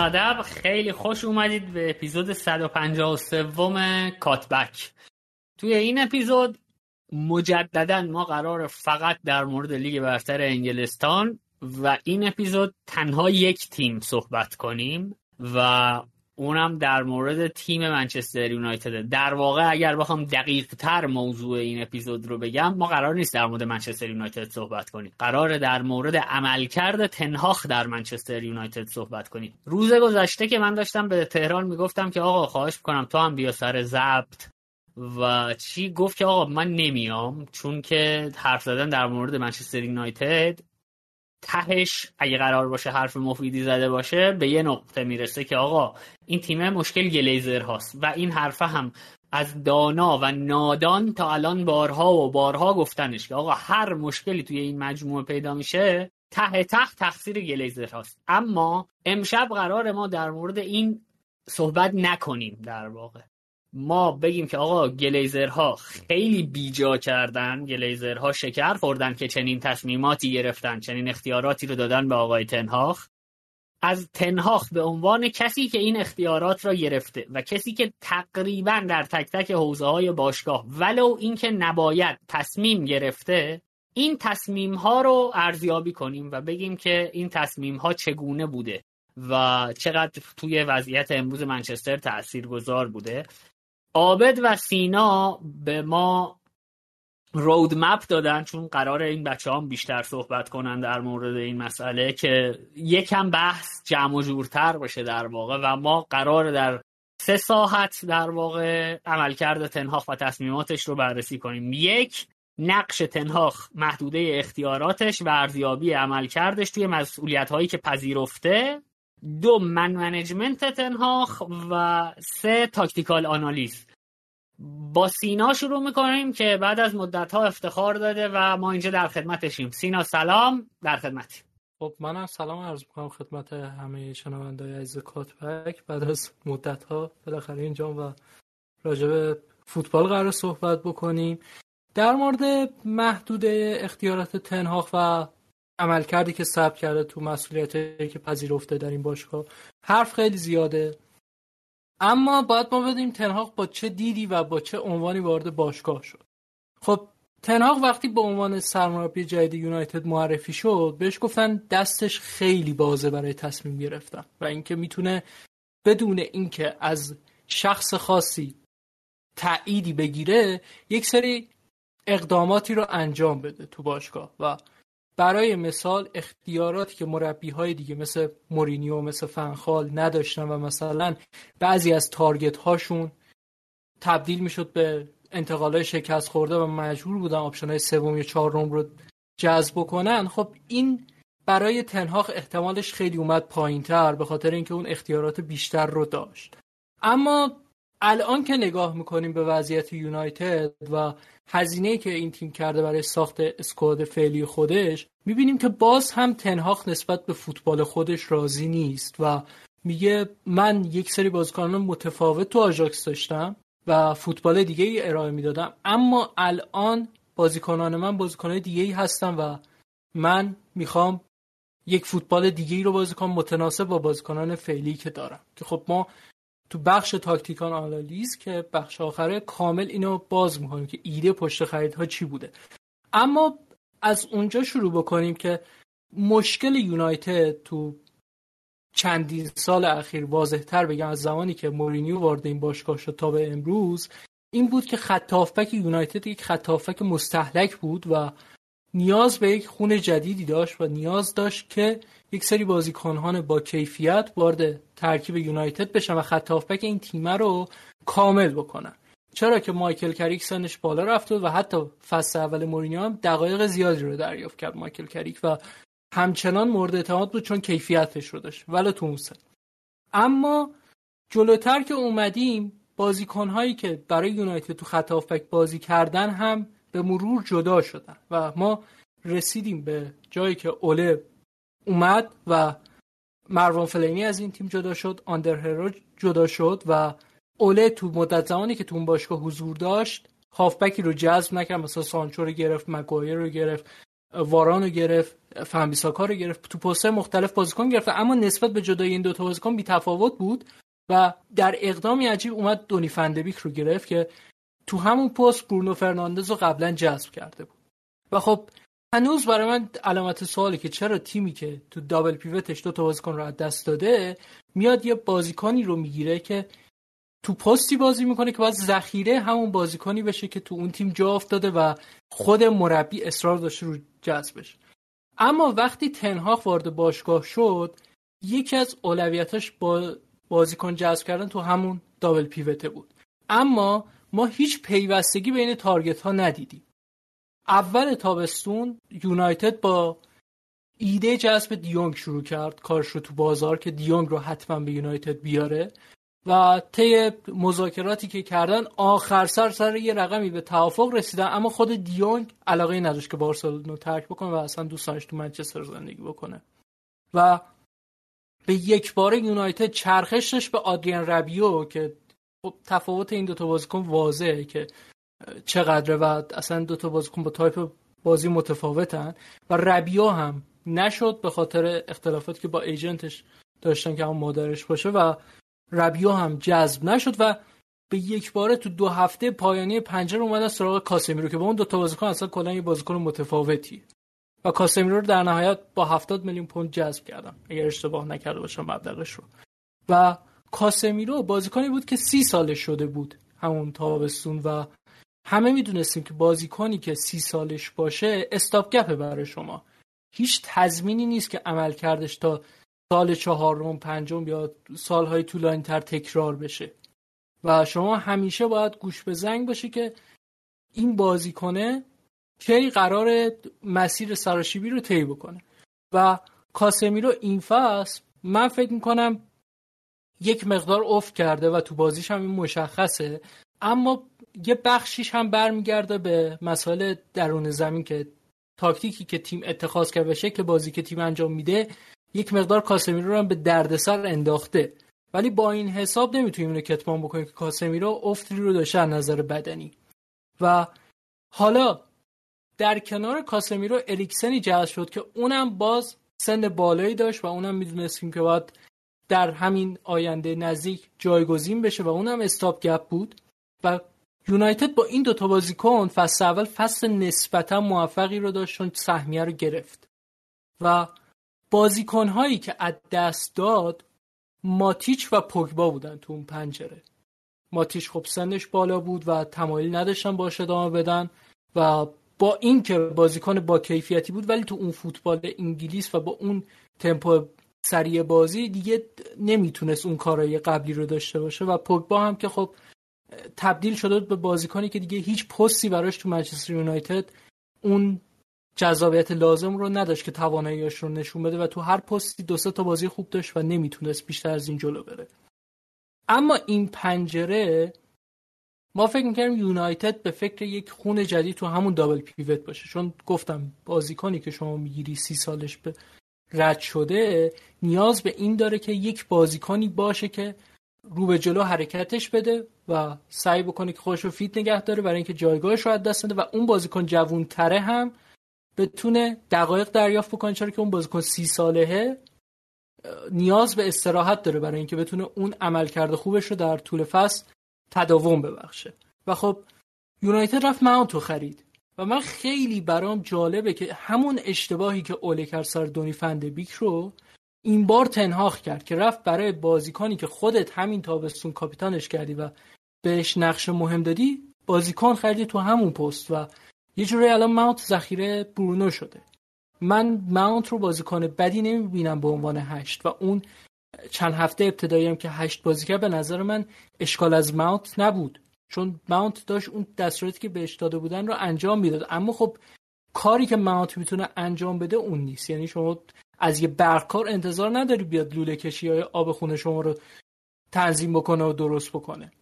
ادب. خیلی خوش اومدید به اپیزود 153 کاتبک. توی این اپیزود مجددا ما قرار فقط در مورد لیگ برتر انگلستان و این اپیزود تنها یک تیم صحبت کنیم و اونم در مورد تیم منچستر یونایتد. در واقع اگر بخوام دقیق تر موضوع این اپیزود رو بگم ما قرار نیست در مورد منچستر یونایتد صحبت کنیم. قرار در مورد عملکرد تنهاخ در منچستر یونایتد صحبت کنیم. روز گذشته که من داشتم به تهران می‌گفتم که آقا خواهش می‌کنم تو هم بیا سر ضبط. و چی؟ گفت که آقا من نمیام چون که حرف زدن در مورد منچستر یونایتد تهش اگه قرار باشه حرف مفیدی زده باشه به یه نقطه می‌رسه که آقا این تیم مشکل گلیزر هاست و این حرفه هم از دانا و نادان تا الان بارها و بارها گفتنش که آقا هر مشکلی توی این مجموعه پیدا میشه ته ته تقصیر گلیزر هاست. اما امشب قرار ما در مورد این صحبت نکنیم در واقع. ما بگیم که آقا گلیزرها خیلی بیجا کردن گلیزرها شکر خوردن که چنین تصمیماتی گرفتن چنین اختیاراتی رو دادن به آقای تنهاخ. از تنهاخ به عنوان کسی که این اختیارات را گرفته و کسی که تقریبا در تک تک حوزه های باشگاه ولو اینکه نباید تصمیم گرفته این تصمیم ها رو ارزیابی کنیم و بگیم که این تصمیم ها چگونه بوده و چقدر توی وضعیت امروز منچستر تاثیرگذار بوده. عابد و سینا به ما رود مپ دادن چون قرار این بچه هم بیشتر صحبت کنن در مورد این مسئله که یکم بحث جمع و جورتر باشه در واقع و ما قرار در سه ساحت در واقع عملکرد تنهاخ و تصمیماتش رو بررسی کنیم. یک نقش تنهاخ محدوده اختیاراتش و ارزیابی عملکردش توی مسئولیت هایی که پذیرفته دو man management تن‌هاخ و سه tactical آنالیز. با سینا شروع می‌کنیم که بعد از مدت ها افتخار داده و ما اینجا در خدمتشیم. سینا سلام. در خدمتی خب منم سلام عرض می‌کنم خدمت همه شنوندای عزیز کات‌بک. بعد از مدت ها بالاخره اینجام و راجب فوتبال قرار صحبت بکنیم. در مورد محدود اختیارات تن‌هاخ و عملکردی که ثبت کرده تو مسئولیتی که پذیرفته در این باشگاه حرف خیلی زیاده. اما باید ما بدیم تنهاق با چه دیدی و با چه عنوانی وارد باشگاه شد. خب تنهاق وقتی به عنوان سرمربی جدید یونایتد معرفی شد بهش گفتن دستش خیلی بازه برای تصمیم گرفتن و اینکه می‌تونه بدون اینکه از شخص خاصی تأییدی بگیره یک سری اقداماتی رو انجام بده تو باشگاه و برای مثال اختیاراتی که مربی های دیگه مثل مورینیو مثل فن‌خال نداشتن و مثلا بعضی از target هاشون تبدیل می‌شد به انتقال شکست خورده و مجبور بودن option های سوم یا چهارم رو جذب کنن خب این برای تن‌هاخ احتمالش خیلی اومد پایین تر به خاطر اینکه اون اختیارات بیشتر رو داشت. اما الان که نگاه می‌کنیم به وضعیت یونایتد و هزینه که این تیم کرده برای ساخت اسکواد فعلی خودش می‌بینیم که باز هم تنهاخ نسبت به فوتبال خودش راضی نیست و میگه من یک سری بازیکنان متفاوت تو آژاکس داشتم و فوتبال دیگه ای ارائه می‌دادم. اما الان بازیکنان من بازیکنان دیگه ای هستن و من می‌خوام یک فوتبال دیگه ای رو بازی کنم متناسب با بازیکنان فعلی که دارم. که خب ما تو بخش تاکتیکان آنالیز که بخش آخره کامل اینو باز می‌کنیم که ایده پشت خریدها چی بوده. اما از اونجا شروع بکنیم که مشکل یونایتد تو چندین سال اخیر واضح تر بگم از زمانی که مورینیو وارد این باشگاه شد تا به امروز این بود که خط یونایتد یک خط مستحلک بود و نیاز به یک خون جدیدی داشت و نیاز داشت که یک سری بازیکنان با کیفیت وارد ترکیب یونایتد بشن و خط هافبک این تیم رو کامل بکنن. چرا که مایکل کریک سنش بالا رفته و حتی فصل اول مورینیو هم دقایق زیادی رو دریافت کرد مایکل کریک و همچنان مورد اعتماد بود چون کیفیتش رو داشت. ولی تو اما جلوتر که اومدیم بازیکنهایی که برای یونایتد تو خط هافبک بازی کردن هم به مرور جدا شدن و ما رسیدیم به جایی که اوله اومد و مروان فلینی از این تیم جدا شد آندر هرو جدا شد و اوله تو مدت زمانی که تو اون باشگاه حضور داشت هافبکی رو جذب نکرد مثلا سانچو رو گرفت مگوایر رو گرفت واران رو گرفت فهمیساکا رو گرفت تو پست مختلف بازیکن گرفت اما نسبت به جدای این دوتا بازیکن بی تفاوت بود و در اقدامی عجیب اومد دونی فندبیک رو گرفت که تو همون پست برونو فرناندز رو قبلا جذب کرده بود. و خب هنوز برای من علامت سوالی که چرا تیمی که تو دابل پیوتش دو تا بازیکن رو از دست داده میاد یه بازیکنی رو می‌گیره که تو پستی بازی می‌کنه که باید ذخیره همون بازیکنی بشه که تو اون تیم جا افتاده و خود مربی اصرار داشته رو جذبش. اما وقتی تنهاخ وارد باشگاه شد یکی از اولویتاش با بازیکن جذب کردن تو همون دابل پیوته بود. اما ما هیچ پیوستگی بین تارگت ها ندیدیم. اول تابستون یونایتد با ایده جذب دیونگ شروع کرد. کارش رو تو بازار که دیونگ رو حتما به یونایتد بیاره. و طی مذاکراتی که کردن آخر سر سر یه رقمی به توافق رسیدن. اما خود دیونگ علاقه نداشت که بارسلونا ترک بکنه و اصلا دوست داشت تو منچستر زندگی بکنه. و به یک باره یونایتد چرخش داشت به آدریان ربیو که خب تفاوت این دوتا بازیکن واضحه که چقدره و اصلا دوتا بازیکن با تایپ بازی متفاوتن و ربیو هم نشد به خاطر اختلافاتی که با agent ش داشتن که هم مادرش باشه و ربیو هم جذب نشد و به یک باره تو دو هفته پایانی پنجره اومد از سراغ کاسمیرو که با اون دو تا بازیکن اصلا کلا یه بازیکن متفاوتی. و کاسمیرو رو در نهایت با 70 میلیون پوند جذب کردم اگر اشتباه نکرده باشم مبلغش رو. و کاسمیرو بازیکنی بود که سی سالش شده بود همون تابستون و همه می‌دونستیم که بازیکنی که سی سالش باشه استاپ گپه برای شما. هیچ تضمینی نیست که عمل کردش تا سال چهارم پنجم یا سالهای طولانی تر تکرار بشه. و شما همیشه باید گوش به زنگ باشه که این بازیکنه کی قرار مسیر سراشیبی رو طی بکنه. و کاسمیرو این فصل من فکر می‌کنم یک مقدار افت کرده و تو بازیش هم این مشخصه. اما یه بخشیش هم برمیگرده به مسائل درون زمین که تاکتیکی که تیم اتخاذ کرده به شکل بازی که تیم انجام میده یک مقدار کاسمیرو رو هم به دردسر انداخته. ولی با این حساب نمی‌تونیم اینو کتمان بکنیم که کاسمیرو افتی رو داشته نظر بدنی. و حالا در کنار کاسمیرو اریکسنی جذب شد که اونم باز سن بالایی داشت و اونم می‌دونستیم که باید در همین آینده نزدیک جایگزین بشه و اونم استاپ گپ بود و یونایتد با این دوتا بازیکن فصل اول فصل نسبتا موفقی رو داشت چون سهمیه رو گرفت. و بازیکن هایی که از دست داد ماتیچ و پوگبا بودن تو اون پنجره. ماتیچ خب سنش بالا بود و تمایل نداشتن باش ادامه بدن و با اینکه بازیکن با کیفیتی بود ولی تو اون فوتبال انگلیس و با اون تمپو سریع بازی دیگه نمی‌تونست اون کارهای قبلی رو داشته باشه و پوگبا هم که خب تبدیل شده به بازیکنی که دیگه هیچ پستی براش تو منچستر یونایتد اون جذابیت لازم رو نداشت که تواناییاش رو نشون بده و تو هر پستی دو تا بازی خوب داشت و نمی‌تونست بیشتر از این جلو بره. اما این پنجره ما فکر می‌کردیم یونایتد به فکر یک خون جدید تو همون دابل پیوت باشه. چون گفتم بازیکنی که شما می‌گیری سی سالش به رد شده نیاز به این داره که یک بازیکنی باشه که رو به جلو حرکتش بده و سعی بکنه که خودش رو فیت نگه داره برای اینکه جایگاهش رو دست نده و اون بازیکن جوون تره هم بتونه دقایق دریافت بکنه. چرا که اون بازیکن سی سالهه نیاز به استراحت داره برای اینکه بتونه اون عمل کرده خوبش رو در طول فصل تداوم ببخشه. و خب یونایتد رفت ماونتو خرید. و من خیلی برام جالبه که همون اشتباهی که اوله کرد سر دونی فندبیک رو این بار تنهاخ کرد که رفت برای بازیکنی که خودت همین تابستون کاپیتانش کردی و بهش نقش مهم دادی بازیکن خریدی تو همون پست و یه جوری الان ماونت ذخیره برونو شده. من ماونت رو بازیکن بدی نمی‌بینم به عنوان هشت و اون چند هفته ابتدایی هم که هشت بازی به نظر من اشکال از ماونت نبود. چون ماونت داشت اون دستوراتی که بهش داده بودن رو انجام می‌داد. اما خب کاری که ماونت می‌تونه انجام بده اون نیست. یعنی شما از یه برقکار انتظار نداری بیاد لوله کشی های آب خونه شما رو تنظیم بکنه و درست بکنه.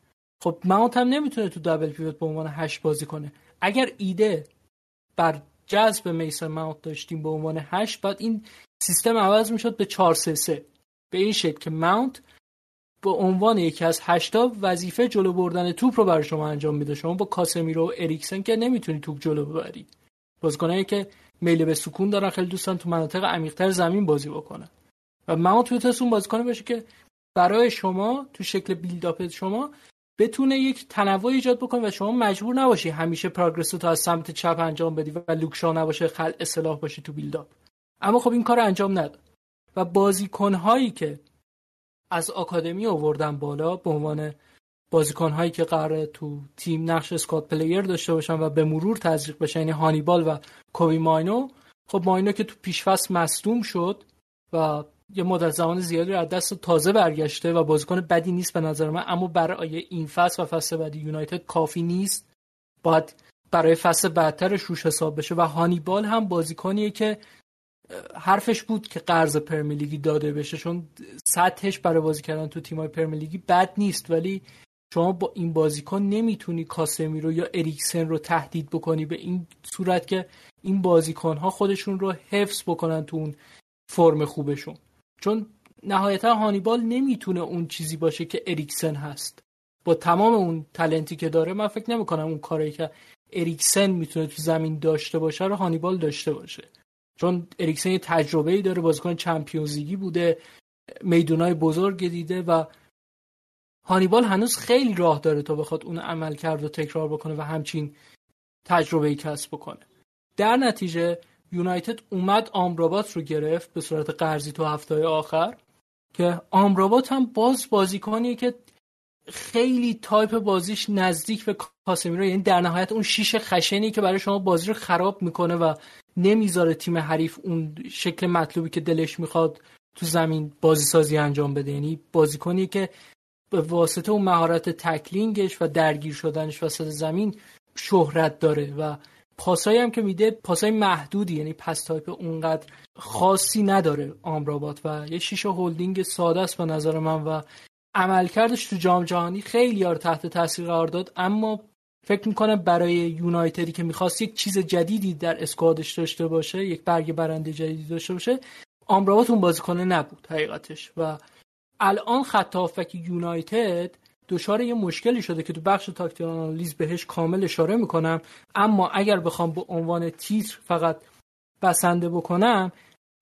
خب ماونت هم نمی‌تونه تو دابل پیوت به عنوان هشت بازی کنه. اگر ایده بر جذب میسن ماونت داشتیم به عنوان هشت بعد این سیستم عوض می‌شد به 4 3 3 به این شکل که ماونت به عنوان یکی از هشتا وظیفه جلو بردن توپ رو برای شما انجام میده. شما با کاسمیرو و اریکسن که نمی‌تونی توپ جلو ببری. بازیکنایی که میل به سکون دارن خیلی دوستان تو مناطق عمیقتر زمین بازی بکنن. و می‌تونه اون بازیکن باشه که برای شما تو شکل بیلداپ شما بتونه یک تنوع ایجاد بکنه و شما مجبور نباشی همیشه progress رو تا از سمت چپ انجام بدی و لوک شا نباشه خلع سلاح باشی تو build-up. اما خب این کار انجام نداد. و بازیکن هایی که از آکادمی آوردن بالا به عنوان بازیکن هایی که قراره تو تیم نقش squad player داشته باشن و به مرور تزریق بشن یعنی هانیبال و کوبی ماینو. خب ماینو که تو پیشفصل مصدوم شد و یه مدت زمان زیادی رو از دست تازه برگشته و بازیکن بدی نیست به نظر من اما برای این فصل و فصل بعدی یونایتد کافی نیست. باید برای فصل بعدترش روش حساب بشه و هانیبال هم بازیکنیه که حرفش بود که قرض پرمیلیگی داده بشه چون سطحش برای بازی کردن تو تیمای پرمیلیگی بد نیست. ولی شما با این بازیکن نمی‌تونی کاسمی رو یا اریکسن رو تهدید بکنی به این صورت که این بازیکن ها خودشون رو حفظ بکنن تو اون فرم خوبشون. چون نهایتا هانیبال نمی‌تونه اون چیزی باشه که اریکسن هست. با تمام اون تلنتی که داره من فکر نمی‌کنم اون کاری که اریکسن می‌تونه تو زمین داشته باشه رو هانیبال داشته باشه. چون اریکسن یه تجربه ای داره بازیکن چمپیونز بوده میدونای بزرگ دیده و هانیبال هنوز خیلی راه داره تا بخواد اون عمل کرد و تکرار بکنه و همچین تجربه ای کسب بکنه. در نتیجه یونایتد اومد آمرابات رو گرفت به صورت قرضی تو هفته آخر که آمرابات هم باز بازیکنیه که خیلی تایپ بازیش نزدیک به کاسمیرو یعنی در نهایت اون شیش خشنی که برای شما بازی رو خراب می‌کنه و نمی‌ذاره تیم حریف اون شکل مطلوبی که دلش می‌خواد تو زمین بازی سازی انجام بده. یعنی بازیکنی که به واسطه اون مهارت tackling ش و درگیر شدنش وسط زمین شهرت داره و پاسایی هم که میده پاسای محدودی. یعنی پس تایپ اونقدر خاصی نداره آمرابات و یه شیشه هولدینگ ساده است به نظر من و عملکردش تو جام جهانی خیلی یار تحت تاثیر قرار داد. اما فکر می‌کنم برای یونایتدی که می‌خواست یک چیز جدیدی در اسکوادش داشته باشه یک برگ برنده جدیدی داشته باشه آمرابات اون بازیکنه نبود حقیقتش. و الان خط هافک یونایتد دچار یه مشکلی شده که تو بخش تاکتیک آنالیز بهش کامل اشاره می‌کنم. اما اگر بخوام به عنوان تیتر فقط بسنده بکنم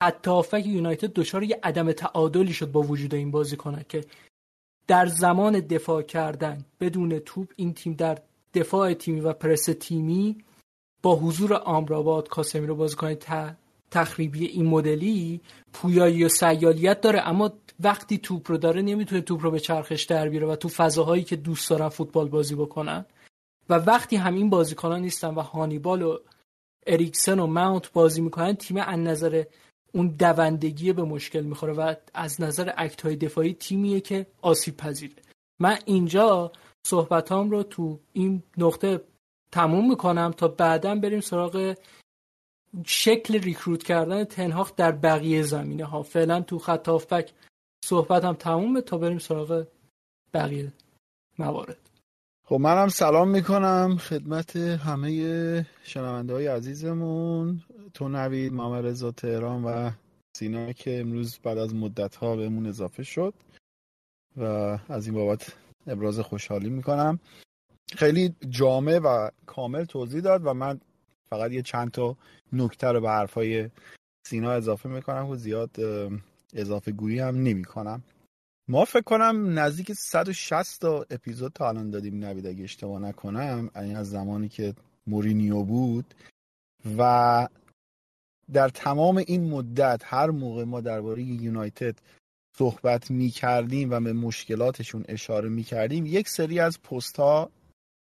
خط هافک یونایتد دچار یه عدم تعادلی شد با وجود این بازیکن که در زمان دفاع کردن بدون توپ این تیم در دفاع تیمی و پرس تیمی با حضور آمراباد کاسمی رو بازیکن تخریبی این مدلی پویایی و سیالیت داره. اما وقتی توپ رو داره نمی‌تونه توپ رو به چرخش در بیاره و تو فضاهایی که دوست دارن فوتبال بازی بکنن. و وقتی همین بازیکنان نیستن و هانیبال و اریکسن و ماونت بازی می‌کنن تیم از نظر اون دوندگی به مشکل می‌خوره و از نظر اکت های دفاعی تیمیه که آسیب پذیره. من اینجا صحبتام رو تو این نقطه تموم می‌کنم تا بعدا بریم سراغ شکل ریکروت کردن تنهاخ در بقیه زمینه ها. فعلا تو خط هافبک صحبتم تمومه تا بریم سراغ بقیه موارد. خب منم سلام می‌کنم خدمت همه شنونده های عزیزمون. تو نوید محمد تهران و سینا که امروز بعد از مدت ها بهمون اضافه شد و از این بابت ابراز خوشحالی می‌کنم. خیلی جامع و کامل توضیح داد و من فقط یه چند تا نکته رو به حرفای سینا اضافه می‌کنم و زیاد اضافه گویی هم نمی کنم ما فکر کنم نزدیک 160 تا اپیزود تا الان دادیم نوید اگه اشتباه نکنم این از زمانی که مورینیو بود. و در تمام این مدت هر موقع ما درباره یونایتد صحبت می کردیم و به مشکلاتشون اشاره می کردیم یک سری از پست ها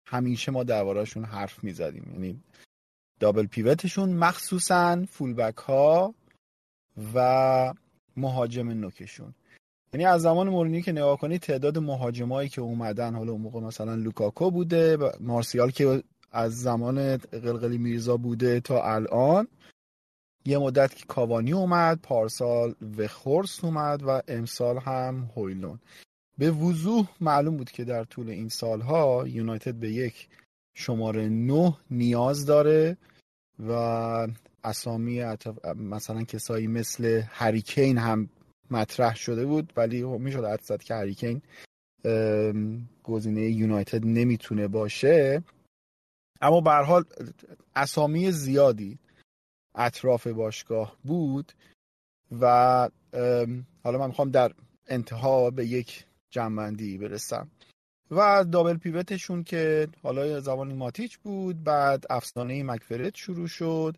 همیشه ما دربارهشون حرف می زدیم یعنی دابل پیوتشون مخصوصا فولبک ها و مهاجم نوکشون. یعنی از زمان مورینیو که نگاه کنی تعداد مهاجمایی که اومدن حالا اون موقع مثلا لوکاکو بوده مارسیال که از زمان قلقلی میرزا بوده تا الان یه مدت که کاوانی اومد پارسال وخورس اومد و امسال هم هویلون. به وضوح معلوم بود که در طول این سالها یونایتد به یک شماره نه نیاز داره و اسامی مثلا کسایی مثل هریکین هم مطرح شده بود ولی می‌شد حد زد که هریکین گزینه یونایتد نمی‌تونه باشه. اما به حال اسامی زیادی اطراف باشگاه بود و حالا من می‌خوام در انتها به یک جنبندی برسم. و دابل پیوتشون که حالا زبانی ماتیچ بود بعد افسانه مکفرد شروع شد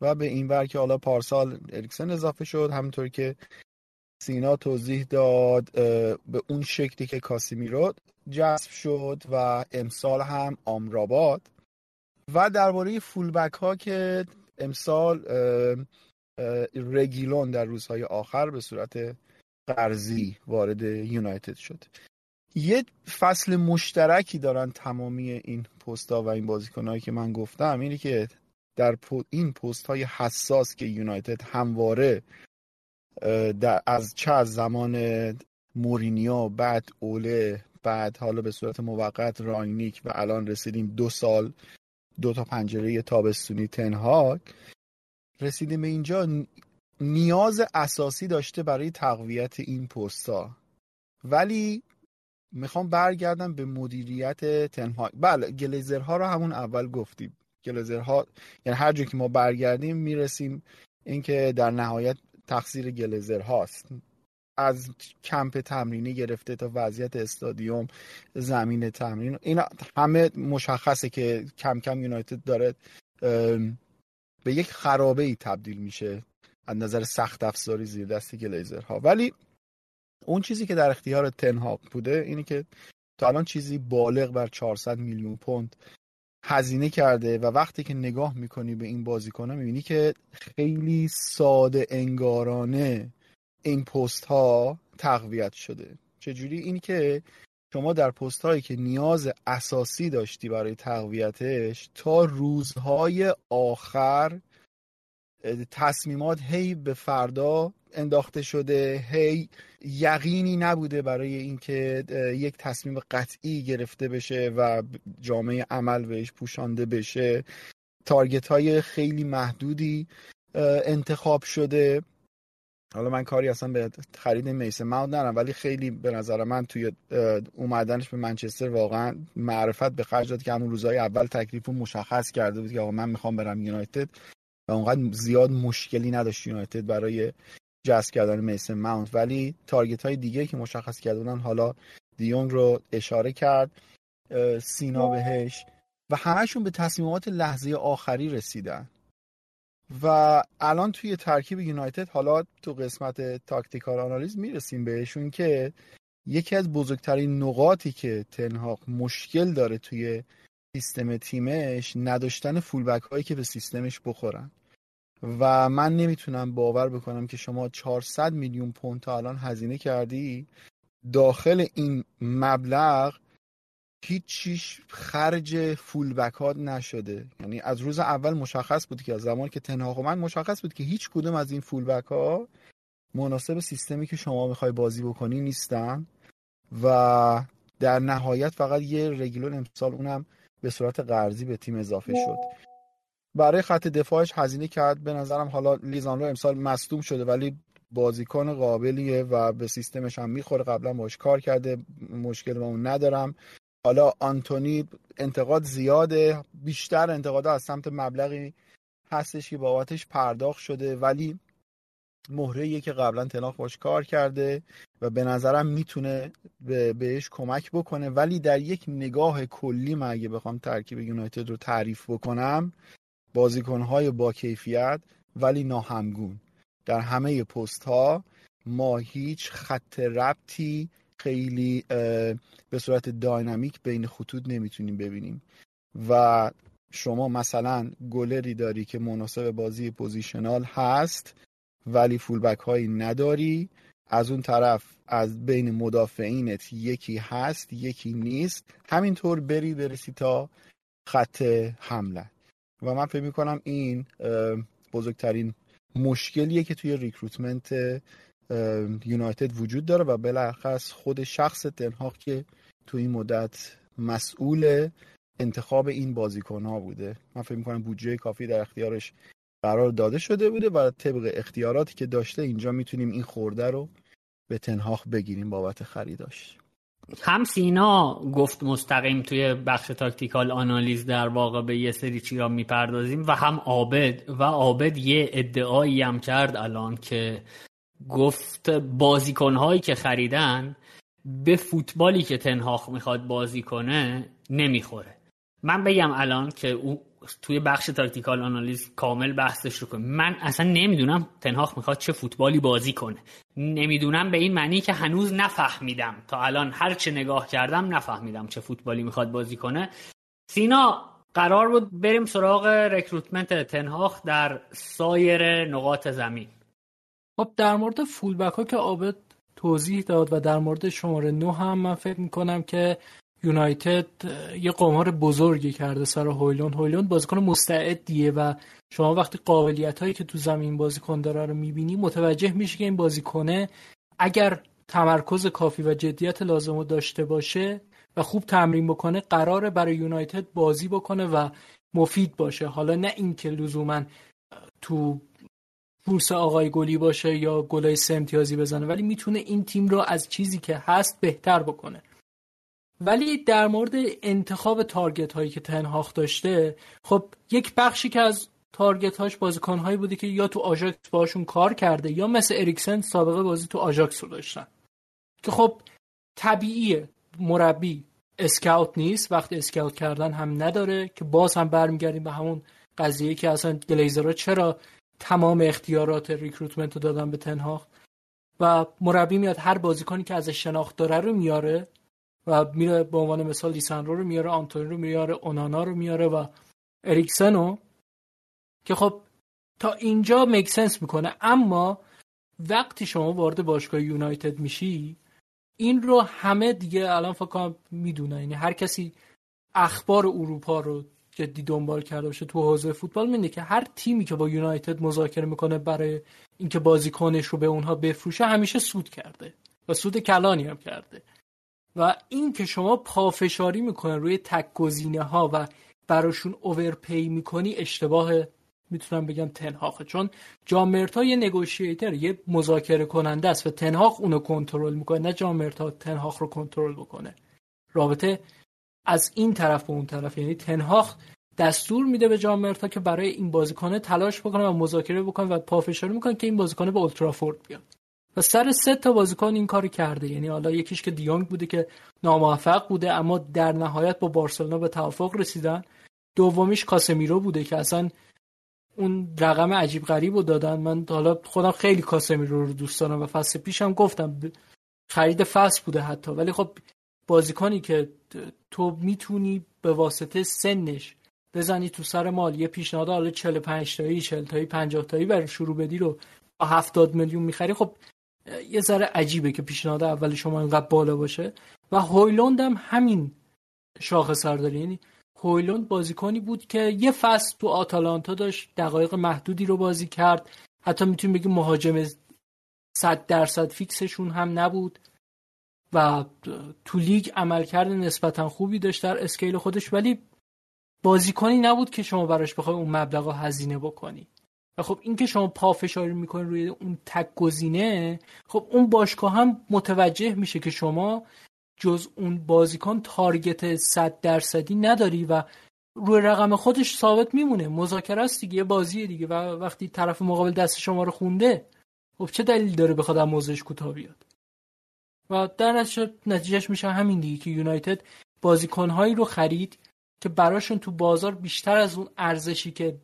و به این ور که حالا پارسال اریکسن اضافه شد همونطور که سینا توضیح داد به اون شکلی که کاسیمیرو جذب شد و امسال هم آمراباد. و درباره فولبک ها که امسال رگیلون در روزهای آخر به صورت قرضی وارد یونایتد شد. یه فصل مشترکی دارن تمامی این پستا و این بازیکنهایی که من گفتم اینه که در این پست های حساس که یونایتد همواره از چه از زمان مورینیو بعد اوله بعد حالا به صورت موقت راینیک و الان رسیدیم دو سال دو تا پنجره تابستونی تنهاک رسیدیم به اینجا. نیاز اساسی داشته برای تقویت این پستا. ولی می‌خوام برگردم به مدیریت تنهاک بله گلیزرها رو همون اول گفتیم. گلیزرها یعنی هر جا که ما برگردیم می‌رسیم اینکه در نهایت تقصیر گلیزر هاست از کمپ تمرینی گرفته تا وضعیت استادیوم زمین تمرین. اینا همه مشخصه که کم کم یونایتد داره به یک خرابه ای تبدیل میشه از نظر سخت افزاری زیر دست گلیزر ها ولی اون چیزی که در اختیار تنهاق بوده اینه که تا الان چیزی بالغ بر 400 میلیون پوند هزینه کرده و وقتی که نگاه می‌کنی به این بازیکنه می‌بینی که خیلی ساده انگارانه این پست ها تقویت شده. چجوری؟ این که شما در پست هایی که نیاز اساسی داشتی برای تقویتش تا روزهای آخر تصمیمات هی به فردا انداخته شده هی یقینی نبوده برای اینکه یک تصمیم قطعی گرفته بشه و جامعه عمل بهش پوشانده بشه. تارگت های خیلی محدودی انتخاب شده. حالا من کاری اصلا به خرید میسه ماونت ندارم ولی خیلی به نظر من توی اومدنش به منچستر واقعا معرفت به خرج داد که همون روزهای اول تکلیف مشخص کرده بود که آقا من می‌خوام برم یونایتد و اونقدر زیاد مشکلی نداشت یونایتد برای جذب کردن میسن ماونت ولی target های دیگه که مشخص کردن حالا دیونگ رو اشاره کرد سینا بهش و همشون به تصمیمات لحظه آخری رسیدن. و الان توی ترکیب یونایتد حالا تو قسمت tactical analysis می‌رسیم بهشون که یکی از بزرگترین نقاطی که تنهاخ مشکل داره توی سیستم تیمش نداشتن fullback هایی که به سیستمش بخورن. و من نمی‌تونم باور بکنم که شما 400 میلیون پوند تا الان هزینه کردی داخل این مبلغ هیچ چیش خرج فول بکات نشده. یعنی از روز اول مشخص بود که از زمان که تنها من مشخص بود که هیچ کدوم از این فول بک ها مناسب سیستمی که شما می‌خوای بازی بکنی نیستن و در نهایت فقط یه رگلون امسال اونم به صورت قرضی به تیم اضافه شد. برای خط دفاعش هزینه کرد. به نظرم حالا لیزانرو امسال مصدوم شده ولی بازیکن قابلیه و به سیستمش هم می‌خوره. قبلا باش کار کرده. مشکل با اون ندارم. حالا آنتونی انتقاد زیاده بیشتر انتقاد از سمت مبلغی هستش که بابتش پرداخت شده ولی مهره که قبلا تناخ باش کار کرده و به نظرم می‌تونه بهش کمک بکنه. ولی در یک نگاه کلی من اگه بخوام ترکیب یونایتد رو تعریف بکنم بازیکنهای با کیفیت ولی ناهمگون. در همه پست ها ما هیچ خط ربطی خیلی به صورت داینامیک بین خطوط نمی‌تونیم ببینیم. و شما مثلا گلری داری که مناسب بازی پوزیشنال هست ولی فولبک هایی نداری. از اون طرف از بین مدافعینت یکی هست یکی نیست. همینطور بری برسی تا خط حمله. و من فکر می‌کنم این بزرگترین مشکلیه که توی ریکروتمنت یونایتد وجود داره و بلخص خود شخص تنهاق که تو این مدت مسئول انتخاب این بازیکن ها بوده. من فکر می‌کنم بودجه کافی در اختیارش قرار داده شده بوده و طبق اختیاراتی که داشته اینجا می‌تونیم این خورده رو به تنهاق بگیریم بابت خریداش. هم سینا گفت مستقیم توی بخش تاکتیکال آنالیز در واقع به یه سری چیزا می‌پردازیم و هم عابد و عابد یه ادعایی هم کرد الان که گفت بازیکنهایی که خریدن به فوتبالی که تنهاخ می‌خواد بازی کنه نمی‌خوره. من بگم الان که او توی بخش tactical analysis کامل بحثش رو کنیم من اصلا نمی‌دونم تنهاخ می‌خواد چه فوتبالی بازی کنه. نمی‌دونم به این معنی که هنوز نفهمیدم. تا الان هر چه نگاه کردم نفهمیدم چه فوتبالی می‌خواد بازی کنه. سینا قرار بود بریم سراغ recruitment تنهاخ در سایر نقاط زمین. خب در مورد fullback ها که عابد توضیح داد و در مورد شماره نو هم من فکر می‌کنم که یونایتد یه قمار بزرگی کرده سر هویلون هویلون بازیکن مستعدیه و شما وقتی قابلیت هایی که تو زمین بازیکن داره رو می‌بینی متوجه میشه که این بازیکنه اگر تمرکز کافی و جدیت لازم رو داشته باشه و خوب تمرین بکنه قراره برای یونایتد بازی بکنه و مفید باشه. حالا نه اینکه لزوما تو بورس آقای گلی باشه یا گلای سه امتیازی بزنه ولی می‌تونه این تیم رو از چیزی که هست بهتر بکنه. ولی در مورد انتخاب target هایی که تنهاخ داشته خب یک بخشی که از target هاش بازیکن هایی بوده که یا تو آژاکس باشون کار کرده یا مثل اریکسن سابقه بازی تو آژاکس رو داشتن. که خب طبیعیه مربی scout نیست وقت scout کردن هم نداره که باز هم برمیگردیم به همون قضیه که اصلا گلیزرها چرا تمام اختیارات recruitment رو دادن به تنهاخ و مربی میاد هر بازیکنی که ازش شناخت داره رو میاره و میره به عنوان مثال لیساندرو رو میاره آنتونی رو میاره اونانا رو میاره و اریکسن رو که خب تا اینجا مکسنس می‌کنه. اما وقتی شما وارد باشگاه یونایتد میشی این رو همه دیگه الان فکر کنم یعنی هر کسی اخبار اروپا رو جدی دنبال کرده باشه تو حوزه فوتبال میده که هر تیمی که با یونایتد مذاکره می‌کنه برای اینکه بازیکنش رو به اونها بفروشه همیشه سود کرده و سود کلانی هم کرده. و این که شما پافشاری می‌کنه روی تک گزینه ها و براشون اوورپی می‌کنی اشتباه می‌تونم بگم تنهاخه. چون جان مرتا یه نگوشیتر یه مذاکره کننده است و تنهاخ اونو کنترل می‌کنه. نه جان مرتا تنهاخ رو کنترل بکنه. رابطه از این طرف به اون طرف. یعنی تنهاخ دستور میده به جان مرتا که برای این بازیکنه تلاش بکنه و مذاکره بکنه و پافشاری می‌کنه که این بازیکنه به اولترافورد بیاد. و سر سه تا بازیکن این کاری کرده. یعنی حالا یکیش که دیونگ بوده که ناموفق بوده اما در نهایت با بارسلونا به توافق رسیدن. دومیش کاسمیرو بوده که اصلا اون رقم عجیب غریب رو دادن. من حالا خودم خیلی کاسمیرو رو دوست دارم و فصل پیشم گفتم خرید فصل بوده حتی. ولی خب بازیکنی که تو می‌تونی به واسطه سنش بزنی تو سر مال. یه پیشنهاد حالا 45 تایی 40 تایی 50 تایی برای شروع بدی رو با 70 میلیون می‌خری. خب یه ذره عجیبه که پیشنهاد اول شما اینقدر بالا باشه. و هویلوند هم همین شاخه سر داره. یعنی هویلوند بازیکنی بود که یه فصل تو آتالانتا داشت دقایق محدودی رو بازی کرد. حتی می‌تونیم بگیم مهاجم 100 درصد فیکسشون هم نبود. و تو لیگ عملکرد نسبتا خوبی داشت در اسکیل خودش ولی بازیکنی نبود که شما براش بخوای اون مبلغ هزینه بکنی. و خب این که شما پافشاری می‌کنید روی اون تک گزینه خب اون باشگاه هم متوجه میشه که شما جز اون بازیکن تارگت 100 درصدی نداری و روی رقم خودش ثابت میمونه. مذاکره است دیگه یه بازیه دیگه و وقتی طرف مقابل دست شما رو خونده خب چه دلیل داره بخواد از موضعش کوتاه بیاد؟ و در نتیجه نتیجهش میشه همین دیگه که یونایتد بازیکنهایی رو خرید که براشون تو بازار بیشتر از اون ارزشی که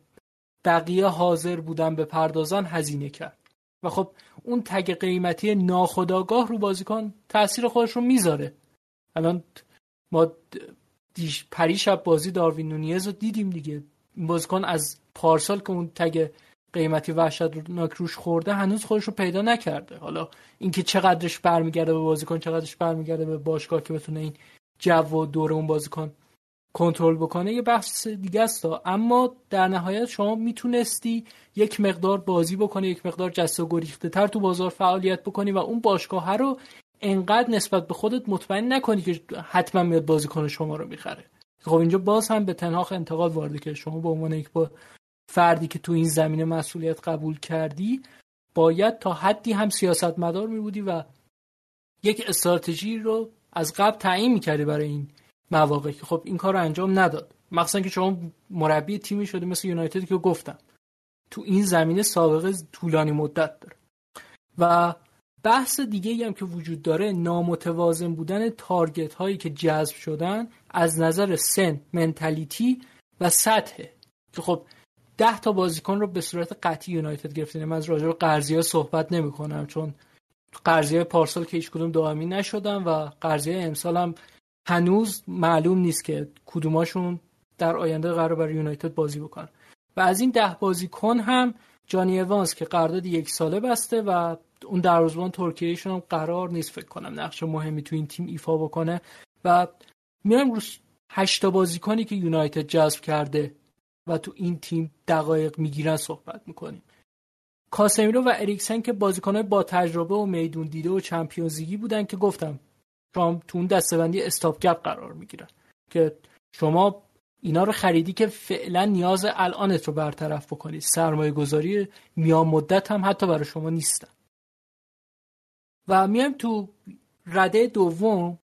بقیه حاضر بودن به پردازان هزینه کرد. و خب اون تگ قیمتی ناخداگاه رو بازیکن تاثیر خودش رو می‌ذاره. الان ما دیش پریشب بازی داروین نونیز رو دیدیم دیگه. بازیکن از پارسال که اون تگ قیمتی وحشت روش خورده هنوز خودش رو پیدا نکرده. حالا اینکه چقدرش برمیگرده به بازیکن چقدرش برمیگرده به باشگاه که بتونه این جو و دور اون بازیکن کنترل بکنه یه بحث دیگه است. اما در نهایت شما می‌تونستی یک مقدار بازی بکنی یک مقدار جست و گریخته تر تو بازار فعالیت بکنی و اون باشگاه رو انقدر نسبت به خودت مطمئن نکنی که حتما میاد بازیکن شما رو می‌خره. خب اینجا باز هم به تنهاخ انتقال وارده که شما به عنوان یک فردی که تو این زمینه مسئولیت قبول کردی باید تا حدی هم سیاست مدار می بودی و یک استراتژی رو از قبل تعیین می‌کردی برای این مواقع که خب این کار رو انجام نداد. مخصوصا که شما مربی تیمی شده مثل یونایتد که گفتم. تو این زمینه سابقه طولانی مدت داره. و بحث دیگه هم که وجود داره نامتوازن بودن تارگت هایی که جذب شدن از نظر سن منتالیتی و سطح. که خب ده تا بازیکن رو به صورت قطعی یونایتد گرفته من از راجع به صحبت نمی کنم چون قرضی پارسال که هیچ کدوم دائمی نشدن و قرضی امسال هم هنوز معلوم نیست که کدوماشون در آینده قرار برای یونایتد بازی بکنن. و از این ده بازیکن هم جانی اوانس که قرارداد یک ساله بسته و اون دروازه‌بان ترکیهشون هم قرار نیست فکر کنم نقش مهمی تو این تیم ایفا بکنه. و میایم رو هشتا بازیکنی که یونایتد جذب کرده و تو این تیم دقایق می‌گیرن صحبت می‌کنیم. کاسمیرو و اریکسن که بازیکنهای با تجربه و میدون دیده و چمپیونزیگی بودن که گفتم شما تو اون دستبندی استاپ گپ قرار می‌گیرن. که شما اینا رو خریدی که فعلا نیاز الانت رو برطرف بکنید سرمایه گذاری میان مدت هم حتی برای شما نیستن. و میایم تو رده دوم.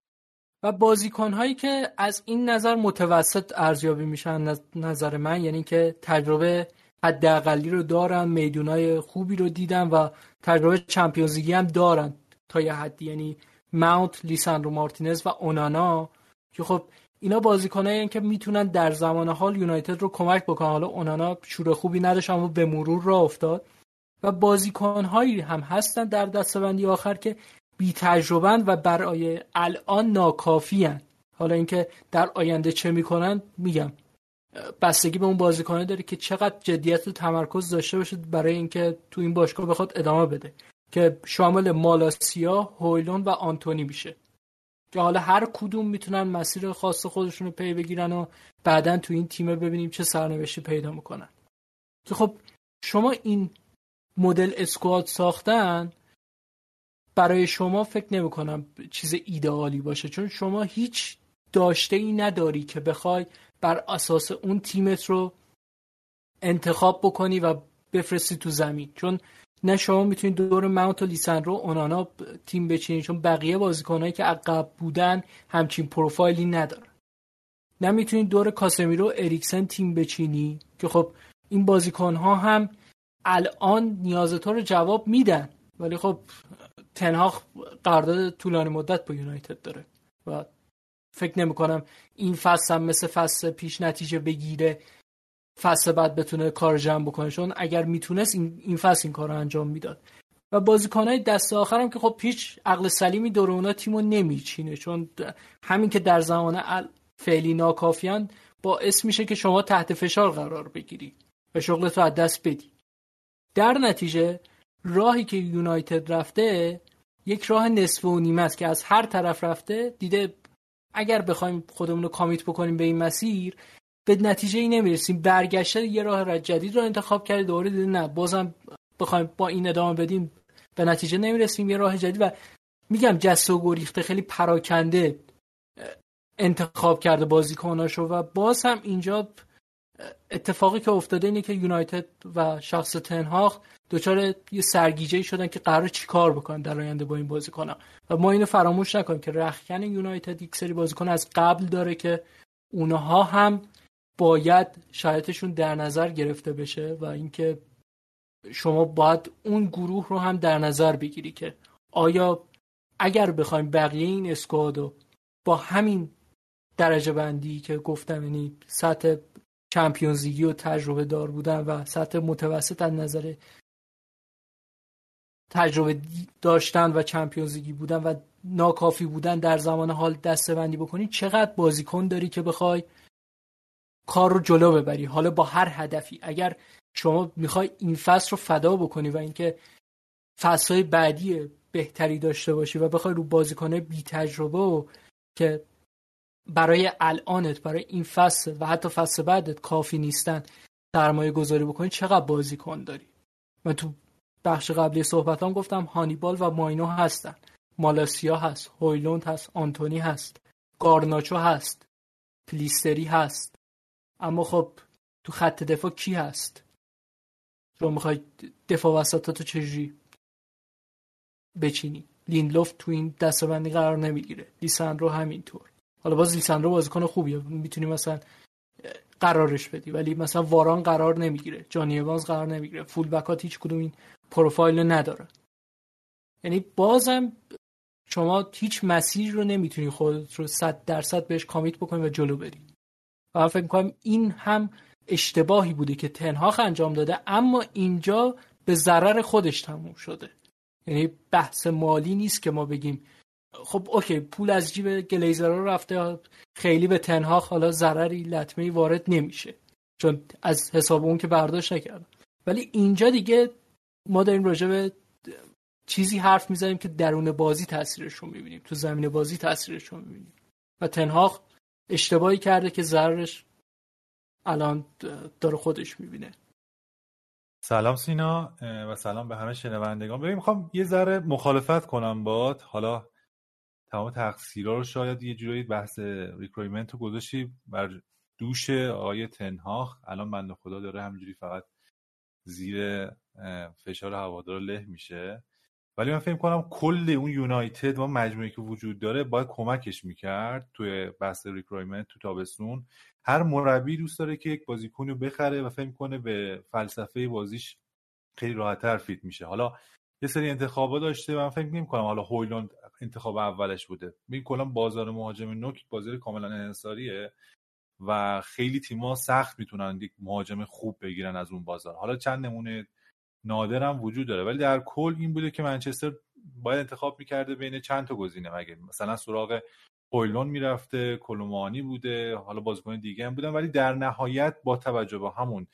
و بازیکن هایی که از این نظر متوسط ارزیابی میشن نظر من یعنی که تجربه حداقلی رو دارن میدونای خوبی رو دیدن و تجربه چمپیونزیگی هم دارن تا یه حدی. یعنی ماونت لیساندرو مارتینز و اونانا که خب اینا بازیکنایی که می‌تونن در زمان حال یونایتد رو کمک بکنن. حالا اونانا شور خوبی نداشت اما به مرور را افتاد. و بازیکنهایی هم هستن در دستبندی آخر که بی تجربن و برای الان ناکافی هن. حالا اینکه در آینده چه می‌کنن میگم. بستگی به اون بازیکنه داره که چقدر جدیت و تمرکز داشته باشه برای اینکه تو این باشگاه بخواد ادامه بده. که شامل مالاسیا، هویلون و آنتونی میشه. که حالا هر کدوم می‌تونن مسیر خاص خودشون رو پی بگیرن و بعدا تو این تیم ببینیم چه سرنوشتی پیدا می‌کنن. که خب شما این مدل اسکواد ساختن برای شما فکر نمی کنم چیز ایدئالی باشه چون شما هیچ داشته ای نداری که بخوای بر اساس اون تیمت رو انتخاب بکنی و بفرستی تو زمین. چون نه شما می‌تونید دور ماونت و لیسندرو اونانا تیم بچینید چون بقیه بازیکنهایی که عقب بودن همچین پروفایلی ندارن. نه می‌تونید دور کاسمیرو اریکسن تیم بچینی که خب این بازیکنها هم الان نیاز تو رو جواب میدن. ولی خب تنها قرارداد طولانی مدت با یونایتد داره. و فکر نمی کنم این فصل هم مثل فصل پیش نتیجه بگیره فصل بعد بتونه کار جمع بکنه. چون اگر می‌تونست این, فصل این کار رو انجام می‌داد. و بازیکنهای دست آخرم که خب پیش عقل سلیمی دور اونا تیمو نمیچینه. چون همین که در زمان فعلی ناکافیان باعث میشه که شما تحت فشار قرار بگیری و شغلت رو از دست بدی. در نتیجه راهی که یونایتد رفته یک راه نصف و نیمه است که از هر طرف رفته دیده اگر بخوایم خودمون رو کامیت بکنیم به این مسیر به نتیجه ای نمی‌رسیم. برگشته یه راه را جدید رو انتخاب کرده دوباره دیده نه بازم بخوایم با این ادامه بدیم به نتیجه نمی‌رسیم. یه راه جدید و میگم جست و گریخته خیلی پراکنده انتخاب کرده بازیکناشو و باز هم اینجا اتفاقی که افتاده اینه که یونایتد و شخص تنهاخ دچار یه سرگیجه شدن که قرار چیکار بکنن در آینده با این بازیکن و ما اینو فراموش نکنیم که رخکن یونایتد یک سری بازیکن از قبل داره که اونها هم باید شرایطشون در نظر گرفته بشه و اینکه شما باید اون گروه رو هم در نظر بگیری که آیا اگر بخوایم بقیه این اسکوادو با همین درجه بندی که گفتم یعنی سطح چمپیونزیگی و تجربه دار بودن و سطح متوسط از نظر تجربه داشتن و چمپیونزیگی بودن و ناکافی بودن در زمان حال دسته بندی بکنی چقدر بازیکن داری که بخوای کار رو جلو ببری؟ حالا با هر هدفی. اگر شما می‌خوای این فصل رو فدا بکنی و اینکه فصلهای بعدی بهتری داشته باشی و بخوای رو بازیکنه بی تجربه و که برای الانت برای این فصل و حتی فصل بعدت کافی نیستن سرمایه گذاری بکنی چقدر بازیکن داری؟ من تو بخش قبلی صحبتام گفتم هانیبال و ماینو هستن. مالاسیا هست هویلوند هست آنتونی هست گارناچو هست پلیستری هست. اما خب تو خط دفاع کی هست؟ شما می‌خوای دفاع وسطاتو چجوری بچینی؟ لیندلوف تو این دستبندی قرار نمی‌گیره. لیساندرو همینطور. حالا باز لیساندرو بازیکن خوبیه. می‌تونی مثلا قرارش بدی. ولی مثلا واران قرار نمی‌گیره. جانی قرار نمی‌گیره. فول بکات هیچ کدوم این پروفایل نداره. یعنی بازم شما هیچ مسیر رو نمی‌تونی خودت رو صد درصد بهش کامیت بکنی و جلو بری. و فکر می‌کنم این هم اشتباهی بوده که تنهاخ انجام داده اما اینجا به ضرر خودش تموم شده. یعنی بحث مالی نیست که ما بگیم خب اوکی پول از جیب گلیزرها رفته خیلی به تنهاخ حالا ضرری لطمه وارد نمیشه. چون از حساب اون که برداشت نکردم. ولی اینجا دیگه ما داریم راجع به چیزی حرف می‌زنیم که درون بازی تاثیرش رو می‌بینیم. تو زمین بازی تاثیرش رو می‌بینیم. و تنهاخ اشتباهی کرده که ضررش الان داره خودش می‌بینه. سلام سینا و سلام به همه شنوندگان. ببین می‌خوام یه ذره مخالفت کنم باهات. حالا تمام تقصیرها رو شاید یه جورایی بحث recruitment رو گذاشتی بر دوش آقای تنهاخ. الان بنده خدا داره همینجوری فقط زیر فشار هوادار له میشه. ولی من فکر کنم کل اون یونایتد و مجموعی که وجود داره باید کمکش می‌کرد توی بحث recruitment تو تابستون. هر مربی دوست داره که یک بازیکن رو بخره و فکر کنه به فلسفه بازیش خیلی راحتتر فیت میشه. حالا یه سری انتخابا داشته من فکر نمی کنم حالا هویلند انتخاب اولش بوده. می کلا بازار مهاجم نوک بازار کاملا انحصاریه و خیلی تیم‌ها سخت می‌تونن یک مهاجم خوب بگیرن از اون بازار. حالا چند نمونه نادر هم وجود داره. ولی در کل این بوده که منچستر باید انتخاب می‌کرده بین چند تا گزینه. مگه مثلا سراغ هویلون می‌رفته کلومانی بوده حالا بازیکن دیگه هم بودن. ولی در نهایت با توجه به همون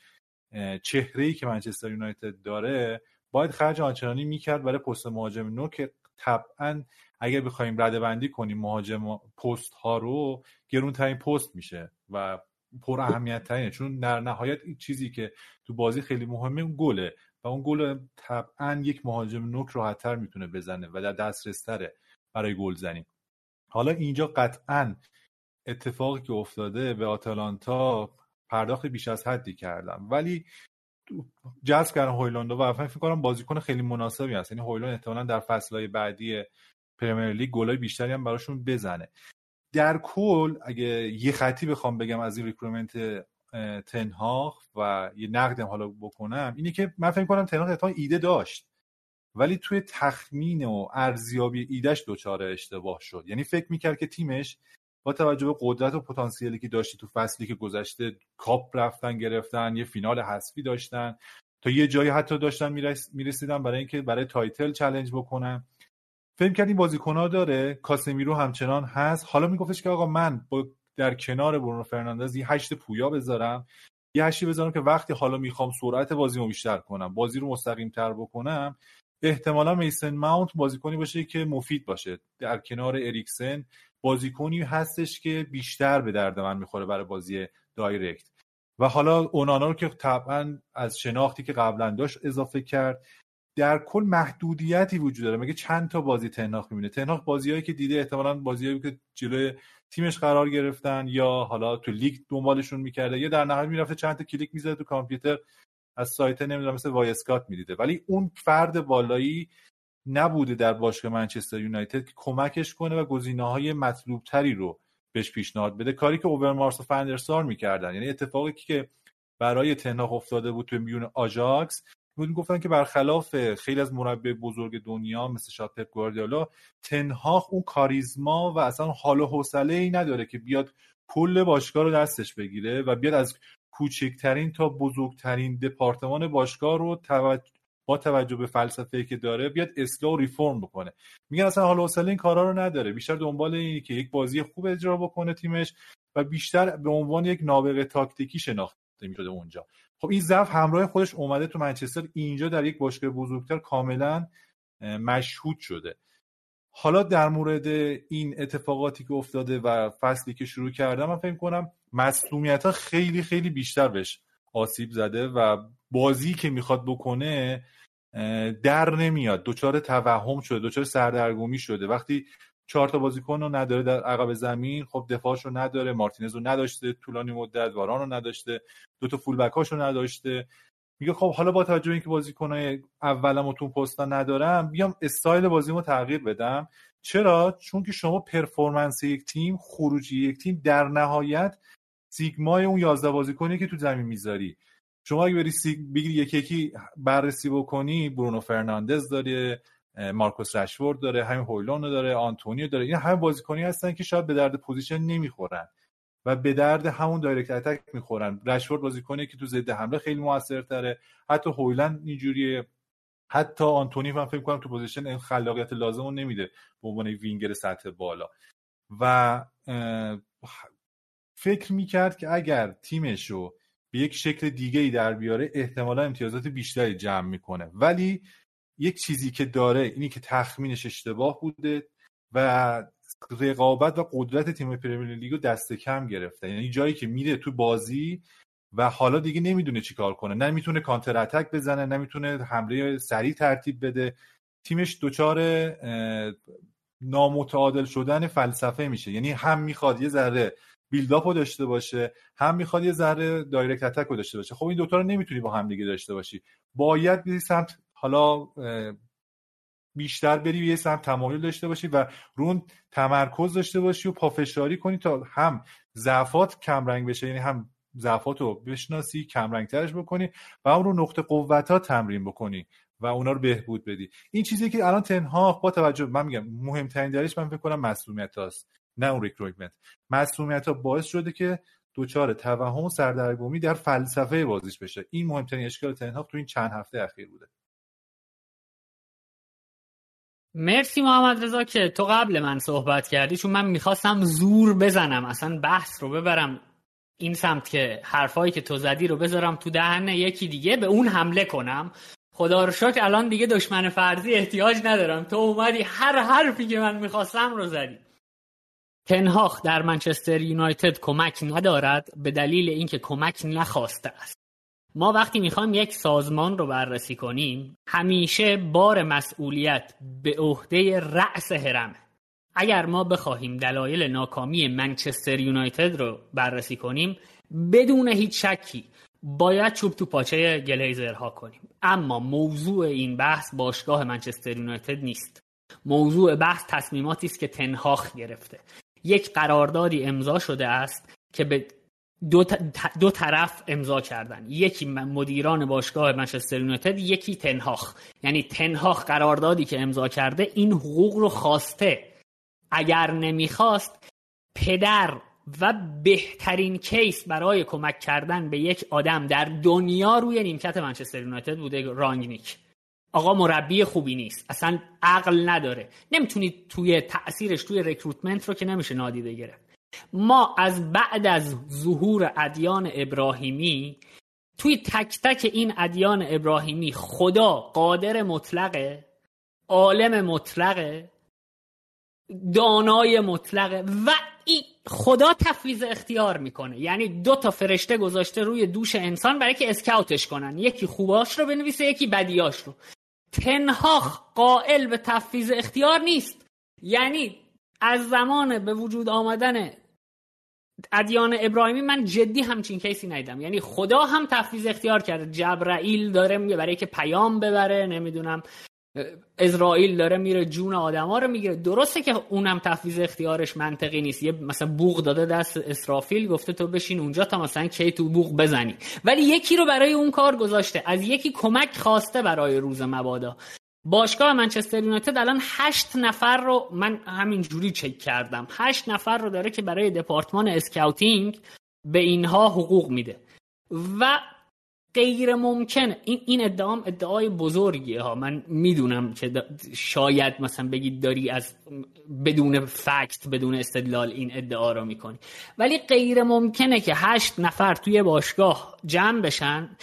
چهره ای که منچستر یونایتد داره باید خرج آنچنانی می‌کرد برای پست مهاجم نو که طبعا اگر بخوایم رده بندی کنیم مهاجم پست ها رو گرونترین پست میشه و پر اهمیت ترینه چون در نهایت این چیزی که تو بازی خیلی مهمه گله. و اون گل طبعا یک مهاجم نوک راحتتر می‌تونه بزنه و در دسترس تره برای گل زنی حالا اینجا قطعا اتفاقی که افتاده به آتالانتا پرداخت بیش از حدی کردن ولی جذب کردن هویلند رو و فکر کنم بازیکن خیلی مناسبی هست. یعنی هویلند احتمالاً در فصلهای بعدی پریمیر لیگ گلای بیشتری هم براشون بزنه. در کل اگه یه خطی بخوام بگم از این recruitment تنهاخ و یه نقدم حالا بکنم اینه که من فکر کنم تنهاخ اتفاقا ایده داشت. ولی توی تخمین و ارزیابی ایدهش دچار اشتباه شد. یعنی فکر می‌کرد که تیمش با توجه به قدرت و پتانسیلی که داشته تو فصلی که گذشته کاپ رفتن گرفتن یه فینال حذفی داشتن تا یه جایی حتی داشتن می‌رسیدن برای اینکه برای title challenge بکنن. فکر کرد این بازیکنها داره کاسمیرو همچنان هست. حالا میگفتش که آقا من با در کنار برونو فرناندز یه هشت پویا بذارم. یه هشتی بذارم که وقتی حالا می‌خوام سرعت بازی رو بیشتر کنم بازی رو مستقیم تر بکنم احتمالا میسن ماونت بازیکنی باشه که مفید باشه. در کنار اریکسن بازیکنی هستش که بیشتر به درد من می‌خوره برای بازی direct. و حالا اونانا رو که طبعا از شناختی که قبلا داشت اضافه کرد. در کل محدودیتی وجود داره. مگه چند تا بازی تنهاخ می‌بینه؟ تنهاخ بازیهایی که دیده احتمالا بازیهایی که جلوی تیمش قرار گرفتن یا حالا تو لیگ دنبالشون می‌کرده یا در نهایت می‌رفته چند تا کلیک می‌زده تو کامپیوتر از سایت نمی‌دونم مثل Wyscout می‌دیده. ولی اون فرد بالایی نبوده در باشگاه منچستر یونایتد که کمکش کنه و گزینه های مطلوب تری رو بهش پیشنهاد بده. کاری که اوورمارس و فن در سار می‌کردن. یعنی اتفاقی که برای تنهاخ افتاده بود تو همون آژاکس بود. گفتن که برخلاف خیلی از مربی بزرگ دنیا مثل شاید پپ گواردیولا تنهاخ اون کاریزما و اصلا حال و حوصله ای نداره که بیاد کل باشگاه رو دستش بگیره و بیاد از کوچکترین تا بزرگترین دپارتمان باشگاه رو با توجه به فلسفه که داره بیاد اصلاح و ریفرم بکنه. میگن اصلا حال حوصله این کارا رو نداره. بیشتر دنبال اینه که یک بازی خوب اجرا بکنه تیمش و بیشتر به عنوان یک نابغه تاکتیکی شناخته می‌شده اونجا. خب این ضعف همراه خودش اومده تو منچستر اینجا در یک باشگاه بزرگتر کاملا مشهود شده. حالا در مورد این اتفاقاتی که افتاده و فصلی که شروع کردم من فکر کنم مسئولیت ها خیلی خیلی بیشتر بهش آسیب زده و بازی که می‌خواد بکنه در نمیاد. دچار توهم شده دچار سردرگمی شده. وقتی چهار تا بازیکن رو نداره در عقب زمین. خب دفاعش رو نداره مارتینز رو نداشته طولانی مدت واران رو نداشته دو تا فول رو نداشته. میگه خب حالا با توجه اینکه بازیکنای اولمو تو پستا ندارم بیام استایل بازیمو تغییر بدم. چرا؟ چون که شما performance یک تیم خروجی یک تیم در نهایت سیگمای اون 11 بازیکنی که تو زمین می‌ذاری. شما اگه بری بگیری یکی یکی بررسی بکنی برونو فرناندز داره مارکوس رشورد داره همین هویلند داره آنتونی رو داره این همه بازیکنی هستن که شاید به درد position نمی‌خورن و به درد همون direct attack می‌خورن. رشورد بازیکنی که تو ضد حمله خیلی موثرتره. حتی هویلند اینجوریه. حتی آنتونی من فکر کنم تو پوزیشن این خلاقیت لازم رو نمیده به عنوان وینگر سطح بالا. و فکر می‌کرد که اگر تیمش رو به یک شکل دیگه ای در بیاره احتمالا امتیازات بیشتری جمع می‌کنه. ولی یک چیزی که داره اینی که تخمینش اشتباه بوده و رقابت و قدرت تیم پرمیر لیگ رو دست کم گرفته. یعنی جایی که میره تو بازی و حالا دیگه نمی‌دونه چیکار کنه. نه می‌تونه کانتر اتک بزنه نه می‌تونه حمله سریع ترتیب بده. تیمش دچار نامتعادل شدن فلسفه میشه. یعنی هم می‌خواد یه ذره بیلداپ رو داشته باشه هم می‌خواد یه ذره دایرکت اتک رو داشته باشه. خب این دوتا رو نمی‌تونی با هم دیگه داشته باشی. باید بری سمت حالا بیشتر بری یه سمت تمایل داشته باشی و رون تمرکز داشته باشی و پافشاری کنی تا هم ضعفات کمرنگ بشه. یعنی هم ضعفات رو بشناسی کمرنگ ترش بکنی و هم رو نقطه قوت ها تمرین بکنی و اونا رو بهبود بدی. این چیزی که الان تنها با توجه من میگم مهمترین دلیلش من فکر کنم مسئولیت هاست نه اون ریکروتمنت مسئولیت ها باعث شده که دوچار توهم و سردرگمی در فلسفه بازیش بشه. این مهمترین اشکال تنها تو این چند هفته اخیر بوده. مرسی محمد رضا که تو قبل من صحبت کردی چون من می‌خواستم زور بزنم اصلا بحث رو ببرم این سمت که حرفایی که تو زدی رو بذارم تو دهن یکی دیگه به اون حمله کنم. خدا رو شکر الان دیگه دشمن فرضی احتیاج ندارم. تو اومدی هر حرفی که من می‌خواستم رو زدی. تنهاخ در منچستر یونایتد کمک ندارد به دلیل اینکه کمک نخواسته است. ما وقتی می‌خوایم یک سازمان رو بررسی کنیم همیشه بار مسئولیت به عهده رأس هرمه اگر ما بخواهیم دلایل ناکامی منچستر یونایتد رو بررسی کنیم بدون هیچ شکی باید چوب تو پاچه گلیزرها کنیم. اما موضوع این بحث باشگاه منچستر یونایتد نیست. موضوع بحث تصمیماتی است که تنهاخ گرفته. یک قراردادی امضا شده است که به دو, دو طرف امضا کردن. یکی مدیران باشگاه منچستر یونایتد یکی تنهاخ. یعنی تنهاخ قراردادی که امضا کرده این حقوق رو خواسته. اگر نمی‌خواست پدر و بهترین کیس برای کمک کردن به یک آدم در دنیا روی نیمکت منچستر یونایتد بوده رانگنیک آقا مربی خوبی نیست. اصلا عقل نداره. نمی‌تونید توی تاثیرش توی رکروتمنت رو که نمیشه نادیده گرفت. ما از بعد از ظهور ادیان ابراهیمی توی تک تک این ادیان ابراهیمی خدا قادر مطلقه عالم مطلقه دانای مطلقه و این خدا تفویض اختیار می‌کنه. یعنی دو تا فرشته گذاشته روی دوش انسان برای که اسکاوتش کنن. یکی خوباش رو بنویسه یکی بدیاش رو. تنهاخ قائل به تفویض اختیار نیست. یعنی از زمان به وجود آمدن ادیان ابراهیمی من جدی همچین case ی ندیدم. یعنی خدا هم تفویض اختیار کرده. جبرائیل داره میگه برای که پیام ببره نمی‌دونم عزرائیل داره میره جون آدما رو می‌گیره. درسته که اونم تفویض اختیارش منطقی نیست. یه مثلا بوق داده دست اسرافیل گفته تو بشین اونجا تا مثلا کی تو بوق بزنی. ولی یکی رو برای اون کار گذاشته. از یکی کمک خواسته برای روز مبادا. باشگاه منچستر یونایتد الان هشت نفر رو من همین جوری چک کردم. هشت نفر رو داره که برای دپارتمان scouting به اینها حقوق میده. و غیر ممکنه این این ادعام ادعای بزرگیه ها. من می‌دونم که شاید مثلا بگید داری از بدون fact بدون استدلال این ادعا رو می‌کنی. ولی غیر ممکنه که هشت نفر توی باشگاه جمع بشن.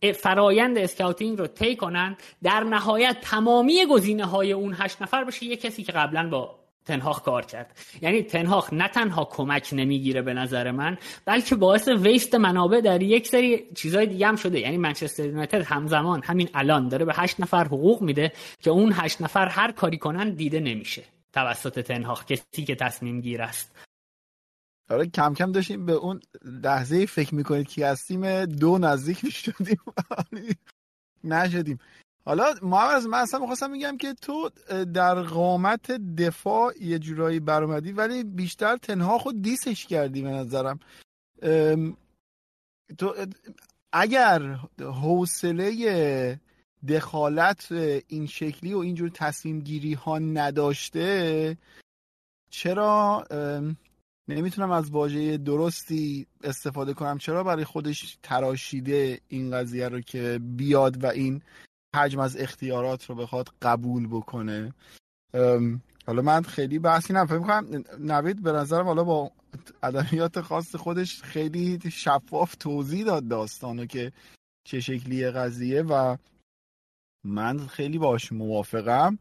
فرایند scouting رو طی کنن در نهایت تمامی گزینه های اون هشت نفر بشه یه کسی که قبلا با تنهاخ کار کرد. یعنی تنهاخ نه تنها کمک نمی‌گیره به نظر من بلکه باعث ویست منابع در یک سری چیزای دیگه هم شده. یعنی منچستر یونایتد همزمان همین الان داره به هشت نفر حقوق میده که اون هشت نفر هر کاری کنن دیده نمیشه توسط تنهاخ کسی که تصمیم گیر است. آره کم کم داشتیم به اون لحظه فکر می‌کنید که هستیم دو نزدیک می‌شدیم. نشدیم. حالا محمد من اصلا می‌خواستم میگم که تو در قامت دفاع یه جورایی برامدی ولی بیشتر تنها خود دیسش کردی به نظرم. تو اگر حوصله دخالت این شکلی و اینجور تصمیم گیری ها نداشته چرا نمی‌تونم از واژه درستی استفاده کنم. چرا برای خودش تراشیده این قضیه رو که بیاد و این حجم از اختیارات رو بخواد قبول بکنه؟ حالا من خیلی بحثی نفهم کنم نوید به نظرم حالا با ادبیات خاص خودش خیلی شفاف توضیح داد داستانو که چه شکلیه قضیه و من خیلی باش موافقم.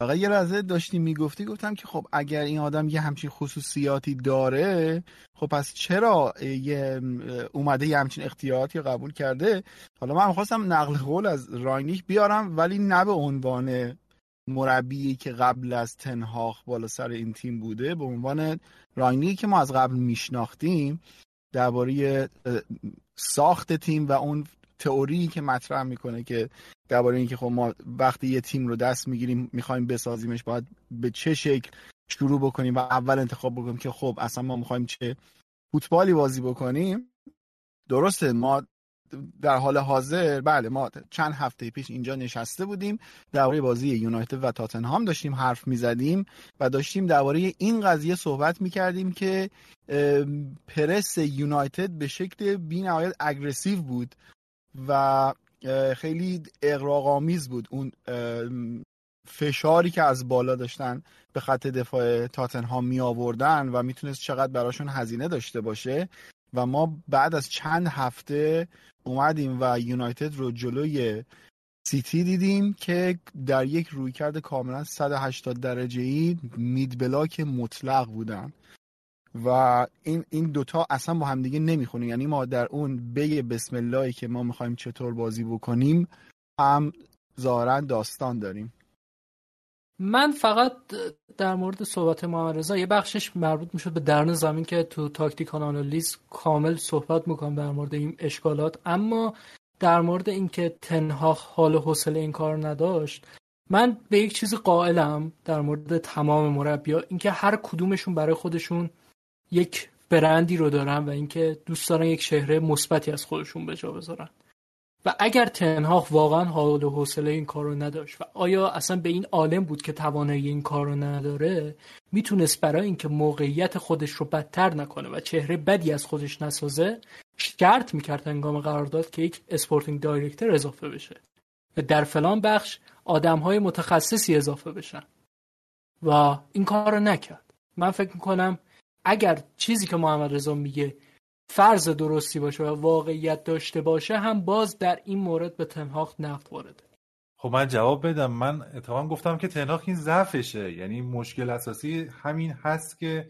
فقط یه لحظه داشتی می‌گفتی گفتم که خب اگر این آدم یه همچین خصوصیاتی داره خب پس چرا یه اومده یه همچین اختیاراتی قبول کرده؟ حالا من خواستم نقل قول از راینیک بیارم ولی نه به عنوان مربی که قبل از تنهاخ بالا سر این تیم بوده به عنوان راینیک که ما از قبل میشناختیم درباره ساخت تیم و اون تئوری که مطرح می‌کنه که درباره اینکه خب ما وقتی یه تیم رو دست می‌گیریم می‌خوایم بسازیمش باید به چه شکل شروع بکنیم و اول انتخاب بکنیم که خب اصلا ما می‌خوایم چه فوتبالی بازی بکنیم. درسته ما در حال حاضر بله ما چند هفته پیش اینجا نشسته بودیم درباره بازی یونایتد و تاتنهام داشتیم حرف می‌زدیم و داشتیم درباره این قضیه صحبت می‌کردیم که پرس یونایتد به شکل بینهایت اگریسیو بود. و خیلی اقراقامیز بود اون فشاری که از بالا داشتن به خط دفاع تاتنهام می آوردن و می‌تونست چقدر براشون هزینه داشته باشه و ما بعد از چند هفته اومدیم و یونایتد رو جلوی سیتی دیدیم که در یک رویکرد کاملا 180 درجه ای مید بلاک مطلق بودن. و این این دوتا اصلا با همدیگه نمی‌خونه یعنی ما در اون بی بسم اللهی که ما می‌خوایم چطور بازی بکنیم هم ظاهرا داستان داریم. من فقط در مورد صحبت محمد رضا یه بخشش مربوط می‌شد به درن زمین که تو تاکتیکال آنالیز کامل صحبت می‌کنم در مورد این اشکالات. اما در مورد اینکه تنها حال حوصله این کار نداشت من به یک چیز قائلم در مورد تمام مربیا اینکه هر کدومشون برای خودشون یک برندی رو دارن و اینکه دوست دارن یک شهره مثبتی از خودشون به جا بذارن. و اگر تن‌هاخ واقعا حال و حوصله این کار رو نداشت و یا اصلا به این عالم بود که توانایی این کار نداره می‌تونست برای اینکه موقعیت خودش رو بدتر نکنه و چهره بدی از خودش نسازه شرط می‌کرد هنگام قرارداد که یک sporting director اضافه بشه. و در فلان بخش آدم های متخصصی اضافه بشن. و این کار رو نکرد. من فکر می‌کنم اگر چیزی که محمد رضا میگه فرض درستی باشه و واقعیت داشته باشه هم باز در این مورد به تنهاق نقد وارده خب من جواب بدم. من اتفاقا گفتم که تنهاق این ضعفشه. یعنی مشکل اساسی همین هست که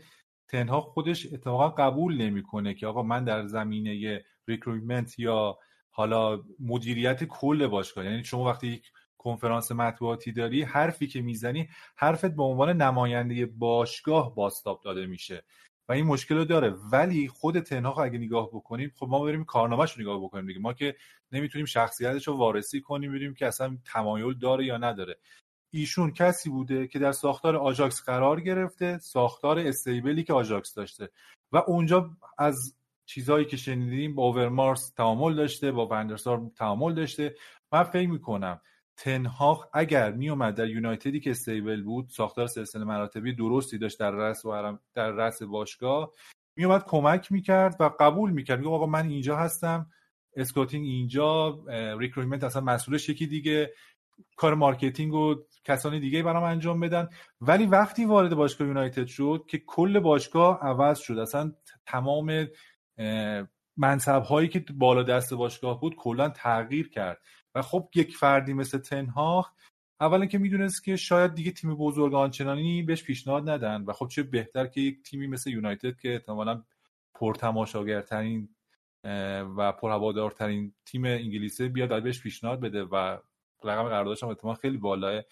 تنهاق خودش اتفاقا قبول نمی‌کنه که آقا من در زمینه ریکروتمنت یا حالا مدیریت کل باشگاه یعنی شما وقتی یک کنفرانس مطبوعاتی داری حرفی که می‌زنی حرفت به عنوان نماینده باشگاه باستاب داده میشه و این مشکل رو داره. ولی خود تن‌هاخ اگه نگاه بکنیم خب ما بریم کارنامهش رو نگاه بکنیم دیگه. ما که نمی‌تونیم شخصیتش رو وارسی کنیم ببینیم که اصلا تمایل داره یا نداره. ایشون کسی بوده که در ساختار آژاکس قرار گرفته ساختار stable ی که آژاکس داشته. و اونجا از چیزهایی که شنیدیم با اوورمارس تعامل داشته با فن‌درسار تعامل داشته. من فکر می‌کنم تنهاخ اگر میومد در یونایتدی که stable بود ساختار سلسله مراتبی درستی داشت در رأس و در رأس باشگاه میومد کمک می‌کرد و قبول می‌کرد. میگه آقا من اینجا هستم scouting اینجا recruitment اصلا مسئولش یکی دیگه کار marketing و کسانی دیگه برام انجام بدن. ولی وقتی وارد باشگاه یونایتد شد که کل باشگاه عوض شد. اصلا تمام منصب هایی که بالا دست باشگاه بود کلا تغییر کرد. و خب یک فردی مثل تنهاخ اولا که می‌دونست که شاید دیگه تیم بزرگ آنچنانی بهش پیشنهاد ندن و خب چه بهتر که یک تیمی مثل یونایتد که احتمالا پرتماشاگرترین و پرهوادارترین تیم انگلیسه بیاد بهش پیشنهاد بده و رقم قراردادش هم احتمال خیلی بالاه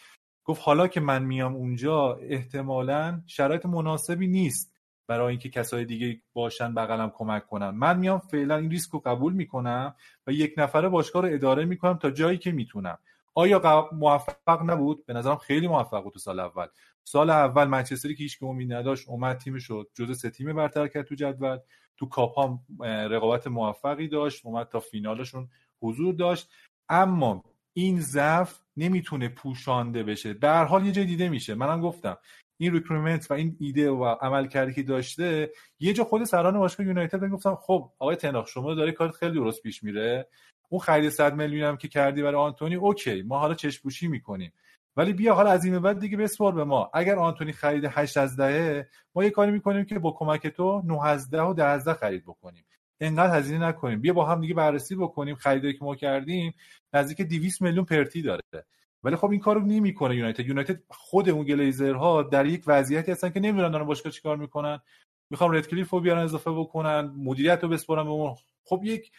گفت حالا که من میام اونجا احتمالا شرایط مناسبی نیست. برای اینکه کسای دیگه باشن بغلم کمک کنن. من میام فعلا این ریسک رو قبول می‌کنم و یک نفره باشگاه رو اداره می‌کنم تا جایی که می‌تونم. آیا موفق نبود؟ به نظرم خیلی موفق بود تو سال اول. سال اول منچستری که هیچ امید نداشت اومد تیم شد جزء سه تیم برتر کرد تو جدول. تو کاپ هم رقابت موفقی داشت اومد تا فینالشون حضور داشت. اما این ضعف نمی‌تونه پوشانده بشه. هر حال یه جای دیده میشه. منم گفتم این recruitment و این ایده و عملکردی که داشته یه جا خود سران باشگاه یونایتد گفتم خب آقای تن‌هاخ شما داره کارت خیلی درست پیش میره. اون خرید 100 میلیون هم که کردی برای آنتونی okay ما حالا چشم‌پوشی می‌کنیم. ولی بیا حالا از این بعد دیگه بسپار به ما. اگر آنتونی خرید 8 از دهه ما یه کاری می‌کنیم که با کمک تو 9 از ده و 10 از ده خرید بکنیم. انقدر هزینه نکنیم. بیا با هم دیگه بررسی بکنیم خریدی که ما کردیم نزدیک 200 میلیون پرتی داره. ولی خب این کارو نمی‌کنه یونایتد. یونایتد خود اون گلیزرها در یک وضعیتی هستن که نمی‌دونن دارن باشگاه چیکار می‌کنن. می‌خوام رد رو بیارن اضافه بکنن مدیریت رو بسپرن به اون. خب یک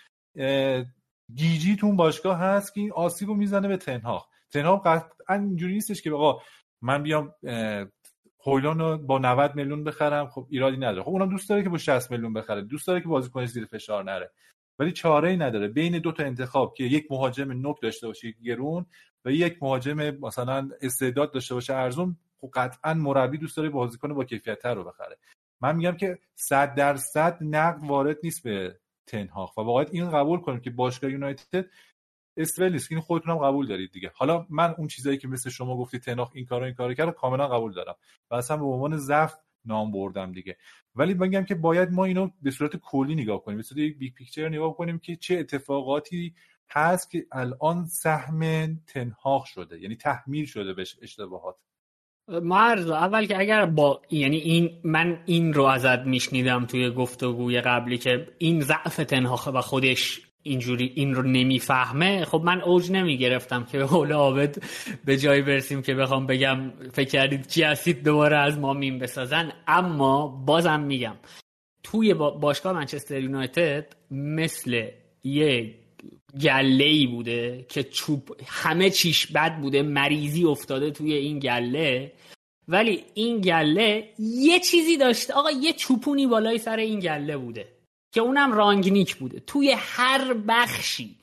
گیجی تو باشگاه هست که این آسیب رو می‌زنه به تنها تنها قطعا اینجوری نیستش که آقا من بیام هویلون رو با 90 میلیون بخرم. خب ایرادی نداره. خب اونم دوست داره که با 60 میلیون بخره. دوست داره که بازیکنش زیر فشار نره. ولی چاره ای نداره. بین دو تا انتخاب که یک مهاجم نوک داشته باشه گرون و یک مهاجم مثلا استعداد داشته باشه. ارزون خب قطعا مربی دوست داره بازیکن با کیفیت رو بخره. من میگم که 100 درصد نقد وارد نیست به تنهاخ و واقعا این قبول کنیم که باشگاه یونایتد استول نیست این خودتون قبول دارید دیگه. حالا من اون چیزایی که مثل شما گفتی تناخ این کارو این کارو کرد کاملا قبول دارم. و اصلا به عنوان ضعف نام بردم دیگه. ولی میگم که باید ما اینو به صورت کلی نگاه کنیم به صورت یک بیگ پیکچر نگاه کنیم که چه اتفاقاتی هست که الان سهم تنهاق شده یعنی تحمیل شده به اشتباهات. مرز اول که اگر با یعنی این من این رو ازت میشنیدم توی گفتگوی قبلی که این ضعف تنهاخ و خودش اینجوری این رو نمی‌فهمه خب من اوج نمی‌گرفتم که حول عابد به جایی برسیم که بخوام بگم فکر کردید چی هستید دوباره از ما میم بسازن. اما بازم میگم توی باشگاه منچستر یونایتد مثل یه گله ای بوده که چوب همه چیش بد بوده مریضی افتاده توی این گله. ولی این گله یه چیزی داشته آقا یه چوپونی بالای سر این گله بوده. که اونم رانگنیک بوده. توی هر بخشی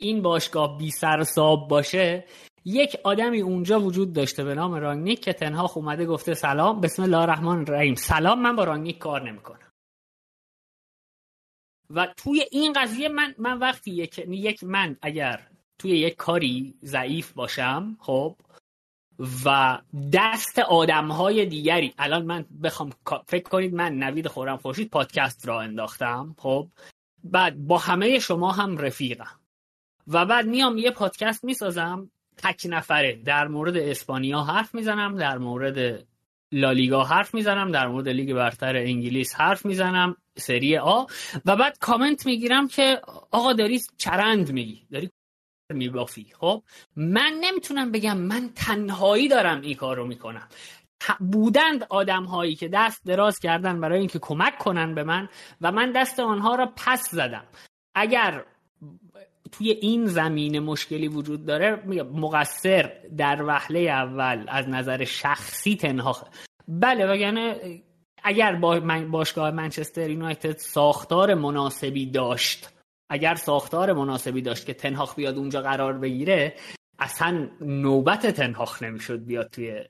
این باشگاه بی سر ساب باشه یک آدمی اونجا وجود داشته به نام رانگنیک که تنها اومده گفته سلام بسم الله الرحمن الرحیم سلام من با رانگنیک کار نمی‌کنم. و توی این قضیه من من وقتی یک یک من اگر توی یک کاری ضعیف باشم خب و دست آدم های دیگری. الان من بخوام فکر کنید من نوید خورم خورشید پادکست را انداختم خب؟ بعد با همه شما هم رفیقم. و بعد میام یه پادکست می‌سازم تک نفره. در مورد اسپانیا حرف می‌زنم در مورد لالیگا حرف می‌زنم در مورد لیگ برتر انگلیس حرف می‌زنم سری آ. و بعد کامنت می‌گیرم که آقا داری چرند میگی. داری میبافی. خب من نمی‌تونم بگم من تنهایی دارم این کار رو می‌کنم. بودند آدم هایی که دست دراز کردن برای اینکه کمک کنن به من و من دست آنها را پس زدم. اگر توی این زمینه مشکلی وجود داره مقصر در وهله اول از نظر شخصی تنها بله وگرنه اگر با باشگاه منچستر یونایتد ساختار مناسبی داشت اگر ساختار مناسبی داشت که تنهاخ بیاد اونجا قرار بگیره اصلا نوبت تنهاخ نمی‌شد بیاد توی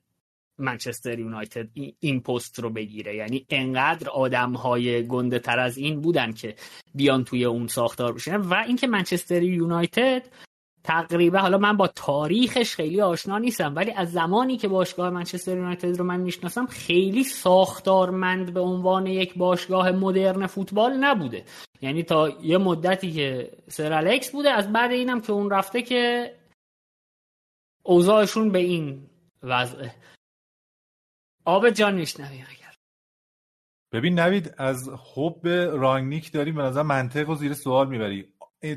منچستر یونایتد این پست رو بگیره. یعنی انقدر آدم های گنده تر از این بودن که بیان توی اون ساختار بشن و اینکه منچستر یونایتد تقریبا حالا من با تاریخش خیلی آشنا نیستم ولی از زمانی که باشگاه منچستر یونایتد رو من می‌شناسم خیلی ساختارمند به عنوان یک باشگاه مدرن فوتبال نبوده. یعنی تا یه مدتی که سر الکس بوده از بعد اینم که اون رفته که اوضاعشون به این وضعه. آب جان میشنویم اگر. ببین نوید از حب رانگنیک داری به نظر منطق و زیر سوال می‌بری.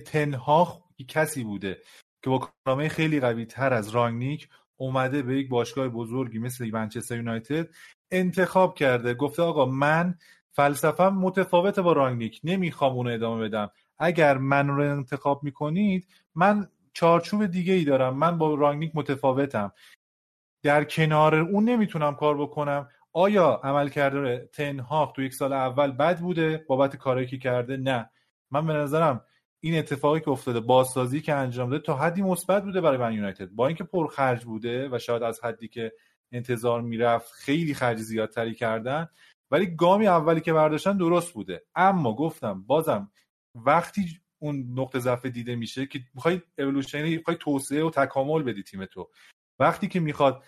تنها کسی بوده که با کارنامه خیلی قوی تر از رانگنیک اومده به یک باشگاه بزرگی مثل منچستر یونایتد انتخاب کرده. گفته آقا من فلسفم متفاوت با رانگنیک نمی‌خوام اونو ادامه بدم. اگر من رو انتخاب می‌کنید من چارچوب دیگه ای دارم. من با رانگنیک متفاوتم. در کنار اون نمی‌تونم کار بکنم. آیا عملکرد تنهاق تو یک سال اول بد بوده؟ بابت کارایی که کرده؟ نه. من به نظرم این اتفاقی که افتاده بازسازی که انجام داده تا حدی مثبت بوده برای من یونایتد. با اینکه پرخرج بوده و شاید از حدی که انتظار می‌رفت خیلی خرج زیادتری کردن ولی گامی اولی که برداشتن درست بوده. اما گفتم بازم وقتی اون نقطه ضعف دیده میشه که می‌خوای اولوشن می‌خوای توسعه و تکامل بدی تیم تو. وقتی که می‌خواد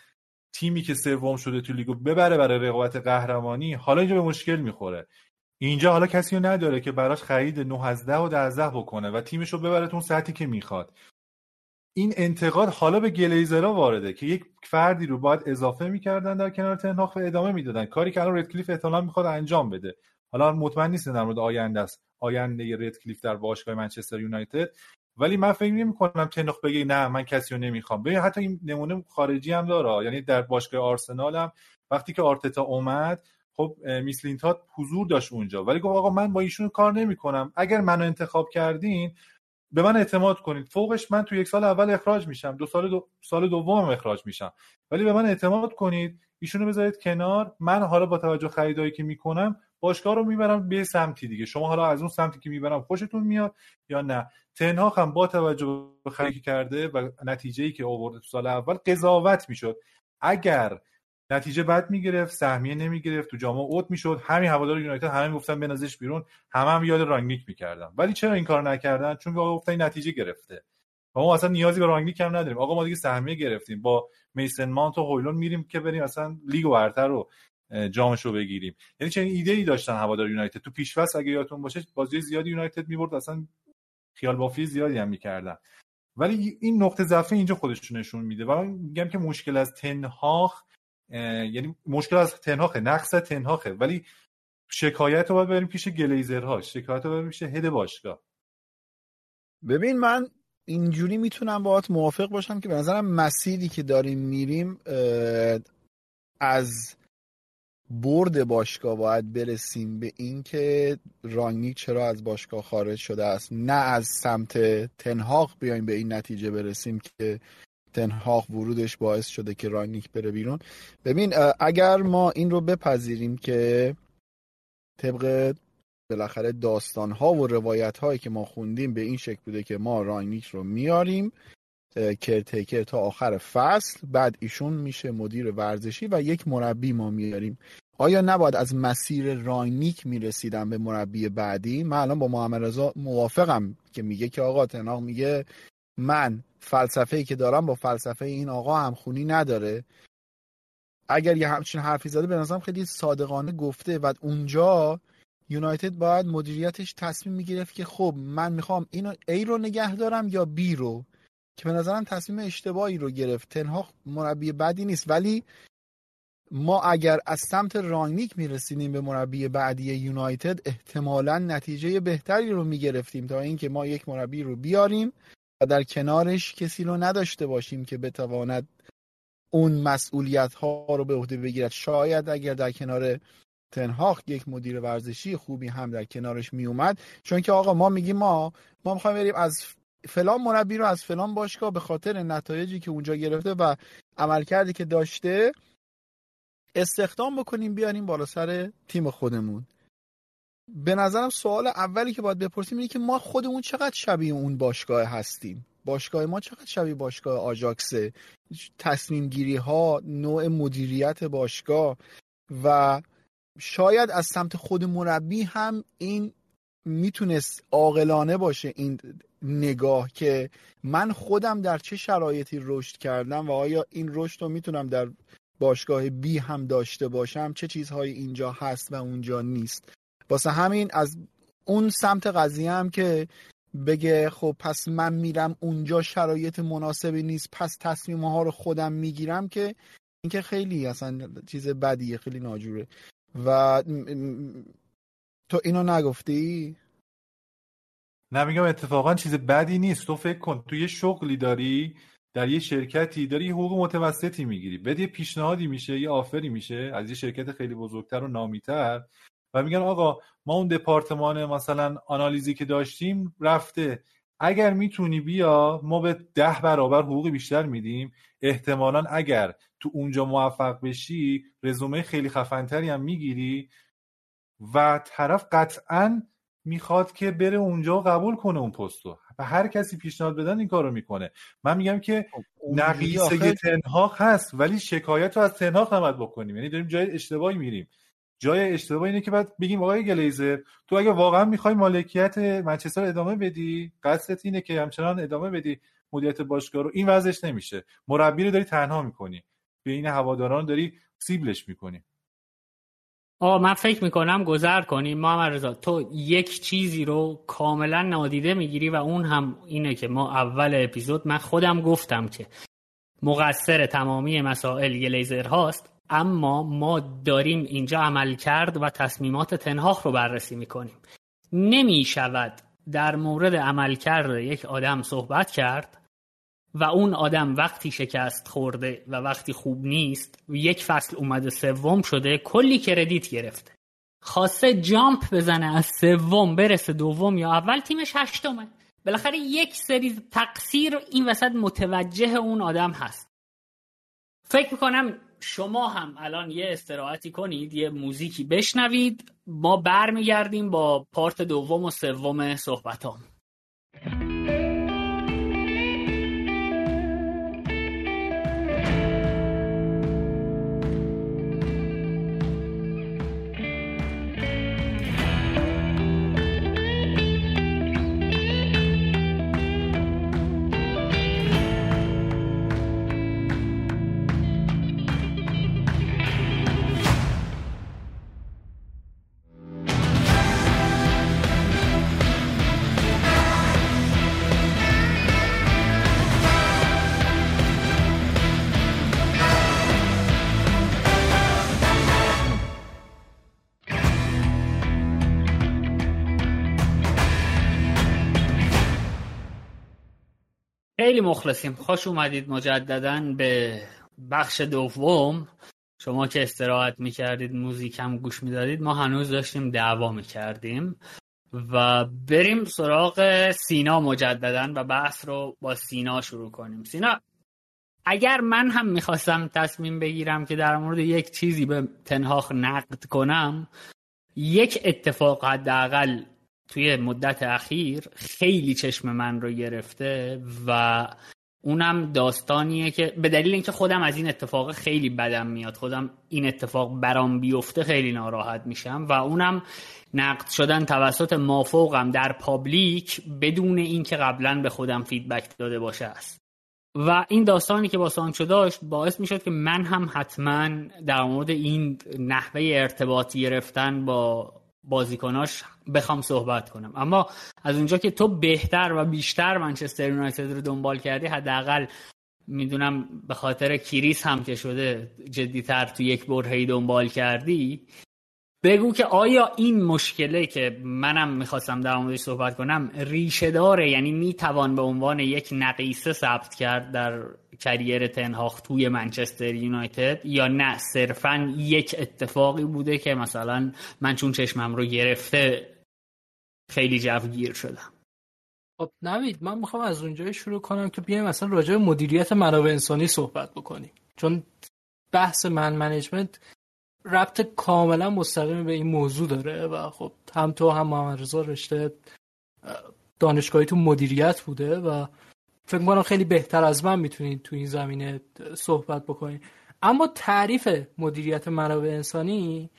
تیمی که سوم شده تو لیگو ببره برای رقابت قهرمانی حالا اینجا به مشکل می‌خوره. اینجا حالا کسی رو نداره که براش خرید 9 از 10 و 12 بکنه و تیمش رو ببره اون سطحی که می‌خواد. این انتقاد حالا به گلیزرا وارده که یک فردی رو باید اضافه می‌کردن در کنار تنهاق و ادامه می‌دادن. کاری که الان ردکلیف احتمالاً می‌خواد انجام بده. حالا مطمئن نیست در مورد آینده است. آینده ردکلیف در باشگاه منچستر یونایتد. ولی من فکر نمی کنم تنخ بگه نه من کسی رو نمی‌خوام. ببین حتی این نمونه خارجی هم داره. یعنی در باشگاه آرسنال هم وقتی که آرتتا اومد خب میسلینتات حضور داشت اونجا. ولی گفت آقا من با ایشون کار نمی‌کنم. اگر منو انتخاب کردین به من اعتماد کنید. فوقش من تو یک سال اول اخراج میشم. دو سال دو سال دومم اخراج میشم. ولی به من اعتماد کنید. ایشونو بذارید کنار. من حالا با توجه خریدایی که می‌کنم باشگاه رو می‌برم به سمتی دیگه. شما حالا از اون سمتی که می‌برم خوشتون میاد یا نه؟ تنها هم با توجه به خریدی کرده و نتیجه ای که آورده تو سال اول قضاوت می‌شد. اگر نتیجه بد می‌گرفت سهمیه نمی‌گرفت تو جام اوت می‌شد. همین هوادار یونایتد همه گفتن بنازش بیرون. همه هم یاد رانگنیک می‌کردن. ولی چرا این کار نکردن؟ چون آقا گفتن نتیجه گرفته. و ما اصلا نیازی به رانگنیک هم نداریم. آقا ما دیگه سهمیه گرفتیم. با میسن مانت و هویلون میریم که بریم اصلا لیگ برتر رو جامش رو بگیریم. یعنی چه ایده ای داشتن هوادار یونایتد. تو پیشواز اگه یادتون باشه بازی زیادی یونایتد می‌برد. اصلا خیال بافی زیادی هم می‌کردن. ولی این نقطه ضعف اینجا خودش نشون میده. و میگم که مشکل از تنهاخ یعنی مشکل از تنهاخه نقص تنهاخه. ولی شکایت رو باید بریم پیش گلیزرها شکایت رو بریم پیش هد باشگاه. ببین من اینجوری می‌تونم باهات موافق باشم که به نظرم مسیری که داریم میریم از برد باشگاه باید برسیم به اینکه رانگنیک چرا از باشگاه خارج شده است. نه از سمت تنهاق بیایم به این نتیجه برسیم که تنهاق ورودش باعث شده که رانگنیک بره بیرون. ببین اگر ما این رو بپذیریم که طبق بالاخره داستان ها و روایت هایی که ما خوندیم به این شکل بوده که ما رانگنیک رو میاریم کرتیکر تا آخر فصل بعد ایشون میشه مدیر ورزشی و یک مربی ما میاریم. آیا نباید از مسیر راینیک می‌رسیدم به مربی بعدی؟ من الان با محمد رضا موافقم که میگه که آقا تناق میگه من فلسفه ای که دارم با فلسفه این آقا هم خونی نداره. اگر یه همچین حرفی زده به نظرم خیلی صادقانه گفته و اونجا یونایتد باید مدیریتش تصمیم می‌گرفت که خب من می‌خوام اینو ای رو نگه دارم یا بی رو که به نظرم تصمیم اشتباهی رو گرفت. تنها مربی بدی نیست. ولی ما اگر از سمت رانگنیک می‌رسیدیم به مربی بعدی یونایتد احتمالا نتیجه بهتری رو می‌گرفتیم تا اینکه ما یک مربی رو بیاریم. و در کنارش کسی رو نداشته باشیم که بتواند اون مسئولیت ها رو به عهده بگیرد. شاید اگر در کنار تنهاخ یک مدیر ورزشی خوبی هم در کنارش میومد چون که آقا ما میگیم ما ما می‌خوایم بریم از فلان مربی رو از فلان باشگاه به خاطر نتایجی که اونجا گرفته و عملکردی که داشته استخدام بکنیم بیاریم بالا سر تیم خودمون. به نظرم سوال اولی که باید بپرسیم اینه که ما خودمون چقدر شبیه اون باشگاه هستیم؟ باشگاه ما چقدر شبیه باشگاه آجاکسه تصمیم گیری ها نوع مدیریت باشگاه و شاید از سمت خود مربی هم این می‌تونست عاقلانه باشه این نگاه که من خودم در چه شرایطی رشد کردم و آیا این رشد رو می‌تونم در باشگاه بی هم داشته باشم؟ چه چیزهایی اینجا هست و اونجا نیست؟ واسه همین از اون سمت قضیه هم که بگه خب پس من میرم اونجا شرایط مناسبی نیست پس تصمیم ها رو خودم می‌گیرم که اینکه خیلی اصلا چیز بدیه خیلی ناجوره. و تو اینو نگفتی؟ نه میگم اتفاقا چیز بدی نیست. تو فکر کن تو یه شغلی داری در یه شرکتی داری یه حقوق متوسطی می‌گیری. بعد یه پیشنهادی میشه یه آفری میشه از یه شرکت خیلی بزرگتر و نامیتر. و میگن آقا ما اون دپارتمان مثلا آنالیزی که داشتیم رفته. اگر می‌تونی بیا ما به ده برابر حقوق بیشتر میدیم. احتمالا اگر تو اونجا موفق بشی رزومه خیلی خفنتری هم می‌گیری. و طرف قطعا می‌خواد که بره اونجا و قبول کنه اون پستو و هر کسی پیشنهاد بدن این کارو می‌کنه. من میگم که خب، نقیصه آخر... تنهاق هست ولی شکایت رو از تنهاق نباید بکنیم. یعنی داریم جای اشتباهی میریم. جای اشتباه اینه که بعد بگیم آقای گلیزر تو اگه واقعا می‌خوای مالکیت منچستر ادامه بدی قصدت اینه که همچنان ادامه بدی مدیریت باشگاه رو. این وضعش نمیشه. مربی رو داری تنها می‌کنی. بین هواداران داری سیبلش می‌کنی. آه من فکر می‌کنم گذر کنیم. محمد رضا تو یک چیزی رو کاملا نادیده می‌گیری و اون هم اینه که ما اول اپیزود من خودم گفتم که مقصر تمامی مسائل یه لیزر هاست اما ما داریم اینجا عمل کرد و تصمیمات تنهاخ رو بررسی می‌کنیم. نمی شود در مورد عمل کرد یک آدم صحبت کرد و اون آدم وقتی شکست خورده و وقتی خوب نیست یک فصل اومده سوم شده کلی کردیت گرفته. خواسته جامپ بزنه از سوم برسه دوم یا اول تیمش هشتمه. بالاخره یک سری تقصیر این وسط متوجه اون آدم هست. فکر می‌کنم شما هم الان یه استراحتی کنید یه موزیکی بشنوید ما برمیگردیم با پارت دوم و سوم صحبتام. خیلی مخلصیم. خوش اومدید مجددا به بخش دوم. شما که استراحت می‌کردید موزیک هم گوش می‌دادید ما هنوز داشتیم دعوا می‌کردیم و بریم سراغ سینا مجددا و بحث رو با سینا شروع کنیم. سینا اگر من هم می‌خواستم تصمیم بگیرم که در مورد یک چیزی به تنهاخ نقد کنم یک اتفاق حداقل توی مدت اخیر خیلی چشم من رو گرفته و اونم داستانیه که به دلیل اینکه خودم از این اتفاق خیلی بدم میاد خودم این اتفاق برام بیفته خیلی ناراحت میشم و اونم نقد شدن توسط مافوقم در public بدون اینکه قبلا به خودم feedback داده باشه است. و این داستانی که با سانچو داشت باعث می‌شد که من هم حتما در مورد این نحوه ارتباط گرفتن با بازیکناش بخوام صحبت کنم. اما از اونجا که تو بهتر و بیشتر منچستر یونایتد رو دنبال کردی حداقل می‌دونم به خاطر کریس هم که شده جدیتر تو یک برهی دنبال کردی بگو که آیا این مشکله که منم می‌خواستم در موردش صحبت کنم ریشه داره؟ یعنی می‌توان به عنوان یک نقیصه ثبت کرد در کریر تنهاخ توی منچستر یونایتد. یا نه صرفا یک اتفاقی بوده که مثلا من چون چشمم رو گرفته خیلی جوگیر شدم. خب نوید من می‌خوام از اونجای شروع کنم که بیایم مثلا راجع به مدیریت منابع انسانی صحبت بکنیم. چون بحث من منیجمنت ربط کاملا مستقیم به این موضوع داره و خب هم تو هم محمد رضا رشته دانشگاهی تو مدیریت بوده و فکر خیلی بهتر از من می‌تونید تو این زمینه صحبت بکنید اما تعریف مدیریت منابع انسانی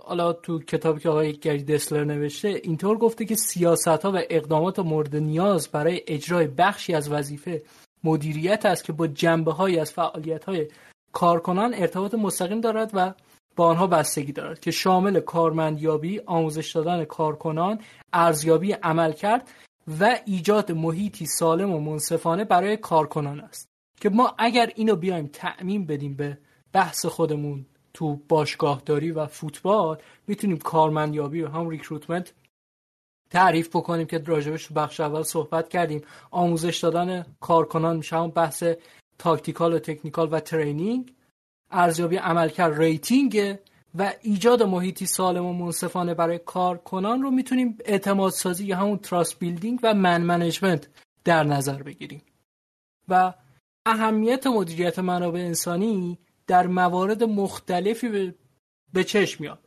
حالا تو کتابی که آقای گری دسلر نوشته اینطور گفته که سیاست ها و اقدامات مورد نیاز برای اجرای بخشی از وظیفه مدیریت است که با جنبه های از فعالیت های کارکنان ارتباط مستقیم دارد و با آنها بستگی دارد که شامل کارمندیابی، آموزش دادن کارکنان، ارزیابی عمل کرد و ایجاد محیطی سالم و منصفانه برای کارکنان است که ما اگر اینو بیایم تعمیم بدیم به بحث خودمون تو باشگاهداری و فوتبال می‌تونیم کارمندیابی و هم recruitment تعریف بکنیم که راجبش تو بخش اول صحبت کردیم. آموزش دادن کارکنان میشه هم بحث tactical و technical و training. ارزیابی عملکرد rating. و ایجاد محیطی سالم و منصفانه برای کارکنان رو می‌تونیم اعتماد سازی یا همون trust building و man management در نظر بگیریم. و اهمیت مدیریت منابع انسانی در موارد مختلفی به چشم میاد.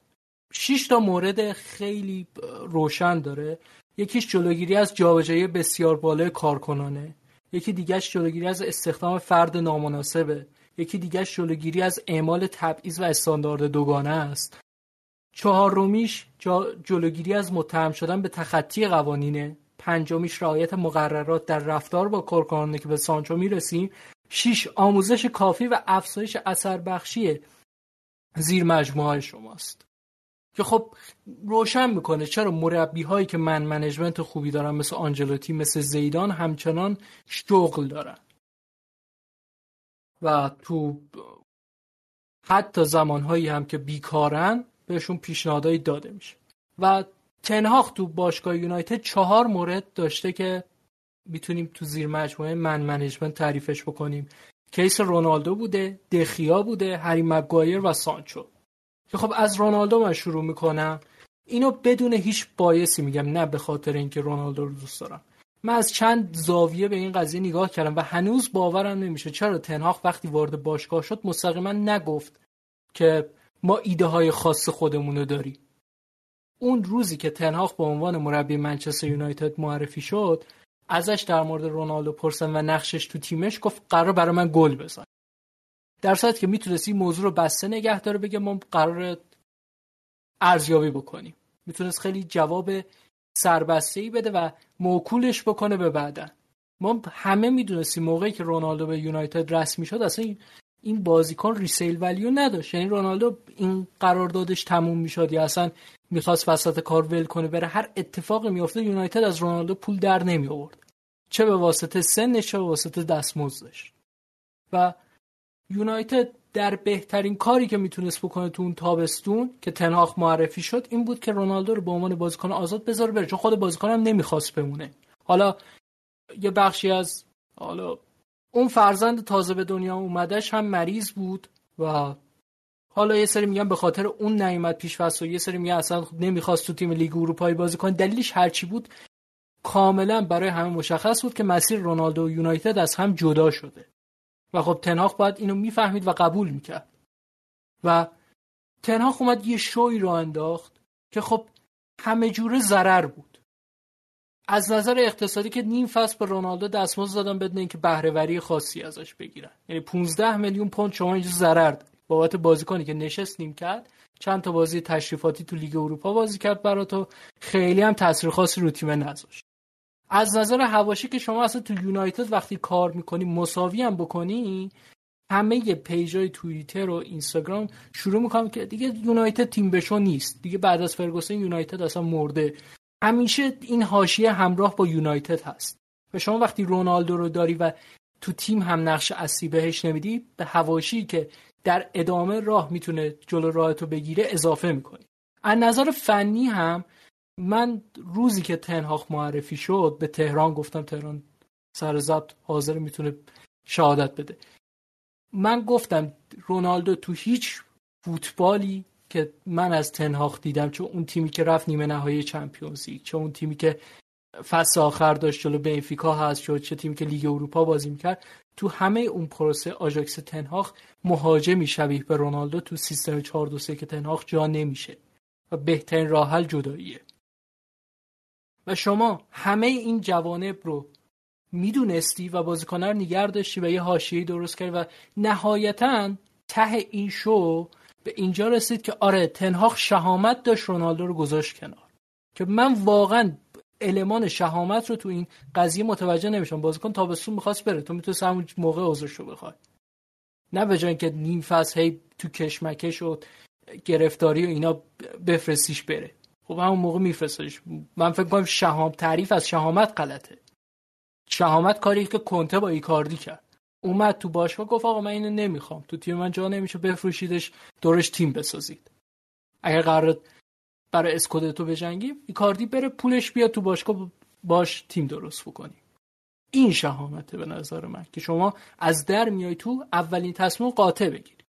شش تا مورد خیلی روشن داره. یکیش جلوگیری از جابجایی بسیار بالای کارکنانه. یکی دیگهش جلوگیری از استخدام فرد نامناسبه. یکی دیگهش جلوگیری از اعمال تبعیض و استاندارد دوگانه است. چهارمیش جلوگیری از متهم شدن به تخطی قوانینه پنجمیش رعایت مقررات در رفتار با کارکنان که به سانچو می‌رسیم. شیش آموزش کافی و افزایش اثر بخشی زیر مجموعه شماست. که خب روشن می‌کنه چرا مربی هایی که من منیجمنت خوبی دارن مثل آنجلوتی مثل زیدان همچنان شغل دارن. و تو حتی زمانهایی هم که بیکارن بهشون پیشنهادهایی داده میشه. و تنهاخ تو باشگاه یونایتد چهار مورد داشته که می‌تونیم تو زیر مجموعه man management تعریفش بکنیم. case رونالدو بوده دخئا بوده هری مگوایر و سانچو. که خب از رونالدو من شروع می‌کنم. اینو بدون هیچ bias ی میگم نه به خاطر اینکه رونالدو رو دوست دارم. من از چند زاویه به این قضیه نگاه کردم و هنوز باورم نمیشه. چرا تن‌هاخ وقتی وارد باشگاه شد مستقیما نگفت که ما ایده های خاص خودمونو داریم. اون روزی که تنهاق به عنوان مربی منچستر یونایتد معرفی شد ازش در مورد رونالدو پرسن و نقشش تو تیمش گفت قرار برای من گل بزن در صورتی که می‌تونست این موضوع رو بسته نگه داره بگه ما قرار ارزیابی بکنیم. می‌تونست خیلی جواب سربسته ای بده و موکولش بکنه به بعدن ما همه می‌دونستیم موقعی که رونالدو به یونایتد رسمی شد اصلا این بازیکن ریسیل ولیو نداشت. یعنی رونالدو این قراردادش تموم می‌شد یا اصلا می‌خواست وسط کار ول کنه. بره هر اتفاقی میافته یونایتد از رونالدو پول در نمی آورد چه به واسطه سنش چه به واسطه دستمزدش. و یونایتد در بهترین کاری که می‌تونست بکنه تو اون تابستون که تنهاخ معرفی شد این بود که رونالدو رو به عنوان بازیکن آزاد بذاره بره. چون خود بازیکن هم نمی‌خواست بمونه. حالا یه بخشی از حالا اون فرزند تازه به دنیا اومدش هم مریض بود و حالا یه سری میگن به خاطر اون نیومد پیش و یه سری میگن اصلا نمی‌خواست تو تیم لیگ اروپایی بازی کنه. دلیلش هرچی بود کاملا برای همه مشخص بود که مسیر رونالدو و یونایتد از هم جدا شده. و خب تنهاخ باید اینو می‌فهمید و قبول می‌کرد. و تنهاخ اومد یه شوی رو انداخت که خب همه جوره ضرر بود. از نظر اقتصادی که نیم فصل به رونالدو دستمزد دادن بدون اینکه بهرهوری خاصی ازش بگیرن. یعنی 15 میلیون پوند شما اینجا ضرر بابت بازیکنی که نشست نیم کرد چند تا بازی تشریفاتی تو لیگ اروپا بازی کرد برا تو. خیلی هم تاثیر خاصی رو تیم نذاشت. از نظر هواشی که شما اصلا تو یونایتد وقتی کار می‌کنی مساوی هم بکنی همه پیجای توییتر و اینستاگرام شروع می‌کنم که دیگه یونایتد تیم بشو نیست. دیگه بعد از فرگوسن یونایتد اصلا مرده. همیشه این حاشیه همراه با یونایتد هست. و شما وقتی رونالدو رو داری و تو تیم هم نقش اصلی بهش نمیدی به هواشی که در ادامه راه می‌تونه جلو راهتو بگیره اضافه می‌کنی. از نظر فنی هم من روزی که تنهاخ معرفی شد به تهران گفتم تهران سر ضبط حاضر می‌تونه شهادت بده. من گفتم رونالدو تو هیچ فوتبالی که من از تنهاخ دیدم چون اون تیمی که رفت نیمه نهایی چمپیونز لیگ چون اون تیمی که فصل آخر داشت جلو بنفیکا هست شد چه تیمی که لیگ اروپا بازی می‌کرد تو همه اون پروسه آژاکس تنهاخ مهاجمی شبیه به رونالدو تو سیستم 4 2 که تنهاخ جا نمیشه. و بهترین راه حل جداییه. و شما همه این جوانب رو می‌دونستی و بازیکنه رو نگر داشتی و یه حاشیه درست کردی و نهایتا ته این شو به اینجا رسید که آره تنهاخ شهامت داشت رونالدو رو گذاشت کنار. که من واقعا المان شهامت رو تو این قضیه متوجه نمیشم. بازیکن تابستون می‌خواست بره. تو می‌تونی همون موقع عذرش رو بخوای. نه به که نیم فصل هی تو کشمکش و گرفتاری و اینا بفرستیش بره. خب همون موقع میفرستش. من فکر کنم شهام تعریف از شهامت غلطه. شهامت کاری که کنته با ایکاردی کرد. اومد تو باشگاه گفت آقا من اینو نمی‌خوام. تو تیم من جا نمیشه بفروشیدش دورش تیم بسازید. اگر قرار برای اسکودتو بجنگیم ایکاردی بره پولش بیاد تو باشگاه باش تیم درست بکنیم. این شهامته به نظر من که شما از در میای تو اولین تصمیم قاطع بگیری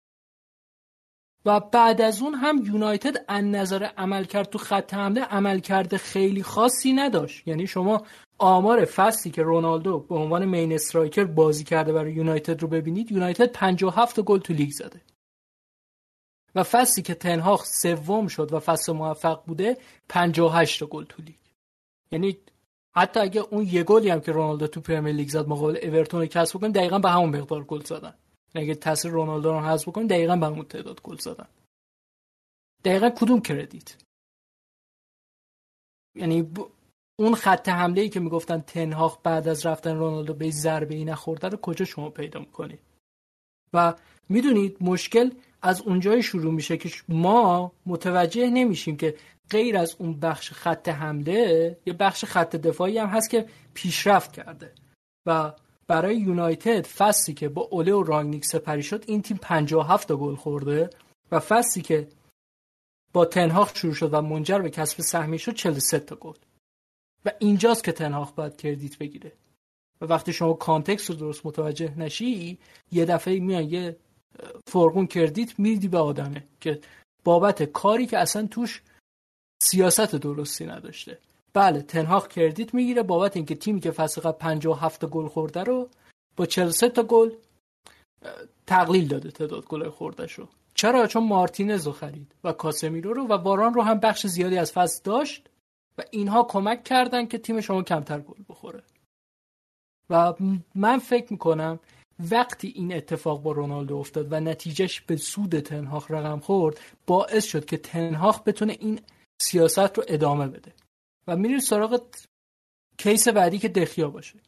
و بعد از اون هم یونایتد از نظر عملکرد تو خط حمله عملکرد خیلی خاصی نداشت. یعنی شما آمار فصلی که رونالدو به عنوان main striker بازی کرده برای یونایتد رو ببینید یونایتد 57 گل تو لیگ زده. و فصلی که تنهاخ سوم شد و فصل موفق بوده 58 گل تو لیگ. یعنی حتی اگه اون یه گلی هم که رونالدو تو پرمیر لیگ زد مقابل اورتون کسر بکنیم دقیقا به همون مقدار گل زدن. اگه تاثیر رونالدو رو حذف بکنیم دقیقا همون تعداد گل زدن. دقیقا کدوم کردیت؟ یعنی اون خط حمله ای که می‌گفتن تنهاخ بعد از رفتن رونالدو به ضربه ای نخورده رو کجا شما پیدا می‌کنید و می‌دونید مشکل از اونجای شروع میشه که ما متوجه نمیشیم که غیر از اون بخش خط حمله یه بخش خط دفاعی هم هست که پیشرفت کرده. و برای یونایتد فصلی که با اوله و رانگنیک سپری شد این تیم 57 گل خورده و فصلی که با تنهاخ شروع شد و منجر به کسب سهمیه شد 43 تا گل. و اینجاست که تنهاخ باید credit بگیره. و وقتی شما context رو درست متوجه نشی یه دفعه میان یه فرقون credit میدی به آدمه که بابت کاری که اصلا توش سیاست درستی نداشته. بله تنهاخ کردیت می‌گیره. بابت اینکه تیمی که فصل قبل 57 گل خورده رو با 43 تا گل تقلیل داده تعداد گل خورده شو چرا؟ چون مارتینز رو خرید و کاسمیرو رو و واران رو هم بخش زیادی از فصل داشت و اینها کمک کردن که تیم شما کمتر گل بخوره. و من فکر می‌کنم وقتی این اتفاق با رونالدو افتاد و نتیجهش به سود تنهاخ رقم خورد باعث شد که تنهاخ بتونه این سیاست رو ادامه بده. و میریم سراغ کیس بعدی که دخیا باشه.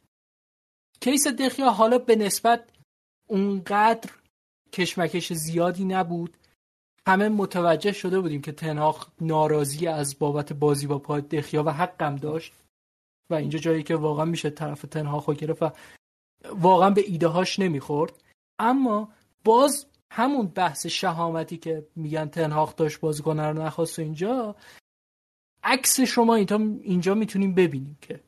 کیس دخیا حالا به نسبت اونقدر کشمکش زیادی نبود. همه متوجه شده بودیم که تنهاخ ناراضی از بابت بازی با پای دخیا و حقم داشت. و اینجا جایی که واقعا میشه طرف تنهاخ گرفت و واقعا به ایده هاش نمی‌خورد. اما باز همون بحث شهامتی که میگن تنهاخ داشت بازیکن رو نخواست اینجا عکسش رو ما اینجا می‌تونیم ببینیم که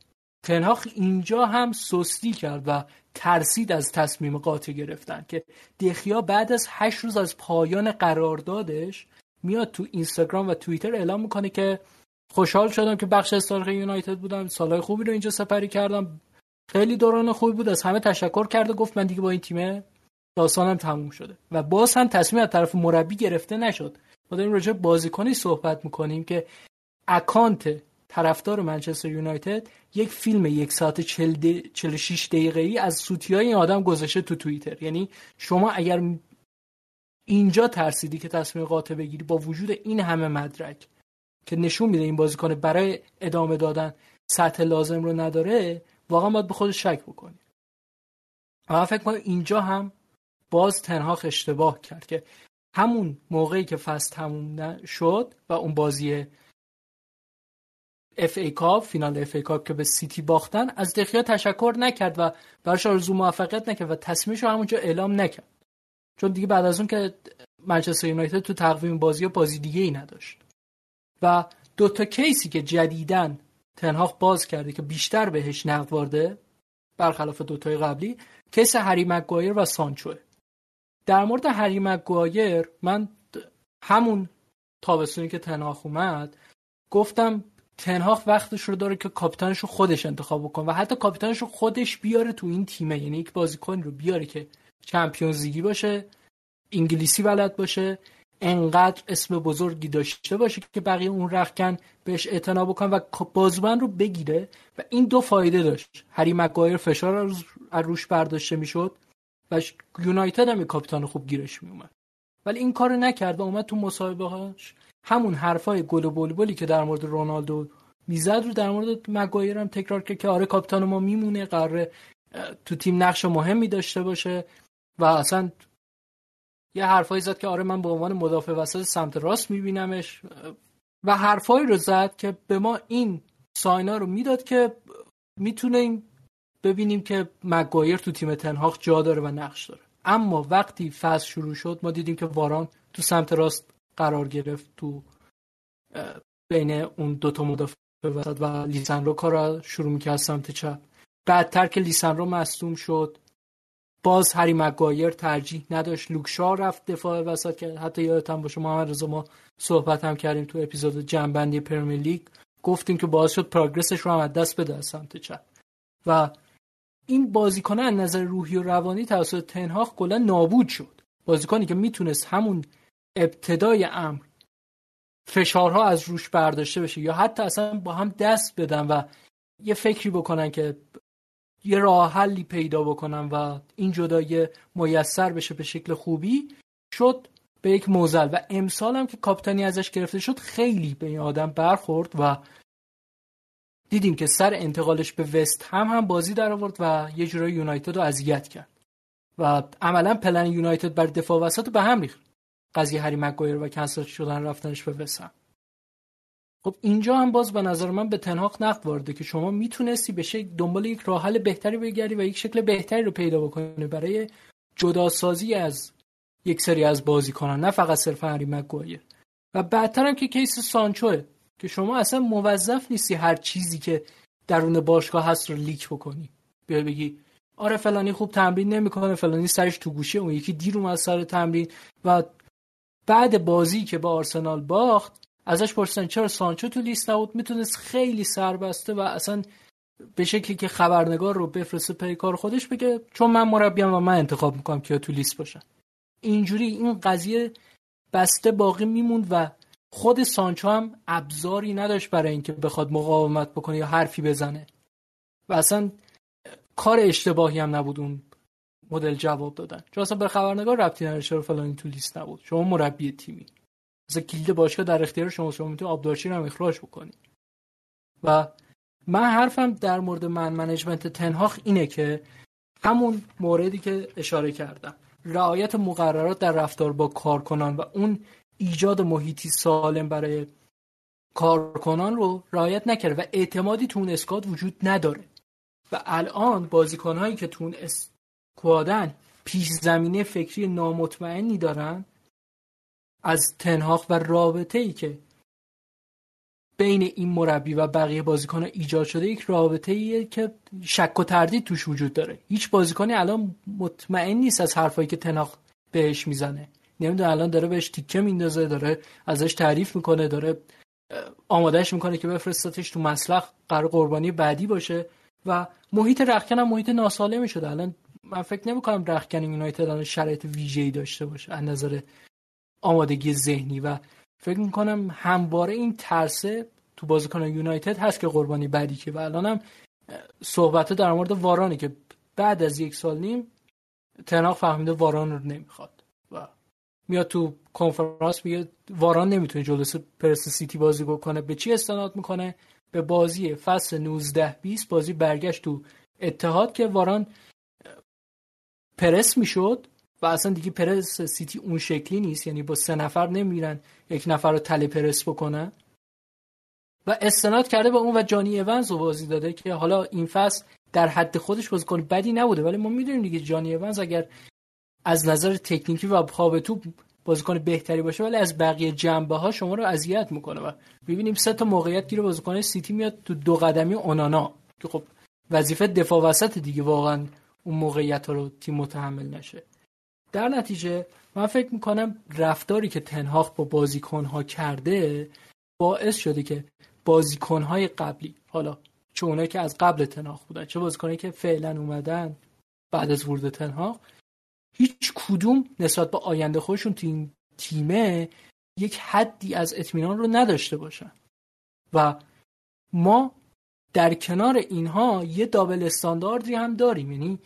تنهاخ اینجا هم سستی کرد و ترسید از تصمیم قاطع گرفتن که دخیا بعد از هشت روز از پایان قراردادش میاد تو اینستاگرام و توییتر اعلام می‌کنه که خوشحال شدم که بخش از تاریخ یونایتد بودم سالهای خوبی رو اینجا سپری کردم. خیلی دوران خوبی بود از همه تشکر کرده گفت من دیگه با این تیم داستانم تموم شده. و باز هم تصمیم از طرف مربی گرفته نشد. ما داریم راجع بازیکنی صحبت می‌کنیم که اکانت طرفدار منچستر یونایتد یک فیلم یک ساعت 46 دقیقه ای از سوتی های این آدم گذاشته تو توییتر. یعنی شما اگر اینجا ترسیدی که تصمیم قاطع بگیری با وجود این همه مدرک که نشون میده این بازیکن برای ادامه دادن سطح لازم رو نداره واقعا باید به خود شک بکنی. و فکر کنم اینجا هم باز تنهاخ اشتباه کرد که همون موقعی که فصل تموم شد و اون بازی اف ای کاپ فینال اف ای کاپ که به سیتی باختن از دخیا تشکر نکرد و براش آرزو موفقیت نکرد و تصمیمش رو همونجا اعلام نکرد. چون دیگه بعد از اون که منچستر یونایتد تو تقویم بازی و بازی دیگه ای نداشت. و دو تا کیسی که جدیدن تنهاق باز کرده که بیشتر بهش نقد وارده برخلاف دوتای قبلی کیس هری مگوایر و سانچوه. در مورد هری مگوایر من همون تابستونی که تنهاق اومد گفتم تنهاق وقتش رو داره که کاپیتانش رو خودش انتخاب بکنه و حتی کاپیتانش رو خودش بیاره تو این تیمه. یعنی یک بازیکن رو بیاره که چمپیونز لیگی باشه انگلیسی بلد باشه انقدر اسم بزرگی داشته باشه که بقیه اون رخکن بهش اعتنا بکنن و بازوبند رو بگیره و این دو فایده داشت. هری مگایر فشار از روش برداشته می‌شد و یونایتد هم کاپیتان خوب گیرش میومد ولی این کارو نکرد و اومد تو مصاحبه هاش همون حرفای گل و بلبلی که در مورد رونالدو می‌زد رو در مورد مگایر هم تکرار کرد که آره کاپیتان ما میمونه قراره تو تیم نقش مهمی داشته باشه و اصلا یه حرفایی زد که آره من به عنوان مدافع وسط سمت راست میبینمش و حرفایی رو زد که به ما این ساینا رو می‌داد که می‌تونیم ببینیم که مگایر تو تیم تنهاق جا داره و نقش داره. اما وقتی فصل شروع شد ما دیدیم که واران تو سمت راست قرار گرفت تو بین اون دوتا مدافع وسط و لیسنرو کار شروع می‌کرد سمت چپ. بعدتر که لیسنرو مصدوم شد باز هری مگایر ترجیح نداشت. لوکشا رفت دفاع وسط که حتی یادتم باشه محمد رضا ما صحبت هم کردیم تو اپیزود جنبندی پرمیر لیگ. گفتیم که باعث شد پروگرسش رو هم از دست بده سمت چپ. و این بازیکن از نظر روحی و روانی توسط تنهاخ کلا نابود شد. بازیکنی که می‌تونست همون ابتدای امر فشارها از روش برداشته بشه یا حتی اصلا با هم دست بدن و یه فکری بکنن که یه راه حلی پیدا بکنن و این جدایی میسر بشه به شکل خوبی شد به یک موزل. و امسال هم که کاپیتانی ازش گرفته شد خیلی به این آدم برخورد و دیدیم که سر انتقالش به وست هم هم بازی در آورد و یه جورای یونایتد رو اذیت کرد. و عملا پلن یونایتد بر دفاع وسط به هم ریخت. قضیه هری مگایر و کنسل شدن رفتنش به وست هم خب اینجا هم باز به نظر من به تنهاق نقد وارده که شما می‌تونستی به دنبال یک راه حل بهتری بگردی و یک شکل بهتری رو پیدا بکنی برای جداسازی از یک سری از بازیکنان نه فقط صرفا هری مگوایر و بعدتر هم که کیس سانچوه که شما اصلا موظف نیستی هر چیزی که درون باشگاه هست رو leak بکنی. بیا بگی آره فلانی خوب تمرین نمی‌کنه فلانی سرش تو گوشیه اون یکی دیر اومد سر تمرین و بعد بازی که با آرسنال باخت ازش پرسیدن چرا سانچو تو لیست نبود می‌تونست خیلی سربسته و اصلا به شکلی که خبرنگار رو بفرسته پی کار خودش بگه چون من مربیم و من انتخاب می‌کنم که تو لیست باشن. اینجوری این قضیه بسته باقی میموند و خود سانچو هم ابزاری نداشت برای اینکه بخواد مقاومت بکنه یا حرفی بزنه. و اصلا کار اشتباهی هم نبود اون مدل جواب دادن. چون اصلا به خبرنگار ربطی نداره فلانی تو لیست نبود. شما مربی تیمی. مثلا کلید باشگاه در اختیار شما شما می‌تونید آبدارچی رو اخراج بکنید و من حرفم در مورد من منیجمنت تنهاخ اینه که همون موردی که اشاره کردم. رعایت مقررات در رفتار با کارکنان و اون ایجاد محیطی سالم برای کارکنان رو رعایت نکرده و اعتمادی تو اون اسکاد وجود نداره. و الان بازیکنهایی که تو اون اسکوادن پیش زمینه فکری نامطمئنی دارن؟ از تنهاق و رابطه ای که بین این مربی و بقیه بازیکن ایجاد شده یک رابطه ایه که شک و تردید توش وجود داره. هیچ بازیکنی الان مطمئن نیست از حرفایی که تناق بهش می‌زنه. نمی‌دونه الان داره بهش تیکه میندازه داره ازش تعریف می‌کنه داره آمادهش می‌کنه که بفرستتش تو مسلخ قرار قربانی بعدی باشه و محیط رخکن هم محیط ناسالمی شده. الان من فکر نمی‌کنم رخکن یونایتد الان شرایط ویژه‌ای داشته باشه از نظر آمادگی ذهنی و فکر می‌کنم همواره این ترسه تو بازیکن یونایتد هست که قربانی بعدی که و الانم صحبت در مورد وارانی که بعد از یک سال نیم تناق فهمیده واران رو نمی‌خواد و میاد تو کنفرانس میگه واران نمی‌تونه جلوس پرس سیتی بازی بکنه. به چی استناد می‌کنه؟ به بازی فصل 19 20 بازی برگشت تو اتحاد که واران پرس می‌شد و اصلا دیگه پرس سیتی اون شکلی نیست یعنی با سه نفر نمیرن یک نفر رو تله پرس بکنن. و استناد کرده به اون و جانی اونز رو بازی داده که حالا این فصل در حد خودش بازیکن بدی نبوده ولی ما می‌دونیم دیگه جانی اونز اگر از نظر تکنیکی و خواب تو بازیکن بهتری باشه ولی از بقیه جنبه ها شما رو اذیت می‌کنه. و ببینیم سه تا موقعیت گیره بازیکن سیتی میاد تو دو قدمی اونانا. که خب وظیفه دفاع وسط دیگه واقعا اون موقعیت ها رو تیم متحمل نشه. در نتیجه من فکر می‌کنم رفتاری که تنهاخ با بازیکنها کرده باعث شده که بازیکنهای قبلی حالا چه اونایی که از قبل تنهاخ بودن چه بازیکنهایی که فعلا اومدن بعد از ورود تنهاخ هیچ کدوم نسبت به آینده خودشون تیم تیمه یک حدی از اطمینان رو نداشته باشن. و ما در کنار اینها یه دابل استانداردی هم داریم. یعنی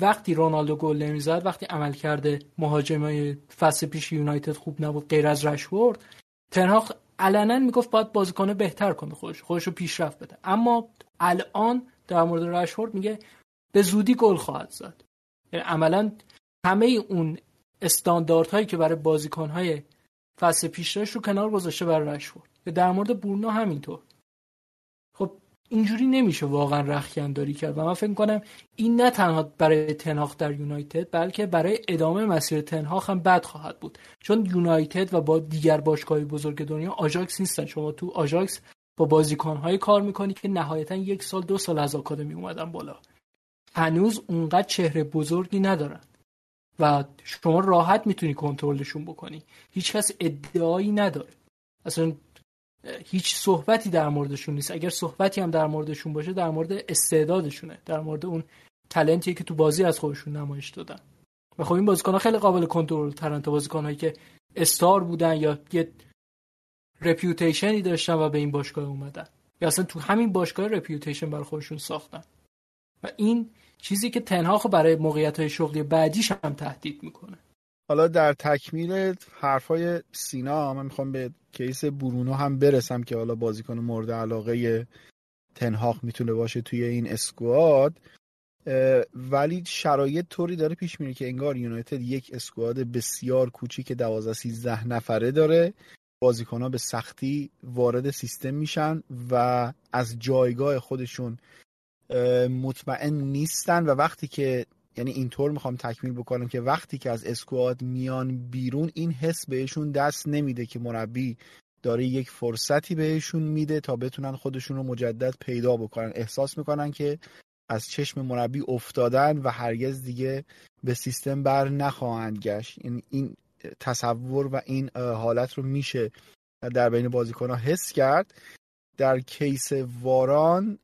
وقتی رونالدو گل نمی‌زد وقتی عمل کرده مهاجمای فصل پیش یونایتد خوب نبود غیر از رشورد تنها علنا می‌گفت باید بازیکن بهتر کنه خودش خودش رو پیشرفت بده. اما الان در مورد رشورد میگه به زودی گل خواهد زد. یعنی عملا همه اون استانداردهایی که برای بازیکنهای فصل پیش رو کنار گذاشته برای رشورد. در مورد بورنا همینطور. اینجوری نمیشه واقعا رخکنداری کرد. و من فکر کنم این نه تنها برای تنهاخ در یونایتد بلکه برای ادامه مسیر تنهاخ هم بد خواهد بود. چون یونایتد و با دیگر باشگاه بزرگ دنیا آژاکس نیستن. شما تو آژاکس با بازیکنهایی کار می‌کنی که نهایتا یک سال دو سال از آکادمی اومدن بالا. هنوز اونقدر چهره بزرگی ندارن. و شما راحت می‌تونی کنترلشون بکنی. هیچ کس ادعایی نداره. اصلا هیچ صحبتی در موردشون نیست. اگر صحبتی هم در موردشون باشه در مورد استعدادشونه. در مورد اون تلنتی که تو بازی از خودشون نمایش دادن. و خب این بازیکن خیلی قابل کنترل ترن تا بازیکن هایی که استار بودن یا یه رپیوتیشنی داشتن و به این باشگاه اومدن. یا اصلا تو همین باشگاه رپیوتیشن برای خودشون ساختن. و این چیزی که تنها برای موقعیت های شغلی بعدیش هم تهدید می‌کنه. حالا در تکمیل حرفای سینا من می‌خوام به کیس برونو هم برسم که حالا بازیکن مورد علاقه تنهاق می‌تونه باشه توی این اسکواد ولی شرایط طوری داره پیش میره که انگار یونایتد یک اسکواد بسیار کوچیک 12 13 نفره داره. بازیکنها به سختی وارد سیستم میشن و از جایگاه خودشون مطمئن نیستن و وقتی که یعنی اینطور می‌خوام تکمیل بکنم که وقتی که از اسکواد میان بیرون این حس بهشون دست نمیده که مربی داره یک فرصتی بهشون میده تا بتونن خودشون رو مجدد پیدا بکنن. احساس می‌کنن که از چشم مربی افتادن و هرگز دیگه به سیستم بر نخواهند گشت. این, این تصور و این حالت رو میشه در بین بازیکن ها حس کرد. در کیس واران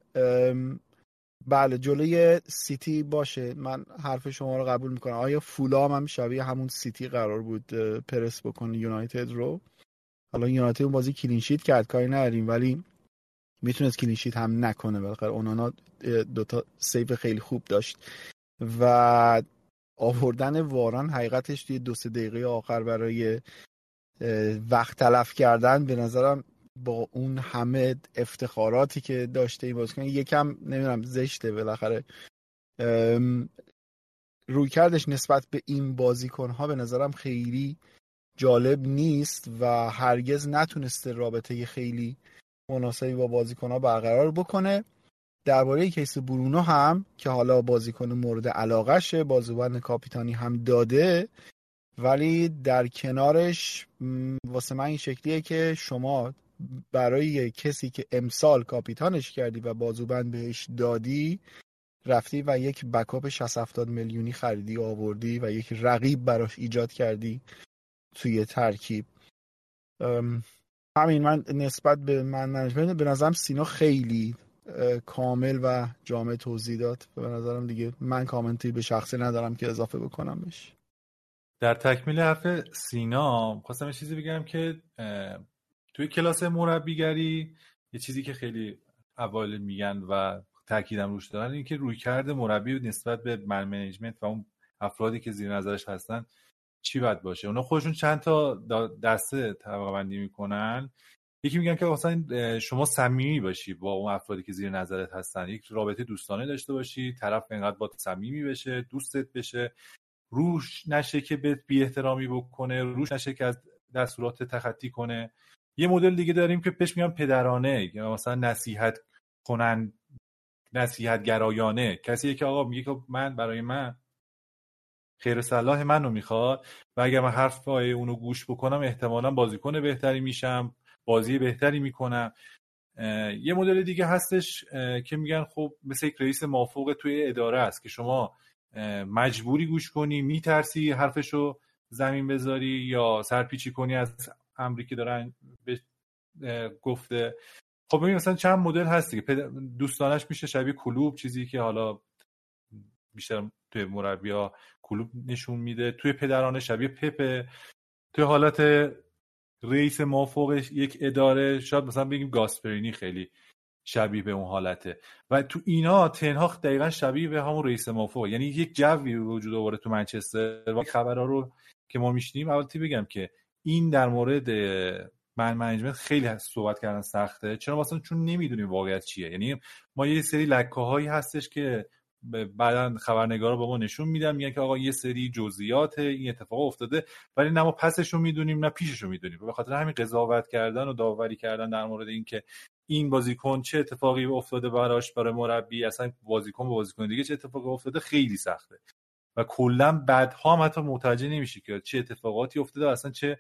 بله جلوی سیتی باشه. من حرف شما رو قبول می‌کنم. آیا فولام هم شبیه همون سیتی قرار بود پرس بکنه یونایتد رو؟ حالا یونایتد اون بازی clean sheet کرد کاری نداریم ولی می‌تونست clean sheet هم نکنه. بالاخره اونانا دوتا save خیلی خوب داشت و آوردن واران حقیقتش توی دو سه دقیقه آخر برای وقت تلف کردن به نظرم با اون همه افتخاراتی که داشته این بازیکن یکم نمی‌دونم زشته بالاخره. روی کردش نسبت به این بازیکن ها به نظرم خیلی جالب نیست و هرگز نتونسته رابطه خیلی مناسبی با بازیکن ها برقرار بکنه. درباره کیس برونو هم که حالا بازیکن مورد علاقشه بازوبند کاپیتانی هم داده ولی در کنارش واسه من این شکلیه که شما برای کسی که امسال کاپیتانش کردی و بازوبند بهش دادی رفتی و یک بکاپ 60 70 میلیونی خریدی آوردی و یک رقیب براش ایجاد کردی توی ترکیب. همین من نسبت به من منجمنت به نظرم سینا خیلی کامل و جامع توضیح داد. به نظرم دیگه من کامنتی به شخصی ندارم که اضافه بکنم بهش در تکمیل حرف سینا خواستم چیزی بگم که توی کلاس مربیگری یه چیزی که خیلی اول میگن و تاکیدم روش دارن این که روی کرده مربی نسبت به من منیجمنت و اون افرادی که زیر نظرش هستن چی باید باشه؟ اونا خودشون چند تا دسته طبقه بندی می‌کنن. یکی میگن که مثلا شما صمیمی باشی با اون افرادی که زیر نظرت هستن. یک رابطه دوستانه داشته باشی طرف انقدر با صمیمی بشه دوستت بشه. روش نشه که به بی احترامی بکنه روش نشه که از دستورات تخطی کنه. یه مدل دیگه داریم که پیش میگن پدرانه یا مثلا نصیحت کنن نصیحت گرایانه کسی که آقا میگه که من برای من خیر صلاح منو می‌خواد و اگر من حرف اونو گوش بکنم احتمالا بازیکن بهتری میشم بازی بهتری می‌کنم. یه مدل دیگه هستش که میگن خب مثل یک رئیس مافوق توی اداره است که شما مجبوری گوش کنی میترسی حرفشو زمین بذاری یا سرپیچی کنی از امری که دارن به گفته. خب ببین مثلا چند مدل هستی که دوستانش میشه شبیه کلوب چیزی که حالا بیشتر توی مربیا کلوب نشون میده. توی پدرانه شبیه پپه توی حالت رئیس مافوق یک اداره شاید مثلا بگیم گاسپرینی خیلی شبیه به اون حالته. و تو اینا تنها دقیقا شبیه به همون رئیس مافوق یعنی یک جوی وجود آورده تو منچستر. و خبرها رو که ما میشنیم اولتی بگم که این در مورد من منیجمنت خیلی صحبت کردن سخته. چرا واسه چون نمی‌دونیم واقعیت چیه. یعنی ما یه سری لکه هایی هستش که بعدا خبرنگارا با ما نشون میدن میگن که آقا یه سری جزئیات این اتفاق افتاده ولی نه ما پسش رو می‌دونیم نه پیشش رو می‌دونیم. به خاطر همین قضاوت کردن و داوری کردن در مورد اینکه این بازیکن چه اتفاقی افتاده براش برای مربی اصلا بازیکن به بازیکن دیگه چه اتفاقی افتاده خیلی سخته. و کلا بعدها هم حتی متوجه نمیشه که چه اتفاقاتی افتاده و اصلا چه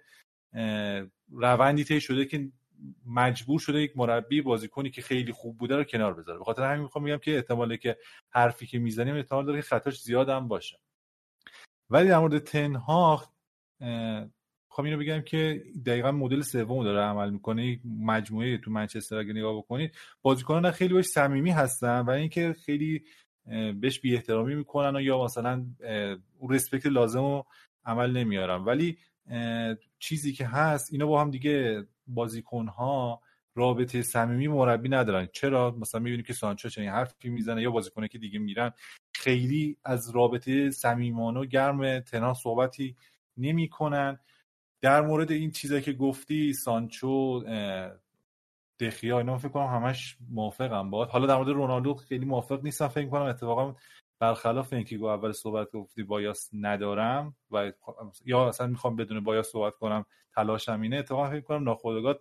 روندی طی شده که مجبور شده یک مربی بازیکنی که خیلی خوب بوده رو کنار بذاره. به خاطر همین می‌خوام بگم که احتماله که حرفی که می‌زنیم احتمال داره که خطاش زیاد هم باشه. ولی در مورد تنها خب اینو بگم که دقیقا مدل سوم داره عمل می‌کنه. مجموعه تو منچستر اگه نگاه بکنید بازیکنان خیلی بهش صمیمی هستن و اینکه خیلی بهش بی احترامی می‌کنن و یا مثلا اون رسپکت لازم رو عمل نمیارن. ولی چیزی که هست اینا با هم دیگه بازیکن ها رابطه صمیمی مربی ندارن. چرا؟ مثلا می‌بینیم که سانچو چنین حرفی می‌زنه یا بازیکنه که دیگه میرن خیلی از رابطه صمیمانه و گرم تنها صحبتی نمی‌کنن. در مورد این چیزایی که گفتی سانچو دخیا اینا فکر کنم همش موافقم باد حالا در مورد رونالدو خیلی موافق نیستم. فکر کنم اتفاقا برخلاف اینکه گو اول صحبت گفتی بایاس ندارم و یا اصلا می‌خوام بدون بایاس صحبت کنم تلاشم اینه اتفاقا فکر کنم ناخودآگاه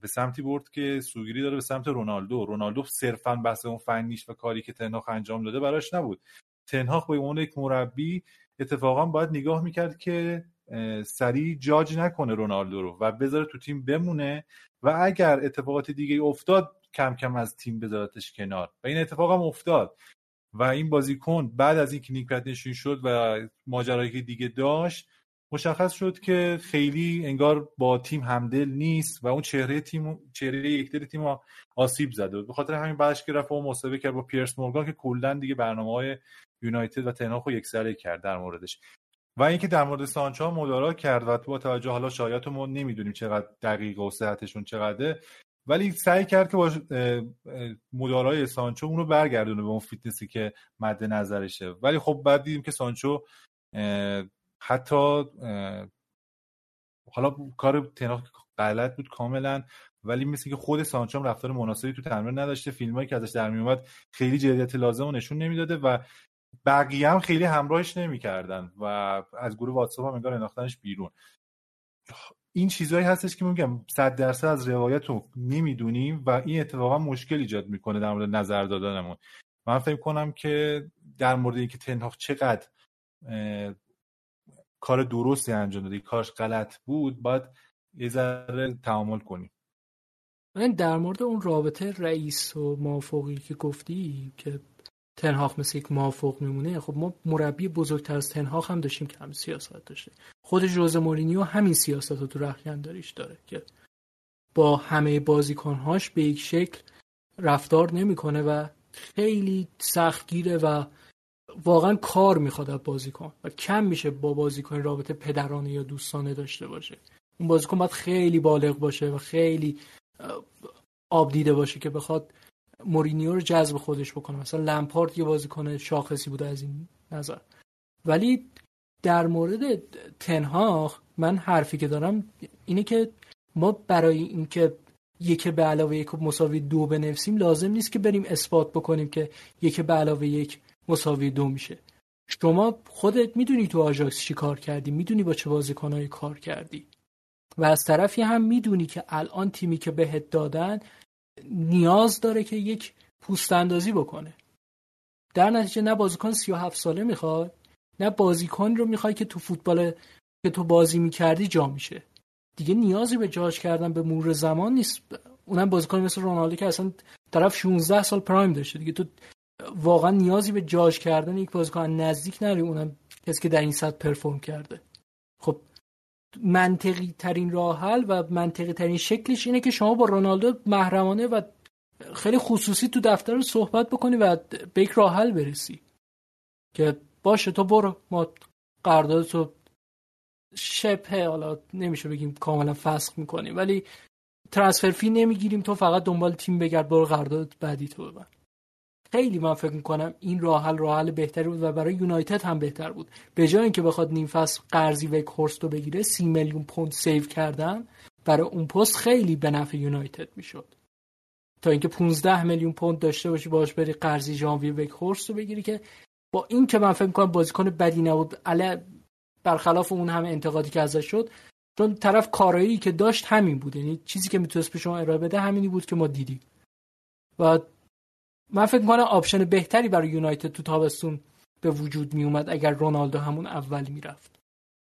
به سمتی برد که سوگیری داره به سمت رونالدو. رونالدو صرفا بحث اون فنیش و کاری که تنهاخ انجام داده براش نبود. تنهاخ به عنوان یک مربی اتفاقا باید نگاه می‌کرد که سریع جاج نکنه رونالدو رو و بذاره تو تیم بمونه و اگر اتفاقات دیگه افتاد کم کم از تیم بذارتش کنار. و این اتفاق هم افتاد. و این بازیکن بعد از اینکه نیک نشین شد و ماجرایی که دیگه داشت مشخص شد که خیلی انگار با تیم همدل نیست و اون چهره تیم چهره یک تیم آسیب زده به خاطر همین بعدش که رفت و مصاحبه کرد با پیرس مورگان که کلا دیگه برنامه های یونایتد و تنهاخو یک سره کرد در موردش. و اینکه در مورد سانچو مدارا کرد و با توجه حالا شایعات ما نمی‌دونیم چقدر دقیق و صحتشون چقدره ولی سعی کرد که با مدارای سانچو اونو برگردونه به اون فیتنسی که مد نظرشه. ولی خب بعد دیدیم که سانچو حتی حالا کار تنها غلط بود کاملا ولی مثل که خود سانچو رفتار مناسبی تو تمرین نداشته فیلمایی که ازش در میومد خیلی جدیت لازم رو نشون نمی‌داده و بقیه هم خیلی همراهش نمی‌کردن و از گروه واتساپ هم انگار انداختنش بیرون. این چیزهایی هستش که میگم صد درصد از روایت رو نمی‌دونیم و این اتفاقا مشکل ایجاد می‌کنه در مورد نظر دادنمون. من فکر کنم که در مورد اینکه تنهاق چقدر کار درستی انجام داده کارش غلط بود باید یه ذره تعامل کنیم. من در مورد اون رابطه رئیس و موافقی که گفتی که تنهاخ مثل یک موافق میمونه. خب ما مربی بزرگتر از تنهاخ هم داشتیم که همین سیاست داشته. خود جوز مورینیو همین سیاست رو تو داریش داره که با همه بازیکنهاش به یک شکل رفتار نمی‌کنه و خیلی سختگیره و واقعا کار می‌خواد از بازیکن و کم میشه با بازیکن رابطه پدرانه یا دوستانه داشته باشه. اون بازیکن باید خیلی بالغ باشه و خیلی آب دیده باشه که بخواد مورینیو رو جذب خودش بکنه. مثلا لمپارد یه بازیکن شاخصی بوده از این نظر. ولی در مورد تنهاخ من حرفی که دارم اینه که ما برای اینکه یک به علاوه یک مساوی دو بنویسیم لازم نیست که بریم اثبات بکنیم که یک به علاوه یک مساوی دو میشه. شما خودت می‌دونی تو آژاکس چی کار کردی می‌دونی با چه بازیکنهایی کار کردی. و از طرفی هم می‌دونی که الان تیمی که بهت دادن نیاز داره که یک پوست اندازی بکنه. در نتیجه نه بازیکن 37 ساله می‌خواد نه بازیکن رو می‌خوای که تو فوتبال که تو بازی می‌کردی جا میشه. دیگه نیازی به جاش کردن به مرور زمان نیست. اونم بازیکن مثل رونالدو که اصلا طرف 16 سال پرایم داشته. دیگه تو واقعا نیازی به جاش کردن یک بازیکن نزدیک نداری اونم کسی که در این سطح پرفورم کرده. خب منطقی ترین راه حل و منطقی ترین شکلش اینه که شما با رونالدو محرمانه و خیلی خصوصی تو دفتر صحبت بکنی و به یک راه حل برسی. که باشه تو برو ما قرارداد تو شبه حالا نمیشه بگیم کاملا فسخ می‌کنیم ولی transfer fee نمی‌گیریم تو فقط دنبال تیم بگرد برو قرارداد بعدی تو ببند خیلی من فکر می‌کنم این راه حل راه حل بهتری بود و برای یونایتد هم بهتر بود. به جای اینکه بخواد نیم فصل قرضی وخورست رو بگیره سی میلیون پوند save کردن برای اون پست خیلی به نفع یونایتد می‌شد. تا اینکه 15 میلیون پوند داشته باشی باش بری قرضی ژانویه وخورست رو بگیری که با این که من فکر می‌کنم بازیکن بدی نبود علی برخلاف اون همه انتقادی که ازش شد چون طرف کارایی که داشت همین بود. یعنی چیزی که می‌تونست به شما ارائه بده همینی بود که ما دیدیم. و من فکر می‌کنم آپشن بهتری برای یونایتد تو تابستون به وجود می اومد اگر رونالدو همون اول می‌رفت.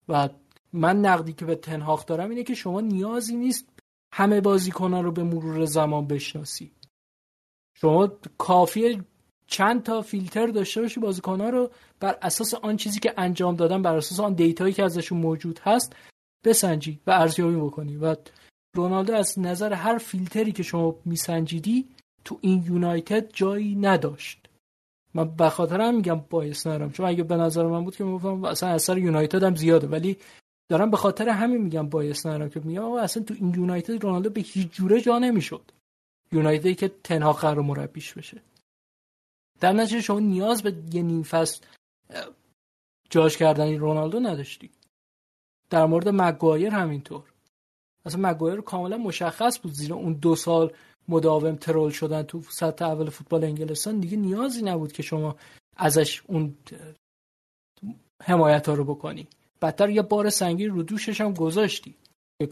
و من نقدی که به تنهاخ دارم اینه که شما نیازی نیست همه بازیکنان رو به مرور زمان بشناسی. شما کافیه چند تا فیلتر داشته باشی بازیکنها رو بر اساس آن چیزی که انجام دادن بر اساس آن data یی که ازشون موجود هست بسنجی و ارزیابی بکنی. و رونالدو از نظر هر فیلتری که شما میسنجیدی تو این یونایتد جایی نداشت. من به خاطر هم میگم بایس نرم چون اگه به نظر من بود که می‌گفتم اصلا اثر یونایتد هم زیاده. ولی دارم به خاطر همین میگم بایس نرم که میگم اصلا تو این یونایتد رونالدو به هیچ جوره جا نمی‌شد. یونایتدی که تنها قرار مربیش بشه. در نتیجه شما نیاز به یه نیم فصل جاش کردن رونالدو نداشتی. در مورد مگوایر همینطور. اصلا مگوایر کاملا مشخص بود زیرا اون دو سال مداوم ترول شدن تو سطح اول فوتبال انگلستان دیگه نیازی نبود که شما ازش اون حمایت ها رو بکنی. بدتر یه بار سنگین رو دوشش هم گذاشتی.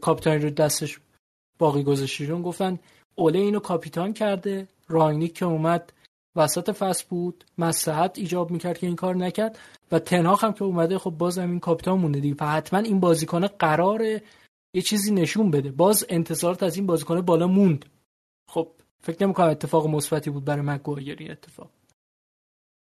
کاپیتان رو دستش باقی گذاشتی. گفتن اوله اینو کاپیتان کرده رانگنیک که اومد وسط فصل بود مسلحت ایجاب می‌کرد که این کار نکرد و تنهاخ هم که اومده خب باز هم این کاپیتان مونده دیگه. حتما این بازیکن قرار یه چیزی نشون بده. باز انتظارات از این بازیکن بالا موند. فکر نمی‌کنم اتفاق مثبتی بود برای مگوایر اتفاق.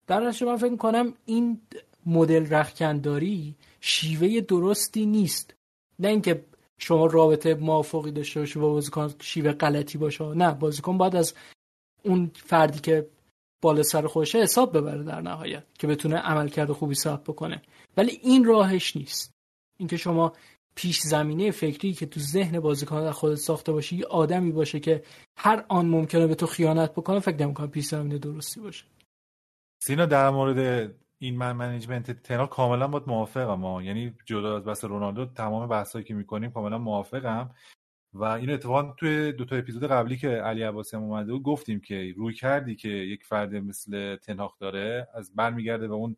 در نتیجه من فکر کنم این مدل رخکنداری شیوه درستی نیست. نه اینکه شما رابطه موافقی داشته باشی با بازیکن شیوه غلطی باشه. نه بازیکن باید از اون فردی که بالا سر خوشه حساب ببره در نهایت که بتونه عملکرد خوبی ثبت بکنه. ولی این راهش نیست. اینکه شما پیش زمینه فکری که تو ذهن بازیکن در خودت ساخته باشی یه آدمی باشه که هر آن ممکنه به تو خیانت بکنه فکر نمی‌کنم پیش زمینه درستی باشه. سینا در مورد این من منیجمنت تنها کاملا باید موافقم یعنی جدا از بحث رونالدو تمام بحثایی که می‌کنیم کاملا موافقم. و این اتفاقا توی دو تا اپیزود قبلی که علی عباسی هم اومده بود گفتیم که روی کردی که یک فرد مثل تنهاق داره از برمیگرده به اون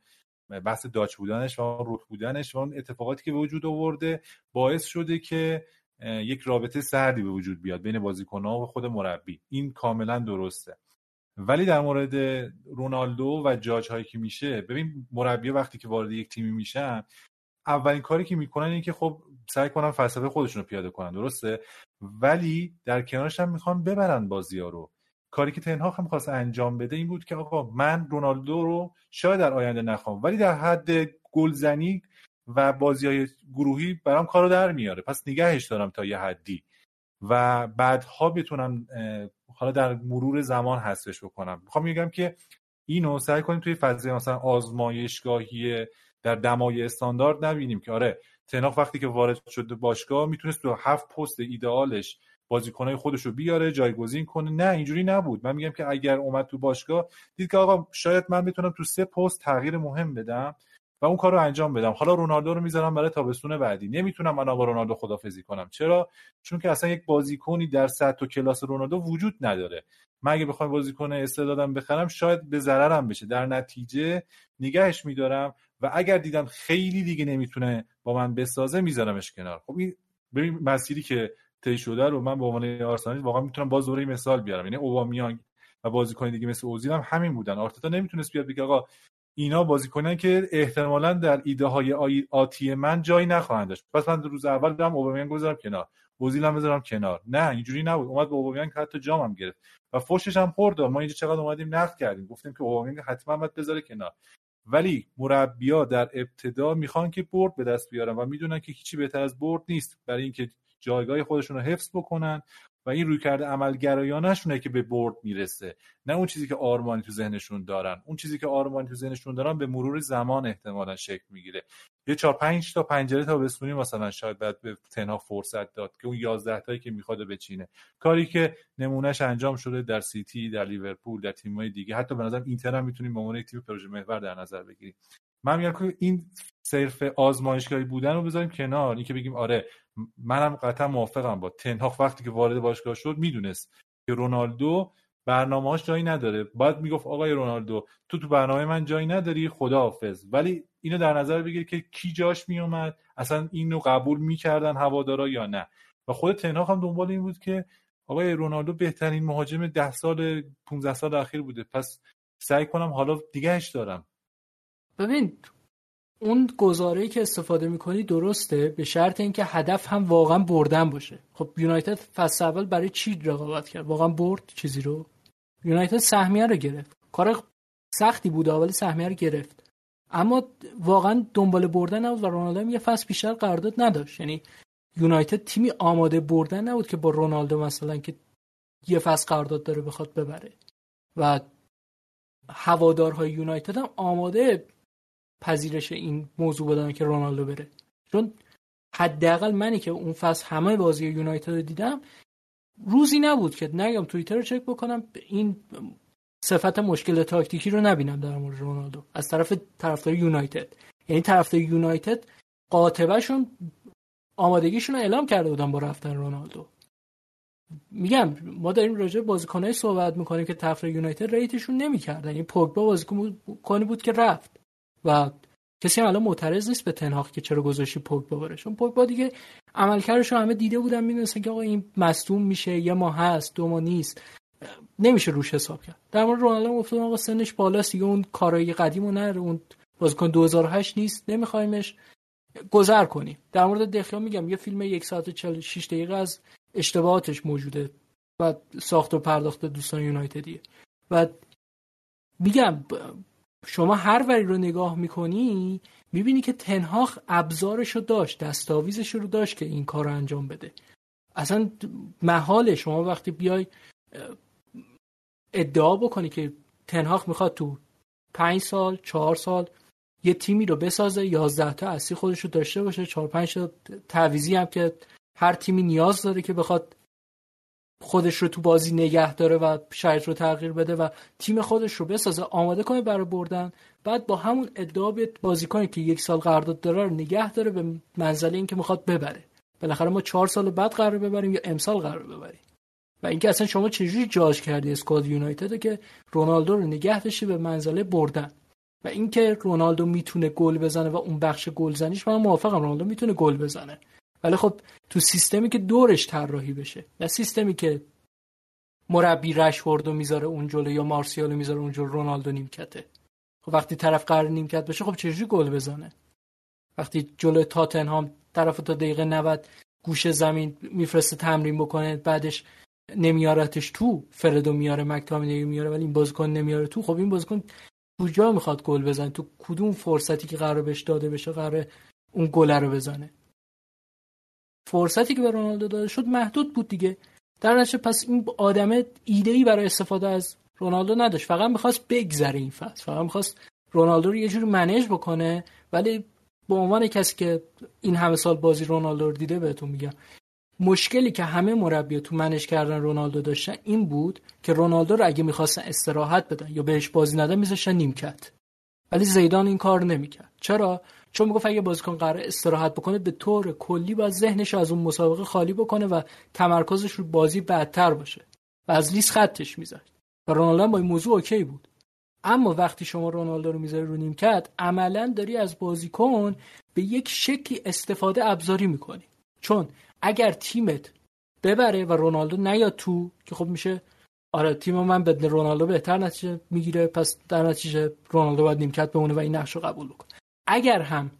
بحث داچ بودنش و اون بودنش و اون اتفاقاتی که به وجود آورده باعث شده که یک رابطه سردی به وجود بیاد بین بازیکنها و خود مربی. این کاملا درسته. ولی در مورد رونالدو و جاج هایی که میشه ببین مربی وقتی که وارد یک تیمی میشن اولین کاری که می‌کنن اینه که خب سعی کنن فلسفه خودشون رو پیاده کنن. درسته؟ ولی در کنارش هم می‌خوان ببرن بازی ها رو. کاری که تنها هم خواست انجام بده این بود که آقا من رونالدو رو شاید در آینده نخوام ولی در حد گلزنی و بازی های گروهی برام کارو در میاره. پس نگهش دارم تا یه حدی و بعدها بتونم حالا در مرور زمان حذفش بکنم. می‌خوام میگم که اینو سعی کنیم توی فضای مثلا آزمایشگاهی در دمای استاندارد نبینیم که آره تناق وقتی که وارد شده باشگاه می‌تونست تو هفت پست ایدئالش بازیکنهای خودش رو بیاره جایگزین کنه. نه اینجوری نبود. من میگم که اگر اومد تو باشگاه دید که آقا شاید من می‌تونم تو سه پست تغییر مهم بدم و اون کار رو انجام بدم. حالا رونالدو رو می‌ذارم برای تابستون بعدی. نمی‌تونم من با رونالدو خدافزی کنم. چرا؟ چون که اصلا یک بازیکنی در سطح و کلاس رونالدو وجود نداره. من اگه بخوام بازیکن استعدادم بخرم شاید به ضررم بشه. در نتیجه نگهش میدارم و اگر دیدم خیلی دیگه نمی‌تونه با من بسازه میذارمش کنار. خب این ببین مسیری که طی شده رو من به عنوان آرسنالی واقعا می‌تونم باز دوره مثال بیارم. یعنی اوبامیانگ و بازیکن دیگه مثل اوزیل هم همین بودن. آرتتا نمی‌تونست بیاد بگه آقا اینا بازیکنان که احتمالا در ایده های آتی من جایی نخواهند داشت. پس من روز اول دارم اوبامیانگ گذارم کنار. اوزیل هم بذارم کنار. نه اینجوری نبود. اومد به اوبامیانگ حتی هم گرفت. و فوشش هم خورد ما اینجا چقدر اومدیم نقد کردیم. گفتیم که اوبامیانگ حتما باید بذاره کنار. ولی مربیا در ابتدا می‌خوان که برد به دست بیارن و می‌دونن که هیچی بهتر از برد نیست. برای اینکه جایگاه خودشون رو حفظ بکنن و این روی کرده عملگرایانشونه که به برد می‌رسه. نه اون چیزی که آرمانی تو ذهنشون دارن. اون چیزی که آرمانی تو ذهنشون دارن به مرور زمان احتمالا شکل می‌گیره. یه چهار پنج تا پنجره تا بسونی مثلا شاید بعد به تنها فرصت داد که اون 11 تایی که می‌خواد بچینه. کاری که نمونهش انجام شده در سیتی در لیورپول در تیم‌های دیگه. حتی به نظر اینتر هم می‌تونیم به عنوان تیم پروژه محور در نظر بگیریم. من میگم که این صرف آزمایشگاهی بودن رو بذاریم کنار. اینکه بگیم آره منم قطعا موافقم با تنهاخ وقتی که وارد باشگاه شد می‌دونست که رونالدو برنامه‌هاش جایی نداره. باید می‌گفت آقای رونالدو تو تو برنامه من جایی نداری خداحافظ. ولی اینو در نظر بگیر که کی جاش میومد اصلا اینو قبول می‌کردن هوادارا یا نه. و خود تنهاخ هم دنبال این بود که آقای رونالدو بهترین مهاجم ده سال 15 سال اخیر بوده. پس سعی کنم حالا دیگهش دارم. ببین اون گزاره که استفاده می‌کنی درسته به شرط اینکه هدف هم واقعا بردن باشه. خب یونایتد فصل اول برای چی رقابت کرد؟ واقعا برد چیزی رو؟ یونایتد سهمیه رو گرفت. کار سختی بود ولی سهمیه رو گرفت. اما واقعا دنبال بردن نبود و رونالدو یه فصل بیشتر قرارداد نداشت. یعنی یونایتد تیمی آماده بردن نبود که با رونالدو مثلا که یه فصل قرارداد داره بخواد ببره. و هوادارهای یونایتد هم آماده پذیرش این موضوع بودن که رونالدو بره. چون حداقل منی که اون فصل همه بازی یونایتد رو دیدم روزی نبود که نگم توییتر رو چک بکنم این صفت مشکل تاکتیکی رو نبینم در مورد رونالدو. از طرف طرفدار یونایتد. یعنی طرفدار یونایتد قاطبهشون آمادگیشون رو اعلام کرده بودن با رفتن رونالدو. میگم ما داریم راجع بازیکنای صحبت می‌کنیم که طرفدار یونایتد ریتشون نمی‌کردن. این پوگبا بازیکنی بود که رفت. و کسی الان معترض نیست به تنهاق که چرا گذاشتی پوگبا بره. چون پوگبا دیگه عملکردش رو همه دیده بودن می‌دونستن که آقا این مصدوم میشه یه ماه هست دو ماه نیست. نمیشه روش حساب کرد. در مورد رونالدو گفتم آقا سنش بالاست دیگه اون کارایی قدیمو نره اون بازیکن 2008 نیست نمیخوایمش گذر کنیم. در مورد دخیا میگم یه فیلم یک ساعت و 46 دقیقه از اشتباهاتش موجوده و ساخت و پرداخت دوستان یونایتدیه. و میگم شما هر وری رو نگاه می‌کنی می‌بینی که تنهاخ ابزارش رو داشت دستاویزش رو داشت که این کار رو انجام بده. اصلا محال شما وقتی بیای ادعا بکنی که تنهاخ می‌خواد تو پنج سال چهار سال یه تیمی رو بسازه یازده تا اصلی خودش رو داشته باشه چهار پنج تا تعویزی هم که هر تیمی نیاز داره که بخواد خودش رو تو بازی نگه داره و شرط رو تغییر بده و تیم خودش رو بسازه آماده کنه برای بردن. بعد با همون ادعا بیاد بازیکنی که یک سال قرارداد داره رو نگه داره به منزله اینکه می‌خواد ببره. بالاخره ما چهار سال بعد قرار ببریم یا امسال قرار ببریم. و اینکه اصلا شما چجوری جاج کردی اسکواد یونایتد که رونالدو رو نگه داشتی به منزله بردن؟ و اینکه رونالدو می‌تونه گل بزنه و اون بخش گلزنیش من موافقم رونالدو می‌تونه گل بزنه. ولی خب تو سیستمی که دورش طراحی بشه نه سیستمی که مربی رشوردو می‌ذاره اون جلو یا مارسیالو می‌ذاره اون جلو رونالدو نیمکته. خب وقتی طرف قرار نیمکت بشه خب چجوری گل بزنه؟ وقتی جلو تاتنهام طرف تا دقیقه 90 گوشه زمین میفرسته تمرین بکنه بعدش نمیارتش تو فردو میاره مکتامینی میاره ولی این بازیکن نمیاره تو خب این بازیکن کجا می‌خواد گل بزنه؟ تو کدوم فرصتی که قرار بهش داده بشه قرار اون گل رو بزنه؟ فرصتی که به رونالدو داده شد محدود بود دیگه. در نتیجه پس این آدم ایده ای برای استفاده از رونالدو نداشت. فقط می‌خواست بگذره این فصل. فقط می‌خواست رونالدو رو یه جوری منیج بکنه. ولی به عنوان کسی که این همه سال بازی رونالدو رو دیده بهتون میگم مشکلی که همه مربی تو منش کردن رونالدو داشتن این بود که رونالدو رو اگه می‌خواستن استراحت بدن یا بهش بازی ندن میذاشتن نیمکت. ولی زیدان این کار نمی‌کرد. چرا؟ چون می‌گفت اگه بازیکن قرار استراحت بکنه به طور کلی باید ذهنش از اون مسابقه خالی بکنه و تمرکزش رو بازی بدتر باشه و از لیست خطش می‌زد و رونالدو با این موضوع اوکی بود. اما وقتی شما رونالدو رو می‌ذاری رو نیمکت عملا داری از بازیکن به یک شکلی استفاده ابزاری می‌کنی. چون اگر تیمت ببره و رونالدو نیاد تو که خب میشه آره تیم من به رونالدو بهتر نتیجه می‌گیره پس در نتیجه رونالدو باید نیمکت بمونه و این نقش رو قبول بکنه. اگر هم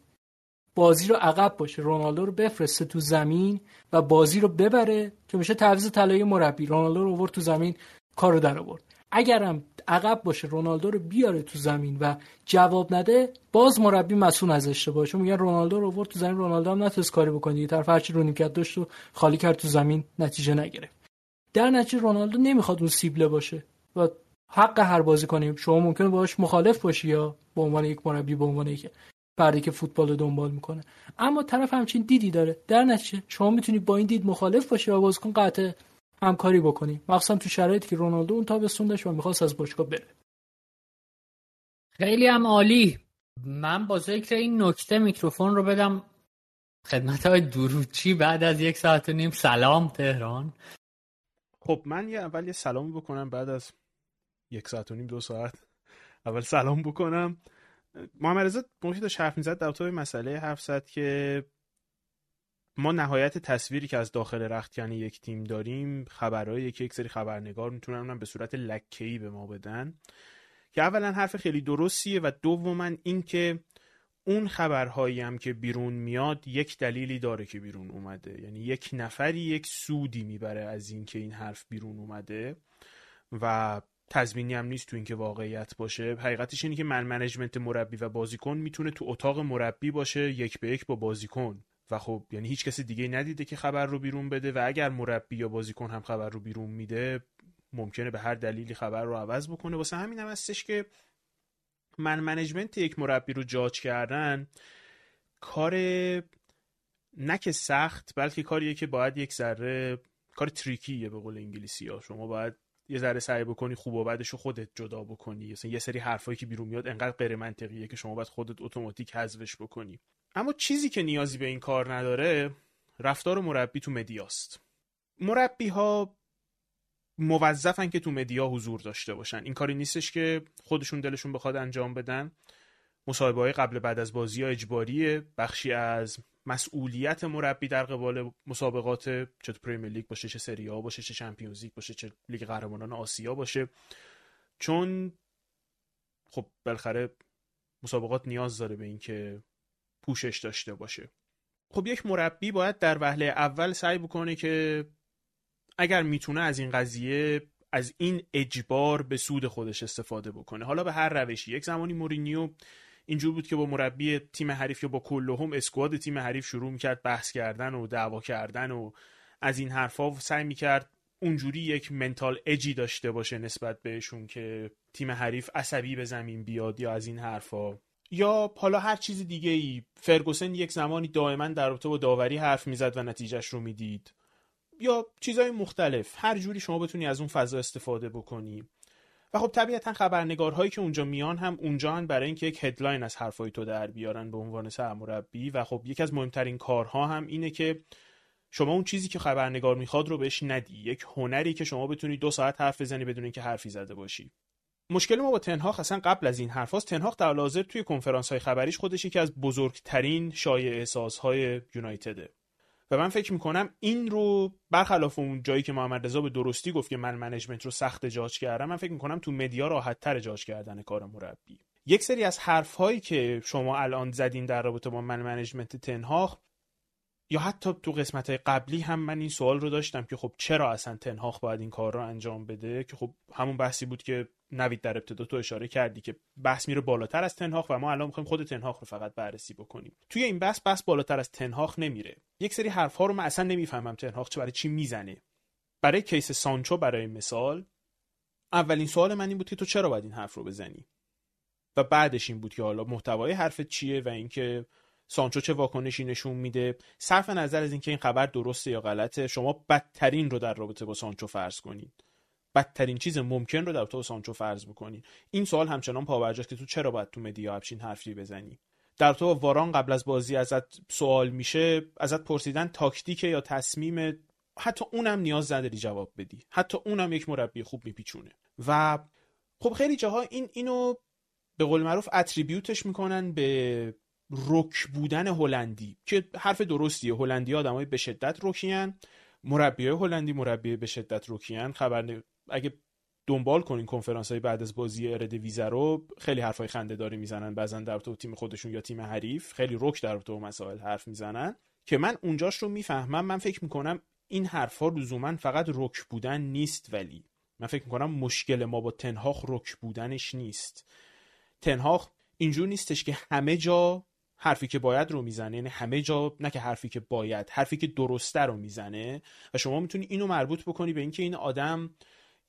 بازی رو عقب باشه رونالدو رو بفرسته تو زمین و بازی رو ببره که میشه تعویض طلایی مربی رونالدو رو آورد تو زمین کارو در آورد. اگرم عقب باشه رونالدو رو بیاره تو زمین و جواب نده باز مربی مسئول از اشتباهش میگن رونالدو رو آورد تو زمین رونالدو هم نتونست کاری بکنه دیگه. طرف هرچی رو نیمکت داشت و خالی کرد تو زمین نتیجه نگرفت. در نتیجه رونالدو نمی‌خواد اون سیبله باشه و حق هر بازی کنیم شما ممکنه باش مخالف باشی یا به عنوان یک مربی به عنوان یک فردی که فوتبال رو دنبال می‌کنه. اما طرف همچین دیدی داره. در نتیجه شما می‌تونی با این دید مخالف باشی و بازیکن قطع همکاری بکنیم مخصوصا تو شرایطی که رونالدو اون تابستون داشت و می‌خواست از باشگاه بره. خیلی هم عالی. من با ذکر این نکته میکروفون رو بدم خدمت های دروچی بعد از یک ساعت و نیم. سلام تهران. خب من یه اول یه سلام بکنم بعد از یک ساعت و نیم دو ساعت اول سلام بکنم. محمد رضا موقعی داشت حرف می‌زد در تو مسئله حرف که ما نهایت تصویری که از داخل رختکن یک تیم داریم خبرهایی که یک سری خبرنگار می‌تونن به صورت لکه‌ای به ما بدن که اولا حرف خیلی درستیه و دوما این که اون خبرهایی هم که بیرون میاد یک دلیلی داره که بیرون اومده. یعنی یک نفری یک سودی می‌بره از اینکه این حرف بیرون اومده و تضمینی هم نیست تو اینکه واقعیت باشه. حقیقتش اینه که من منیجمنت مربی و بازیکن می‌تونه تو اتاق مربی باشه یک به یک با بازیکن. و خب یعنی هیچ کسی دیگه ندیده که خبر رو بیرون بده و اگر مربی یا بازیکن هم خبر رو بیرون میده ممکنه به هر دلیلی خبر رو عوض بکنه. واسه همین هم هستش که من منیجمنت یک مربی رو جاج کردن کار نه که سخت بلکه کاریه که باید یک ذره کار تریکیه به قول انگلیسی ها. شما باید یه ذره سعی بکنی خوب و بعدش رو خودت جدا بکنی. مثلا یه سری حرفایی که بیرون میاد انقدر غیر منطقیه که شما باید خودت اتوماتیک حذفش بکنی. اما چیزی که نیازی به این کار نداره رفتار مربی تو media ست. مربی ها موظفن که تو media حضور داشته باشن. این کاری نیستش که خودشون دلشون بخواد انجام بدن. مصاحبه های قبل بعد از بازی ها اجباریه. بخشی از مسئولیت مربی در قبال مسابقات چه پریمیر لیگ باشه چه سری آ باشه چه چمپیونز لیگ باشه چه لیگ قهرمانان آسیا باشه. چون خب بالاخره مسابقات نیاز داره به اینکه پوشش داشته باشه. خب یک مربی باید در وهله اول سعی بکنه که اگر می‌تونه از این قضیه از این اجبار به سود خودش استفاده بکنه. حالا به هر روشی یک زمانی مورینیو اینجور بود که با مربی تیم حریف یا با کلهم اسکواد تیم حریف شروع می‌کرد بحث کردن و دعوا کردن و از این حرفا سعی می‌کرد اونجوری یک منتال اجی داشته باشه نسبت بهشون که تیم حریف عصبی به زمین بیاد یا از این حرفا یا حالا هر چیز دیگه ای فرگوسن یک زمانی دائما در رابطه با داوری حرف می‌زد و نتیجهش رو می‌دید. یا چیزهای مختلف. هر جوری شما بتونی از اون فضا استفاده بکنی. و خب طبیعتا خبرنگارهایی که اونجا میان هم اونجا هن برای اینکه یک هدلاین از حرفای تو در بیارن به عنوان سرمربی و خب یکی از مهمترین کارها هم اینه که شما اون چیزی که خبرنگار می‌خواد رو بهش ندی یک هنری که شما بتونی دو ساعت حرف بزنی بدون اینکه حرفی زده باشی. مشکل ما با تنهاخ اصلا قبل از این حرف هاست تنهاخ در حاضر توی کنفرانس های خبریش خودش یکی از بزرگترین شایعه‌سازهای یونایتده. من فکر می‌کنم این رو برخلاف اون جایی که محمد رضا به درستی گفت که man management رو سخته judge کردن من فکر می‌کنم تو media راحت تره judge کردن کار مربی. یک سری از حرف هایی که شما الان زدین در رابطه با man management تنهاخ یا حتی تو قسمت های قبلی هم من این سوال رو داشتم که خب چرا اصلا تنهاخ باید این کار رو انجام بده؟ که خب همون بحثی بود که نوید در ابتدا تو اشاره کردی که بحث میره بالاتر از تنهاخ و ما الان می‌خوایم خود تنهاخ رو فقط بررسی بکنیم. توی این بحث بحث بالاتر از تنهاخ نمیره. یک سری حرف ها رو من اصلا نمی‌فهمم تنهاخ چه برای چی می‌زنه. برای کیس سانچو برای مثال اولین سوال من این بود که تو چرا باید این حرف رو بزنی؟ و بعدش این بود که حالا محتوای حرفت چیه و اینکه سانچو چه واکنشی نشون میده؟ صرف نظر از اینکه این خبر درسته یا غلطه شما بدترین رو در رابطه با سانچو فرض کنید بدترین چیز ممکن رو در تو سانچو فرض بکنید این سوال همچنان پاورجاست که تو چرا باید تو مدیا همچین حرفی بزنی؟ در تو واران قبل از بازی ازت سوال میشه ازت پرسیدن تاکتیک یا تصمیم حتی اونم نیاز نداری جواب بدی. حتی اونم یک مربی خوب میپیچونه. و خب خیلی جاها این اینو به قول معروف اتریبیوتش می‌کنن به رک بودن هلندی که حرف درستیه. هلندی آدمای به شدت رکیان مربی هلندی مربی به شدت رکیان. خبر اگه دنبال کنین کنفرانس های بعد از بازی ارد ویزا رو خیلی حرفای خنده داری می‌زنن. بعضا در تو تیم خودشون یا تیم حریف خیلی رک در تو مسائل حرف می‌زنن. که من اونجاش رو می‌فهمم. من فکر می‌کنم این حرفا لزوما فقط رک بودن نیست ولی. من فکر می‌کنم مشکل ما با تنهاخ رک بودنش نیست. تنهاخ اینجور نیستش که همه جا حرفی که باید رو می‌زنه یعنی همه جا نه که حرفی که باید حرفی که درسته رو می‌زنه و شما می‌تونی اینو مربوط بکنی به اینکه این آدم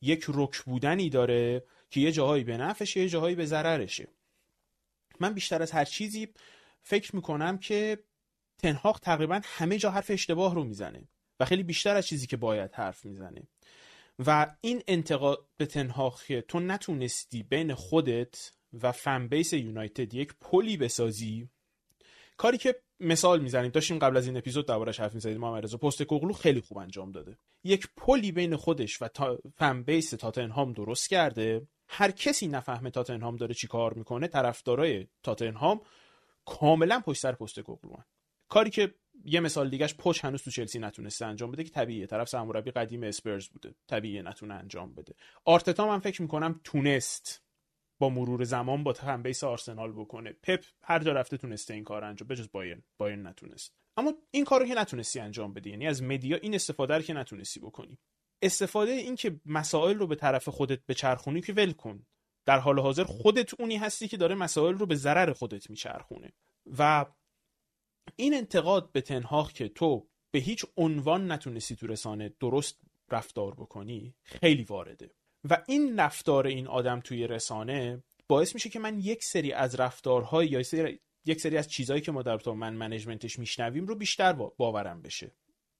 یک رک بودنی داره که یه جاهایی به نفعشه یه جاهایی به ضررشه. من بیشتر از هر چیزی فکر می‌کنم که تنهاق تقریبا همه جا حرف اشتباه رو می‌زنه و خیلی بیشتر از چیزی که باید حرف می‌زنه. و این انتقاد به تنهاق تو نتونستی بین خودت و فن بیس یونایتد یک پلی بسازی کاری که مثال می‌زنیم داشتیم قبل از این اپیزود دربارش حرف می‌زدیم محمد رضا. پوستکوغلو خیلی خوب انجام داده. یک پلی بین خودش و تا... fan base تاتنهام درست کرده. هر کسی نفهمه تاتنهام داره چی کار می‌کنه طرفدارای تاتنهام کاملا پشت سر پوستکوغلو کاری که یه مثال دیگهش پوچ هنوز تو چلسی نتونسته انجام بده که طبیعیه. طرف سرمربی قدیم اسپرز بوده. طبیعیه نتونه انجام بده. آرتتا من فکر می‌کنم تونست با مرور زمان با فن بیس آرسنال بکنه. پپ هر جا رفته تونسته این کار انجام بجز بایرن. بایرن نتونست. اما این کارو که نتونستی انجام بدی یعنی از مدیا این استفاده رو که نتونستی بکنی. استفاده این که مسائل رو به طرف خودت بچرخونی که ول کن. در حال حاضر خودت اونی هستی که داره مسائل رو به ضرر خودت میچرخونه. و این انتقاد به تنهاق که تو به هیچ عنوان نتونستی تو رسانه درست رفتار بکنی خیلی وارده. و این رفتار این آدم توی رسانه باعث میشه که من یک سری از رفتارهای یا یک سری از چیزهایی که ما در تو من منیجمنتش میشنویم رو بیشتر باورم بشه.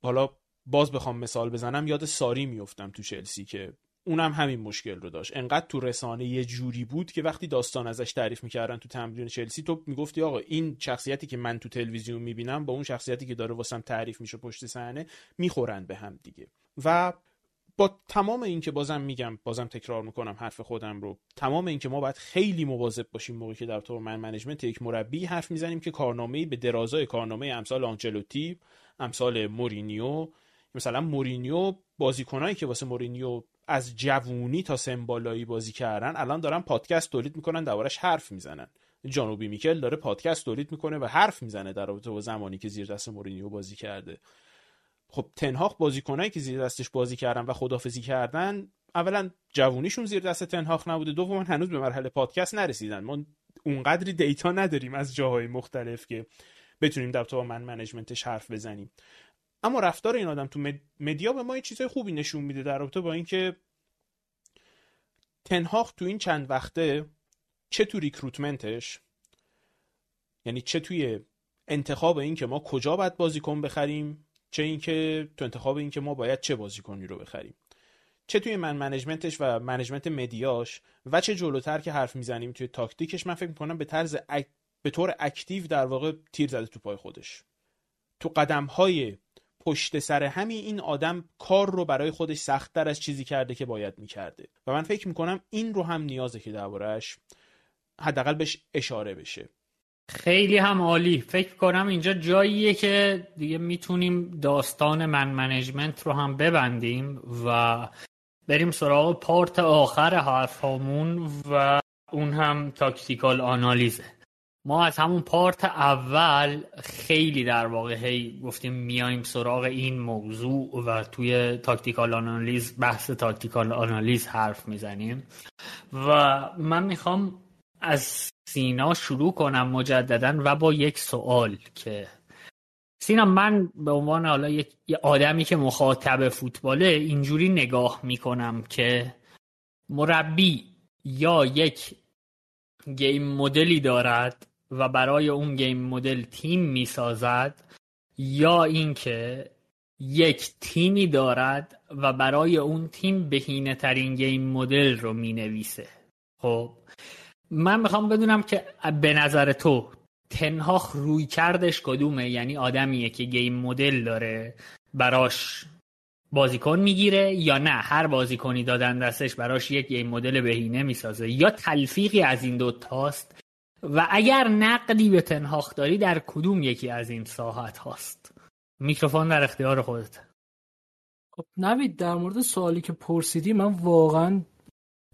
حالا باز بخوام مثال بزنم یاد ساری میفتم تو چلسی که اونم همین مشکل رو داشت. انقدر تو رسانه یه جوری بود که وقتی داستان ازش تعریف می‌کردن تو تمرین چلسی تو می‌گفتی آقا این شخصیتی که من تو تلویزیون می‌بینم با اون شخصیتی که داره واسم تعریف میشه پشت صحنه می‌خورن به هم دیگه. و با تمام این که بازم میگم بازم تکرار می‌کنم حرف خودم رو تمام این که ما باید خیلی مواظب باشیم موقعی که در مورد man management یک مربی حرف می‌زنیم که کارنامه‌ای به درازای کارنامه امثال آنچلوتی امثال مورینیو مثلا مورینیو بازیکنایی که واسه مورینیو از جوونی تا سمبالایی بازی کردن الان دارن پادکست تولید می‌کنن دربارش حرف می‌زنن. جان اوبی میکل داره پادکست تولید می‌کنه و حرف می‌زنه در رابطه با زمانی که زیر دست مورینیو بازی کرده. خب تنهاق بازیکنایی که زیر دستش بازی کردن و خدافزی کردن اولا جوونیشون زیر دست تنهاق نبوده دوم هنوز به مرحله پادکست نرسیدن. ما اونقدری دیتا نداریم از جاهای مختلف که بتونیم در تو من منیجمنتش حرف بزنیم. اما رفتار این آدم تو مدیا به ما یه چیزای خوبی نشون میده در رابطه با اینکه تنهاق تو این چند وقته چه تو ریکروتمنتش یعنی چه توی انتخاب این که ما کجا باید بازیکن بخریم چه اینکه تو انتخاب این که ما باید چه بازیکنی رو بخریم. چه توی man management ش و management media ش و چه جلوتر که حرف می‌زنیم توی تاکتیکش من فکر می‌کنم به طرز به طور active در واقع تیر زده تو پای خودش. تو قدم های پشت سر همین این آدم کار رو برای خودش سختتر از چیزی کرده که باید می‌کرده. و من فکر می‌کنم این رو هم نیازه که دربارهش حداقل بهش اشاره بشه. خیلی هم عالی. فکر کنم اینجا جاییه که دیگه می‌تونیم داستان man management رو هم ببندیم و بریم سراغ part آخر حرفامون و اون هم tactical آنالیزه. ما از همون part اول خیلی در واقع هی گفتیم میایم سراغ این موضوع و توی tactical آنالیز بحث tactical آنالیز حرف می‌زنیم. و من می‌خوام از سینا شروع کنم مجددا و با یک سوال که سینا من به عنوان حالا یک آدمی که مخاطب فوتباله اینجوری نگاه می‌کنم که مربی یا یک گیم مدلی دارد و برای اون گیم مدل تیم می‌سازد یا اینکه یک تیمی دارد و برای اون تیم بهینه ترین گیم مدل رو می نویسه خب من می‌خوام بدونم که به نظر تو تنهاخ روی کردش کدومه؟ یعنی آدمیه که گیم مدل داره براش بازیکن می‌گیره یا نه؟ هر بازیکنی دادن دستش براش یک گیم مدل بهینه می‌سازه. یا تلفیقی از این دوتاست و اگر نقدی به تنهاخ داری در کدوم یکی از این ساحت هاست؟ میکروفون در اختیار خودت. خب نوید در مورد سوالی که پرسیدی من واقعا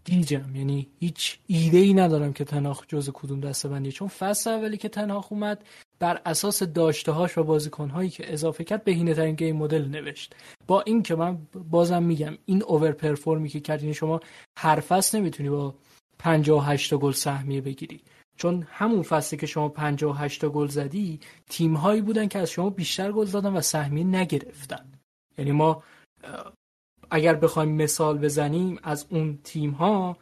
گیجم یعنی هیچ ایده ای ندارم که تنهاخ جز کدوم دسته بندی چون فصل اولی که تنهاخ اومد بر اساس داشته هاش و بازیکن هایی که اضافه کرد بهینه ترین گیم مدل نوشت. با این که من بازم میگم این اوور پرفورمی که کردین شما هر فصل نمی‌تونی با 58 تا گل سهمیه بگیری. چون همون فصلی که شما 58 تا گل زدی تیم هایی بودن که از شما بیشتر گل دادن و سهمیه نگرفتن. یعنی ما اگر بخوایم مثال بزنیم از اون تیم ها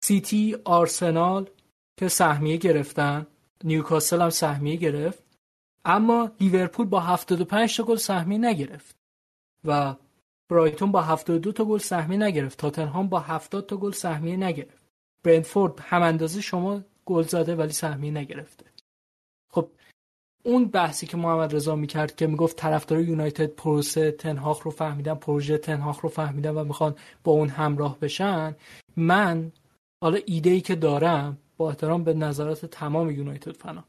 سیتی آرسنال که سهمیه گرفتن نیوکاسل هم سهمیه گرفت اما لیورپول با 75 تا گل سهمیه نگرفت و برایتون با 72 تا گل سهمیه نگرفت. تاتنهام با 70 تا گل سهمیه نگرفت. برنتفورد هم اندازه شما گل زده ولی سهمیه نگرفته. اون بحثی که محمد رضا می‌کرد که می‌گفت طرفدار یونایتد پروسه تنهاخ رو فهمیدن پروژه تنهاخ رو فهمیدن و می‌خوان با اون همراه بشن من حالا ایده ای که دارم با احترام به نظرات تمام یونایتد فنا.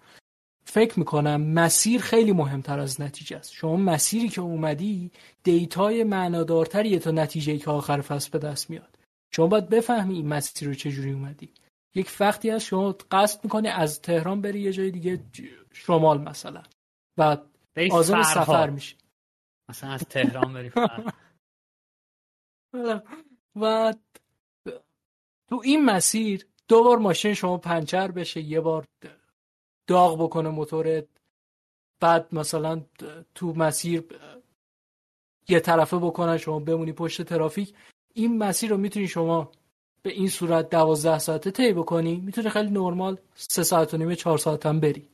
فکر می‌کنم مسیر خیلی مهمتر از نتیجه است. شما مسیری که اومدی دیتای معنادارتریه تا نتیجه که آخر فصل به دست میاد. شما باید بفهمی این مسیر رو چجوری اومدی. یک وقتی از شما قصد می‌کنی از تهران بری یه جای دیگه شمال مثلا. و آزم سفر میشه. مثلا از تهران بری و تو این مسیر دو بار ماشین شما پنچر بشه یه بار داغ بکنه موتورت بعد مثلا تو مسیر یه طرفه بکنن شما بمونی پشت ترافیک. این مسیر رو می‌تونی شما به این صورت دوازده ساعته طی بکنی. می‌تونی خیلی نرمال سه ساعت و نیمه چهار ساعت هم بری.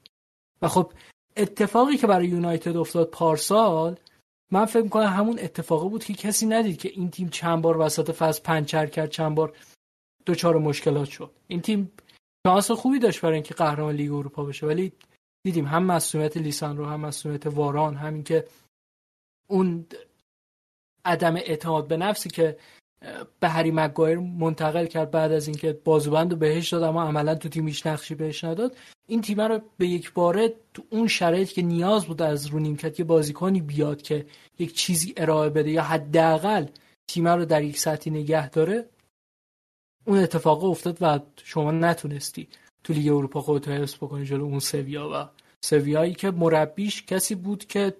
و خب اتفاقی که برای یونایتد افتاد پارسال من فکر می‌کنم همون اتفاقی بود که کسی ندید که این تیم چند بار وسط فصل پنچر کرد چند بار دچار مشکلات شد. این تیم شانس خوبی داشت برای اینکه قهرمان لیگ اروپا بشه. ولی دیدیم هم مسئولیت لیسان رو هم مسئولیت واران همین که اون عدم اعتماد به نفسی که به هری مگایر منتقل کرد بعد از اینکه بازوبند رو بهش داد اما عملا تو تیمیش نقشی بهش نداد. این تیم رو به یک باره تو اون شرایط که نیاز بود از رو نیمکت یه بازیکنی بیاد که یک چیزی ارائه بده یا حداقل تیم رو در یک سطحی نگه داره اون اتفاق افتاد و شما نتونستی تو لیگ اروپا خودت حفظ بکنی جلو اون سویا و سویایی که مربیش کسی بود که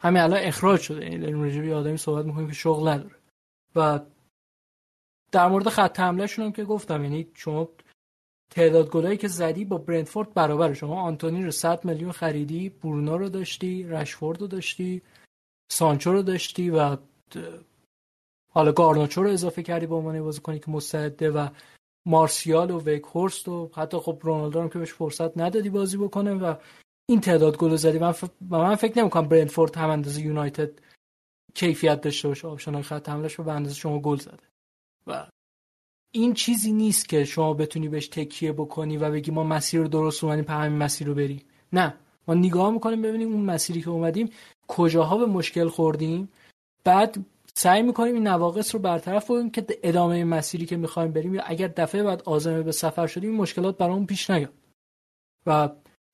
همین الان اخراج شده. یعنی راجبی آدمی صحبت می‌کنیم که شغل نداره. و در مورد خط حمله هم که گفتم یعنی شما تعداد گلایی که زدی با برنتفورد برابر شما آنتونی رو 100 میلیون خریدی برونو رو داشتی رشفورد رو داشتی سانچو رو داشتی و حالا گارناچو رو اضافه کردی به عنوان بازیکنی که مستعده و مارسیال و ویک هورست و حتی خب رونالدو هم که بهش فرصت ندادی بازی بکنه و این تعداد گل زدی. من, ف... من فکر نمی‌کنم برنتفورد هم اندازه یونایتد کیفیت داشته باشه. option خط حملهش به اندازه شما گل زده. و این چیزی نیست که شما بتونی بهش تکیه بکنی و بگی ما مسیر رو درست اومدیم پس همین مسیر رو بریم. نه. ما نگاه می‌کنیم ببینیم اون مسیری که اومدیم کجاها به مشکل خوردیم. بعد سعی می‌کنیم این نواقص رو برطرف کنیم که ادامه مسیری که می‌خوایم بریم یا اگر دفعه بعد عازم به سفر شدیم مشکلات برامون پیش نیاد. و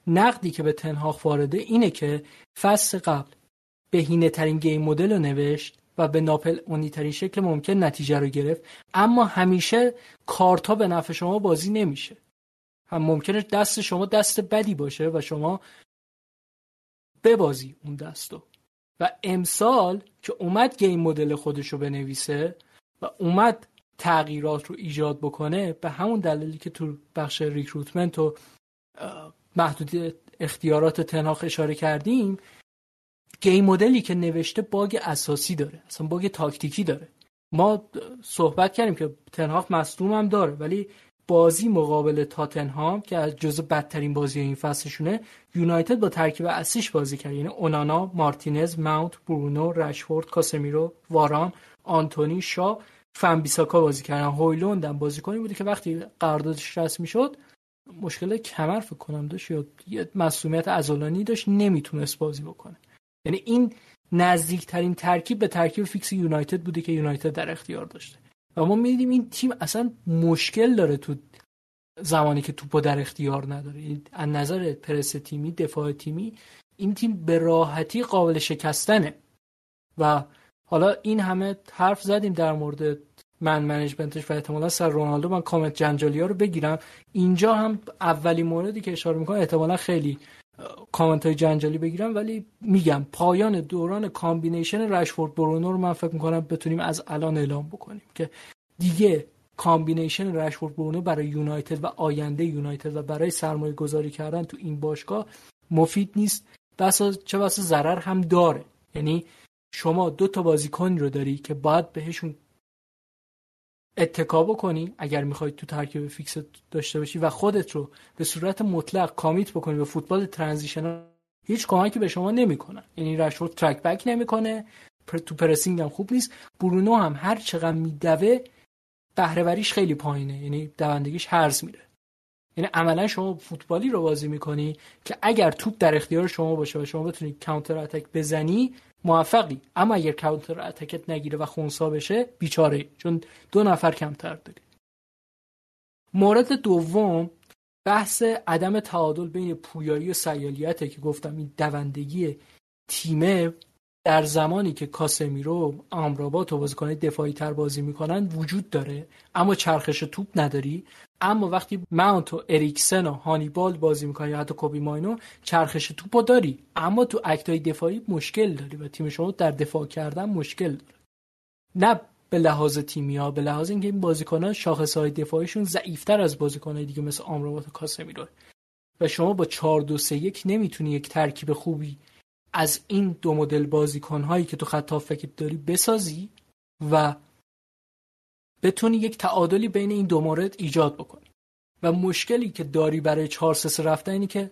نقدی که به تنهاخ وارده اینه که فصل قبل بهینه ترین game model رو نوشت. و به ناپلئونی ترین شکل ممکن نتیجه رو گرفت. اما همیشه کارتا به نفع شما بازی نمیشه. هم ممکنه دست شما دست بدی باشه و شما ببازی اون دستو. و امسال که اومد game model خودش رو بنویسه و اومد تغییرات رو ایجاد بکنه به همون دلیلی که تو بخش recruitment و محدودیت اختیارات تنهاخ اشاره کردیم گیم مدلی که نوشته باگ اساسی داره اصلا باگ تاکتیکی داره. ما صحبت کردیم که تنهاخ مصدوم هم داره ولی بازی مقابل تاتنهام که از جزو بدترین بازی این فصلشونه یونایتد با ترکیب اصلیش بازی کرد. یعنی اونانا مارتینز ماونت برونو رشفورد کاسمیرو واران آنتونی شا فنبیساکا بازی کردن. هویلوند هم بازیکنی بوده که وقتی قراردادش رسمی شد مشکل کمر فکر کنم داشت یا مسئولیت عضلانی داشت نمی‌تونست بازی بکنه. یعنی این نزدیکترین ترکیب به ترکیب فیکس یونایتد بوده که یونایتد در اختیار داشته. و ما می‌دیدیم این تیم اصلا مشکل داره تو زمانی که توپو در اختیار نداره. یعنی از نظر پرس تیمی دفاع تیمی این تیم به راحتی قابل شکستنه. و حالا این همه حرف زدیم در مورد man management ش و احتمالا سر رونالدو. من کامنت جنجالی ها رو بگیرم. اینجا هم اولین موردی که اشاره می‌کنم احتمالا خیلی کامنت های جنجالی بگیرم ولی میگم پایان دوران combination رشفورد برونو رو من فکر می‌کنم بتونیم از الان اعلام بکنیم که دیگه combination رشفورد برونو برای یونایتد و آینده یونایتد و برای سرمایه گذاری کردن تو این باشگاه مفید نیست. بسا چه بسا ضرر هم داره. یعنی شما دو تا بازیکن رو داری که باید بهشون اتکا بکنی اگر می‌خوای تو ترکیب fix داشته باشی و خودت رو به صورت مطلق commit بکنی به فوتبال transition هیچ کمکی به شما نمی‌کنه. یعنی رشفورد track back نمی‌کنه تو pressing هم خوب نیست. برونو هم هر چقدر میدوه بهرهوریش خیلی پایینه. یعنی دوندگیش هرز میره یعنی عملا شما فوتبالی رو بازی می‌کنی که اگر توپ در اختیار شما باشه و شما بتونی کانتر اتک بزنی موفقی. اما اگر کاونتر اتکت نگیره و خونسا بشه بیچاره. چون دو نفر کمتر داری. مورد دوم بحث عدم تعادل بین پویایی و سیالیته که گفتم این دوندگی تیمه. در زمانی که کاسمیرو آمرابات و بازیکنهای دفاعی تر بازی می‌کنن وجود داره. اما چرخش توپ نداری. اما وقتی ماونت و اریکسن و هانیبال بازی می‌کنن یا حتی کوبی ماینو چرخش توپو داری. اما تو اکتای دفاعی مشکل داری و تیم شما در دفاع کردن مشکل داره. نه به لحاظ تیمی ها به لحاظ اینکه این بازیکنان شاخص های دفاعیشون ضعیفتر از بازیکنهای دیگه مثل آمرابات و کاسمیرو. و شما با 4 2 3 1 نمی‌تونی یک ترکیب خوبی از این دو مدل بازیکن هایی که تو خط فکر داری بسازی و بتونی یک تعادلی بین این دو مورد ایجاد بکنی. و مشکلی که داری برای 4 3 رفتن اینی که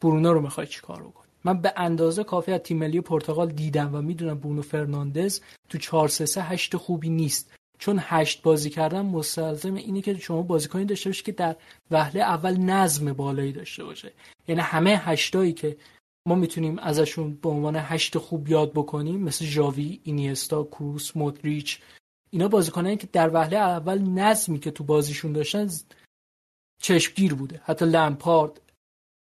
برونو رو می‌خوای چیکار بکنی؟ من به اندازه کافی از تیم ملی پرتغال دیدم و می‌دونم برونو فرناندز تو 4 3 3 8 خوبی نیست. چون هشت بازی کردن مستلزم اینه که شما بازیکنی داشته باشی که در وهله اول نظم بالایی داشته باشه. یعنی همه هشتایی که ما می‌تونیم ازشون به عنوان هشت خوب یاد بکنیم مثل ژاوی، اینیستا، کروس، مودریچ. اینا بازیکنایی که در وهله اول نظمی که تو بازیشون داشتن چشمگیر بوده. حتی لمپارد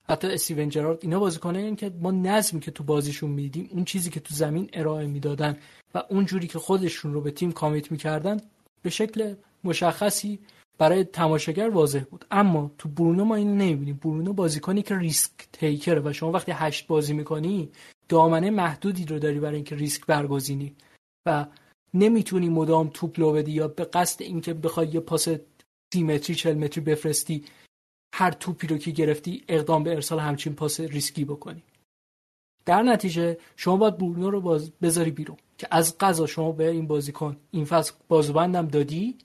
حتی استیون جرارد اینا بازیکنایی که ما نظمی که تو بازیشون میدیم اون چیزی که تو زمین ارائه می‌دادن و اون جوری که خودشون رو به تیم کامیت می‌کردن به شکل مشخصی برای تماشاگر واضح بود. اما تو برونو ما اینو نمی‌بینیم. برونو بازیکنی که ریسک تیکره و شما وقتی هشت بازی می‌کنی دامنه محدودی رو داری برای اینکه ریسک برگزینی و نمی‌تونی مدام توپ لو بدی یا به قصد اینکه بخوای یه پاس سی متری چل متری بفرستی هر توپی رو که گرفتی اقدام به ارسال همچین پاس ریسکی بکنی. در نتیجه شما باید برونو رو بذاری بیرون که از قضا شما به این بازیکن این فصل بازوبندم دادی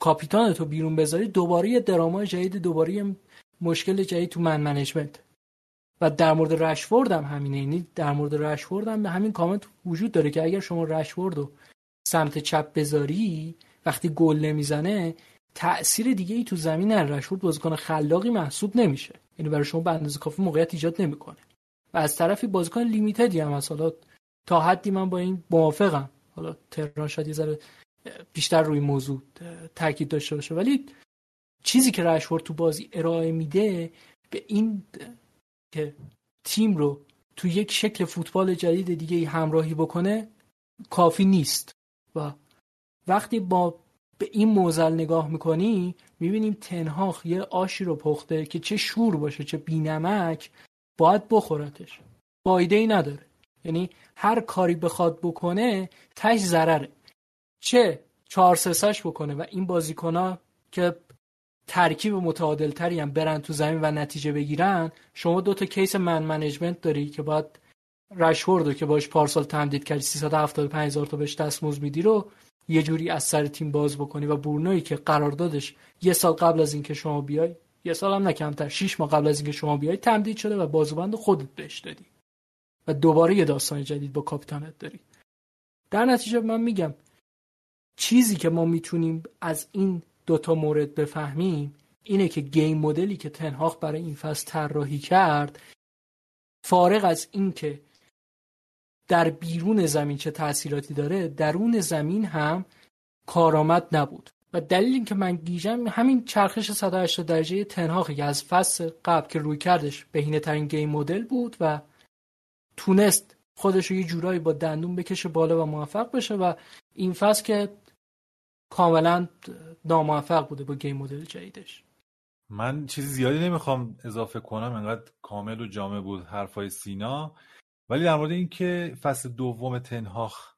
کاپیتانتو بیرون بذاری دوباره یه drama ی جدید دوباره مشکل جدید تو man management. و در مورد رشفورد هم همینه یعنی در مورد رشفورد هم همین کامنت وجود داره که اگر شما رشفورد رو سمت چپ بذاری وقتی گل نمی‌زنه تأثیر دیگه ای تو زمین رشفورد بازیکن خلاقی محسوب نمیشه. یعنی برای شما به اندازه کافی موقعیت ایجاد نمی‌کنه. و از طرفی بازیکن limited ی هم هست. حالا تا حدی من با این موافقم. حالا تهران شاید یه ذره بیشتر روی موضوع تاکید داشته باشه. ولی چیزی که رشفورد تو بازی ارائه میده به این که تیم رو تو یک شکل فوتبال جدید دیگه همراهی بکنه کافی نیست. و وقتی با به این موزل نگاه می‌کنی می‌بینیم تنهاخ یه آشی رو پخته که چه شور باشه چه بینمک باید بخورتش. فایده ای نداره. یعنی هر کاری بخواد بکنه تش ضرره. چه چهار سساش بکنه و این بازیکن که ترکیب متعادل تری هم برن تو زمین و نتیجه بگیرن شما دو تا کیس من منیجمنت داری که باید رشورد که باش پارسال تمدید کردی 375 هزار تا بهش دستمزد میدی رو یه جوری از سر تیم باز بکنی و برنوی که قراردادش یه سال قبل از اینکه شما بیای یه سال هم نکمتر 6 ماه قبل از اینکه شما بیای تمدید شده و بازوبند خودت بهش دادی و دوباره یه داستان جدید با کاپیتانت داری. در نتیجه من میگم چیزی که ما می‌تونیم از این دوتا مورد بفهمیم اینه که گیم مدلی که تنهاخ برای این فصل طراحی کرد فارغ از اینکه در بیرون زمین چه تاثیراتی داره درون زمین هم کارآمد نبود. و دلیل اینکه من گیجم همین چرخش 180 درجه تنهاخی که از فصل قبل که روی کردش بهینه ترین گیم مدل بود و تونست خودش رو یه جورایی با دندون بکشه بالا و موفق بشه و این فصل که کاملا ناموفق بوده با گیم مدل جدیدش. من چیزی زیادی نمی‌خوام اضافه کنم انقدر کامل و جامع بود حرفای سینا. ولی در مورد اینکه فصل دوم تنهاخ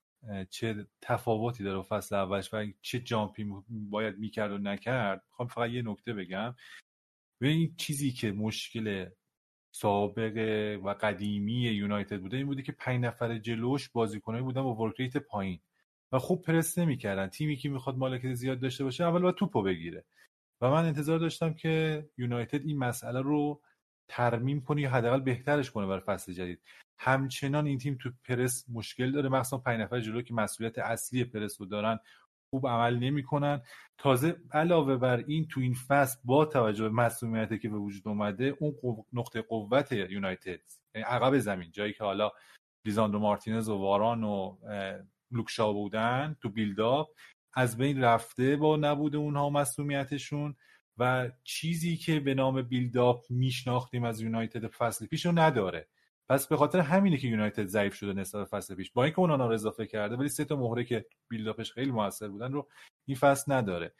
چه تفاوتی داره فصل اولش و چه جامپی باید می‌کرد و نکرد می‌خوام فقط یه نکته بگم. به این چیزی که مشکل سابق و قدیمی یونایتد بوده این بوده که پنج نفر جلوش بازیکنایی بودن با work rate پایین. و خوب پرس نمی‌کردن. تیمی که می‌خواد مالکیت زیاد داشته باشه اول باید توپو بگیره. و من انتظار داشتم که یونایتد این مسئله رو ترمیم کنه یا حداقل بهترش کنه برای فصل جدید. همچنان این تیم تو پرس مشکل داره. مخصوصا پنج نفر جلو که مسئولیت اصلی پرس رو دارن خوب عمل نمی‌کنن. تازه علاوه بر این تو این فصل با توجه به مسئولیتی که به وجود اومده اون نقطه قوت یونایتد یعنی عقب زمین جایی که حالا لیزاندرو مارتینز و واران و لوکشا بودن تو بیلداپ از بین رفته با نبود اونها مسئولیتشون و چیزی که به نام بیلداپ میشناختیم از یونایتد فصل پیش رو نداره. پس به خاطر همینه که یونایتد ضعیف شده نسبت فصل پیش. با اینکه اونها رو اضافه کرده ولی سه تا مهره که بیلداپش خیلی موثر بودن رو این فصل نداره.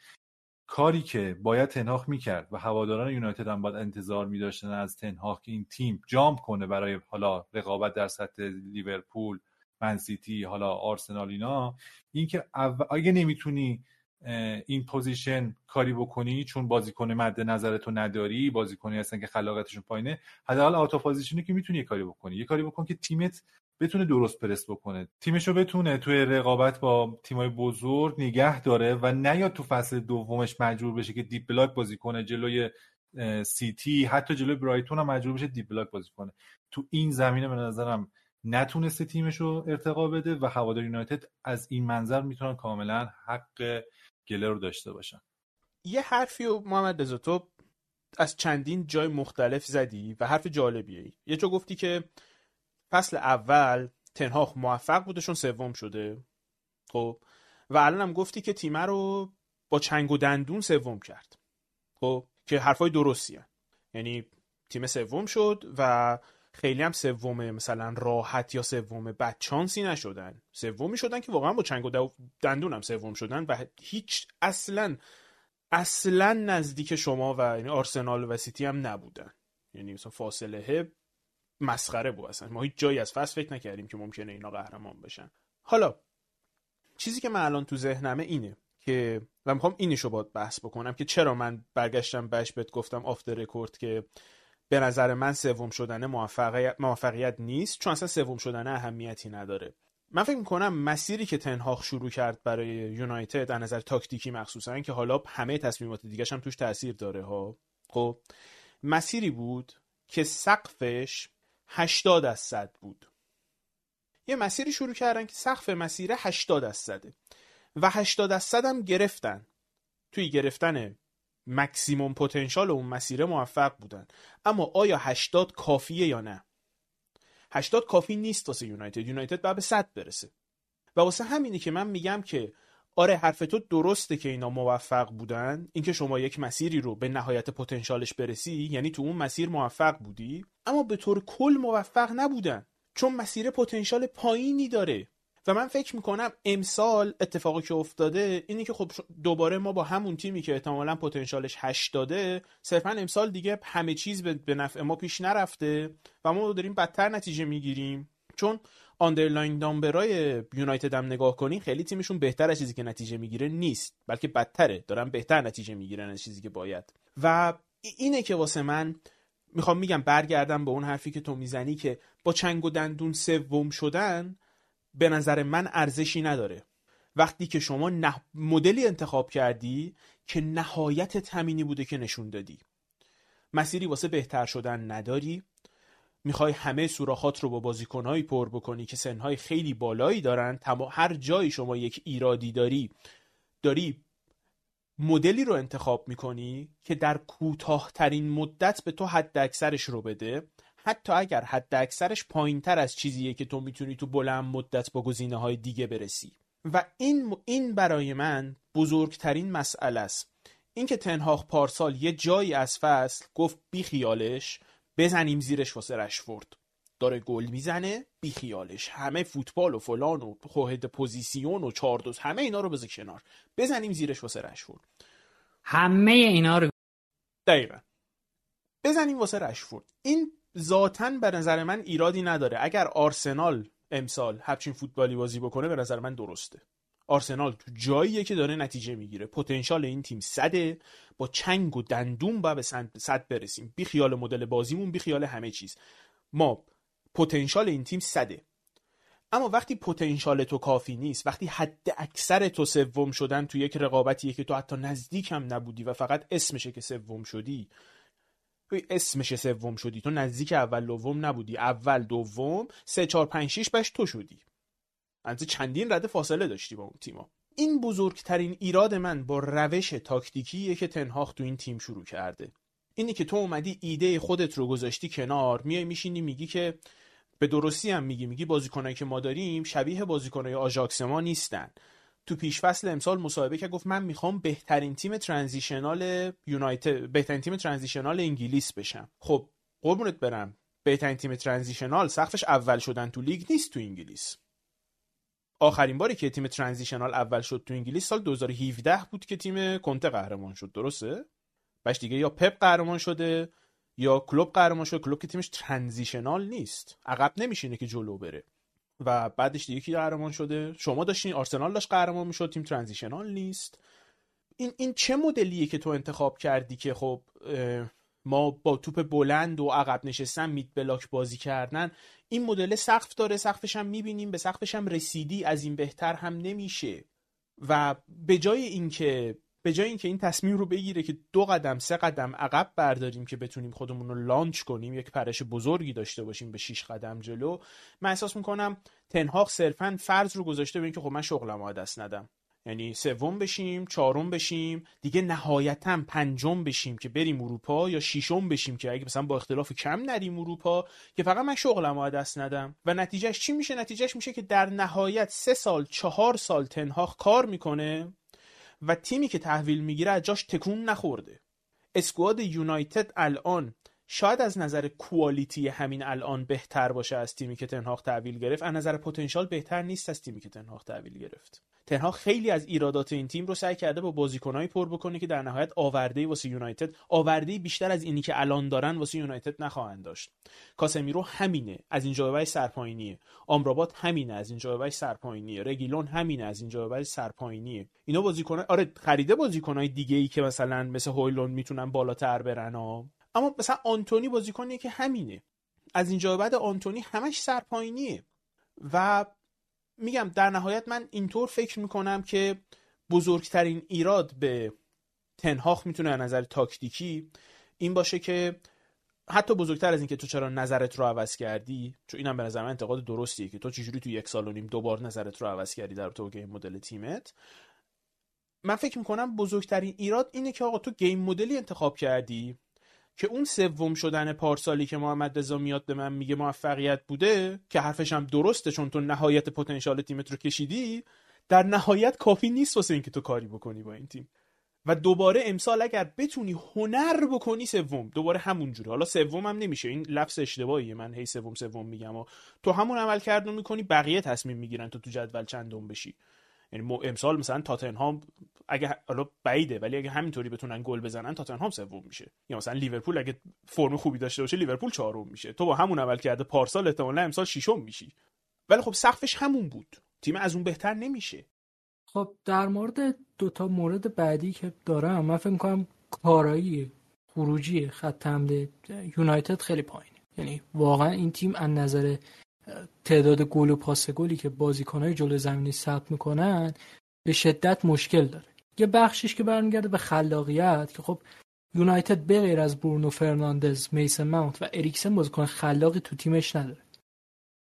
کاری که باید تنهاخ می‌کرد و هواداران یونایتد هم باید انتظار میداشتن از تنهاخ که این تیم jump کنه برای حالا رقابت در سطح لیورپول منسیتی حالا آرسنال اینا. اینکه اگه نمی‌تونی in possession کاری بکنی چون بازیکن مد نظرتو نداری بازیکنی هستن که خلاقیتشون پایینه حداقل out of possession ی که می‌تونی یه کاری بکنی. یه کاری بکن که تیمت بتونه درست پرس بکنه. تیمشو بتونه توی رقابت با تیمای بزرگ نگه داره و نیاد تو فصل دومش مجبور بشه که deep block بازی کنه جلوی سیتی حتی جلوی برایتون هم مجبور بشه deep block بازی کنه. تو این زمینه به نظرم نتونسته تیمش رو ارتقا بده و هوادار یونایتد از این منظر می‌تونن کاملا حق گله رو داشته باشن. یه حرفی رو محمد رضا تو از چندین جای مختلف زدی و حرف جالبیه یه جا گفتی که فصل اول تنهاخ موفق بود چون سوم شده. خب؟ و الان هم گفتی که تیمه رو با چنگ و دندون سوم کرد. خب؟ که حرفای درستی هن. یعنی تیم سوم شد و خیلی هم سوم مثلا راحت یا سوم بدچانسی نشدن. سومی شدن که واقعا با چنگ و دندون هم سوم شدن و هیچ اصلا اصلا نزدیک شما و یعنی آرسنال و سیتی هم نبودن. یعنی مثلا فاصله مسخره بود اصلا. ما هیچ جایی از فصل فکر نکردیم که ممکنه اینا قهرمان بشن. حالا چیزی که من الان تو ذهنمه اینه که و می‌خوام اینشو باید بحث بکنم که چرا من برگشتم بهش بهت گفتم off record که به نظر من سوم شدن موفقیت, موفقیت نیست چون اصلا سوم شدن اهمیتی نداره. من فکر می‌کنم مسیری که تنهاخ شروع کرد برای یونایتد در نظر تاکتیکی مخصوصا که حالا همه تصمیمات دیگه هم توش تاثیر داره ها. خب مسیری بود که سقفش 80 از 100 بود. یه مسیری شروع کردن که سقف مسیر 80 از 100 و 80 از 100 هم گرفتن. توی گرفتن مکسیموم پتانسیل اون مسیر موفق بودن. اما آیا 80 کافیه یا نه؟ 80 کافی نیست واسه یونایتد. یونایتد باید به 100 برسه. و واسه همینه که من میگم که آره حرف تو درسته که اینا موفق بودن. اینکه شما یک مسیری رو به نهایت پتانسیلش برسی یعنی تو اون مسیر موفق بودی. اما به طور کل موفق نبودن. چون مسیر پتانسیل پایینی داره. و من فکر می‌کنم امسال اتفاقی که افتاده اینه که خب دوباره ما با همون تیمی که احتمالا پتانسیلش 8 داده صرفا امسال دیگه همه چیز به نفع ما پیش نرفته و ما داریم بدتر نتیجه می‌گیریم. چون آندرلاین دامبرای یونایتد هم نگاه کنین خیلی تیمشون بهتر از چیزی که نتیجه می‌گیره نیست بلکه بدتره دارن بهتر نتیجه می‌گیرن از چیزی که باید. و اینه که واسه من می‌خوام میگم برگردم به اون حرفی که تو می‌زنی که با چنگ و دندون سوم شدن به نظر من ارزشی نداره. وقتی که شما نه... مدلی انتخاب کردی که نهایت تمینی بوده که نشون دادی. مسیری واسه بهتر شدن نداری. می‌خوای همه سوراخات رو با بازیکنهایی پر بکنی که سنهای خیلی بالایی دارن. تمام هر جایی شما یک ایرادی داری داری مدلی رو انتخاب می‌کنی که در کوتاهترین مدت به تو حد اکثرش رو بده. حتی اگر حد اکثرش پایین تر از چیزیه که تو می‌تونی تو بلند مدت با گزینه های دیگه برسی. و این این برای من بزرگترین مسئله است. اینکه تنهاخ پارسال یه جایی از فصل گفت بیخیالش بزنیم زیرش واسه رشفورد. داره گل می‌زنه بیخیالش. همه فوتبال و فلان و خوهد پوزیسیون و چاردوز همه اینا رو بذار کنار. بزنیم زیرش واسه رشفورد. همه اینا رو دقیقا. بزنیم واسه رشفورد. این ذاتا به نظر من ایرادی نداره. اگر آرسنال امسال همچین فوتبالی بازی بکنه به نظر من درسته. آرسنال تو جاییه که داره نتیجه می‌گیره. پتانسیل این تیم صده. با چنگ و دندون با به صد برسیم. بی خیال مدل بازیمون بی خیال همه چیز. ما پتانسیل این تیم صده. اما وقتی پتانسیل تو کافی نیست وقتی حد اکثر تو سوم شدن تو یک رقابتیه که تو حتی نزدیک هم نبودی و فقط اسمشه که سوم شدی اسمش سوم شدی. تو نزدیک اول دوم نبودی. اول دوم سه چهار پنج شیش بش تو شدی. انت چندین رده فاصله داشتی با اون تیما این بزرگترین ایراد من با روش تاکتیکیه که تنهاخ تو این تیم شروع کرده. اینی که تو اومدی ایده خودت رو گذاشتی کنار میای میشینی میگی که به درستی هم میگی. میگی بازیکنایی که ما داریم شبیه بازیکنای آژاکس ما نیستن. تو پیش فصل امسال مصاحبه که گفت من می‌خوام بهترین تیم transitional یونایتد بهترین تیم transitional انگلیس بشم. خب قربونت برم. بهترین تیم transitional سقفش اول شدن تو لیگ نیست تو انگلیس. آخرین باری که تیم transitional اول شد تو انگلیس سال 2017 بود که تیم کنته قهرمان شد درسته؟ باش دیگه یا پپ قهرمان شده یا کلوب قهرمان شده. کلوب که تیمش ترانزیشنال نیست. عقب نمیشینه که جلو بره. و بعدش دیگه کی قهرمان شده؟ شما داشتین آرسنال داشت قهرمان می‌شد تیم ترانزیشنال نیست. این این چه مدلیه که تو انتخاب کردی که خب ما با توپ بلند و عقب نشستن میت بلاک بازی کردن این مدل سقف داره سقفش هم می‌بینیم به سقفش هم رسیدی از این بهتر هم نمیشه. و به جای اینکه به جای اینکه این تصمیم رو بگیره که دو قدم سه قدم عقب برداریم که بتونیم خودمون رو لانچ کنیم یک پرش بزرگی داشته باشیم به 6 قدم جلو من احساس می‌کنم تنهاق صرفا فرض رو گذاشته به اینکه خب من شغلم دست ندم. یعنی سوم بشیم چهارم بشیم دیگه نهایتا پنجم بشیم که بریم اروپا یا ششم بشیم که اگه مثلا با اختلاف کم نریم اروپا که فقط من شغلم دست ندم. و نتیجهش چی میشه؟ نتیجهش میشه که در نهایت سه سال چهار سال تنهاق کار می‌کنه. و تیمی که تحویل می‌گیره جاش تکون نخورده. اسکواد یونایتد الان شاید از نظر کوالیتی همین الان بهتر باشه از تیمی که تنهاق تحویل گرفت از نظر پتانسیل بهتر نیست از تیمی که تنهاق تحویل گرفت. تنها خیلی از ایرادات این تیم رو سعی کرده با بازیکنایی پر بکنه که در نهایت آورده واسه یونایتد آورده بیشتر از اینی که الان دارن واسه یونایتد نخواهند داشت. کاسمیرو همینه از اینجا به سرپاینیه آمرابات همینه از اینجا به سرپاینیه رگیلون همینه از اینجا به سرپاینیه اینا بازیکن آره خریده بازیکنای دیگه ای که مثلا مثل هویلون می‌تونن بالاتر برن ها. اما مثلا آنتونی بازیکنیه که همینه. از اینجا بعد آنتونی همش سرپاینیه و میگم در نهایت من اینطور فکر می‌کنم که بزرگترین ایراد به تنهاخ می‌تونه از نظر تاکتیکی این باشه که حتی بزرگتر از اینکه تو چرا نظرت رو عوض کردی چون اینم به نظر من انتقاد درستیه که تو چجوری تو یک سال و نیم دوبار نظرت رو عوض کردی در تو گیم مدل تیمت. من فکر می‌کنم بزرگترین ایراد اینه که آقا تو گیم مدلی انتخاب کردی. که اون سوم شدن پارسالی که محمد رضا میاد به من میگه موفقیت بوده که حرفش هم درسته چون تو نهایت پتانسیل تیمت رو کشیدی در نهایت کافی نیست واسه اینکه تو کاری بکنی با این تیم. و دوباره امسال اگر بتونی هنر بکنی سوم دوباره همونجوره حالا سوم هم نمیشه. این لفظ اشتباهیه. من هی سوم سوم میگم و تو همون عمل کردن می‌کنی بقیه تصمیم می‌گیرن تو تو جدول چندم بشی. یعنی امسال مثلا تاتنهام اگه حالا بعیده ولی اگه همینطوری بتونن گل بزنن تاتنهام سوم میشه. یا مثلا لیورپول اگه فرم خوبی داشته باشه لیورپول چهارم میشه. تو با همون عمل کرده پارسال احتمالاً امسال ششم میشی. ولی خب سقفش همون بود. تیم از اون بهتر نمیشه. خب در مورد دوتا مورد بعدی که دارم من فکر می‌کنم کارایی خروجی خط حمله یونایتد خیلی پایینه. یعنی واقعا این تیم از نظر تعداد گل و پاس گلی که بازیکنهای جلو زمینی ثبت می‌کنن به شدت مشکل داره. یه بخشش که برمیگرده به خلاقیت که خب یونایتد به غیر از برونو فرناندز، میسن ماونت و اریکسن بازیکن خلاقی تو تیمش نداره.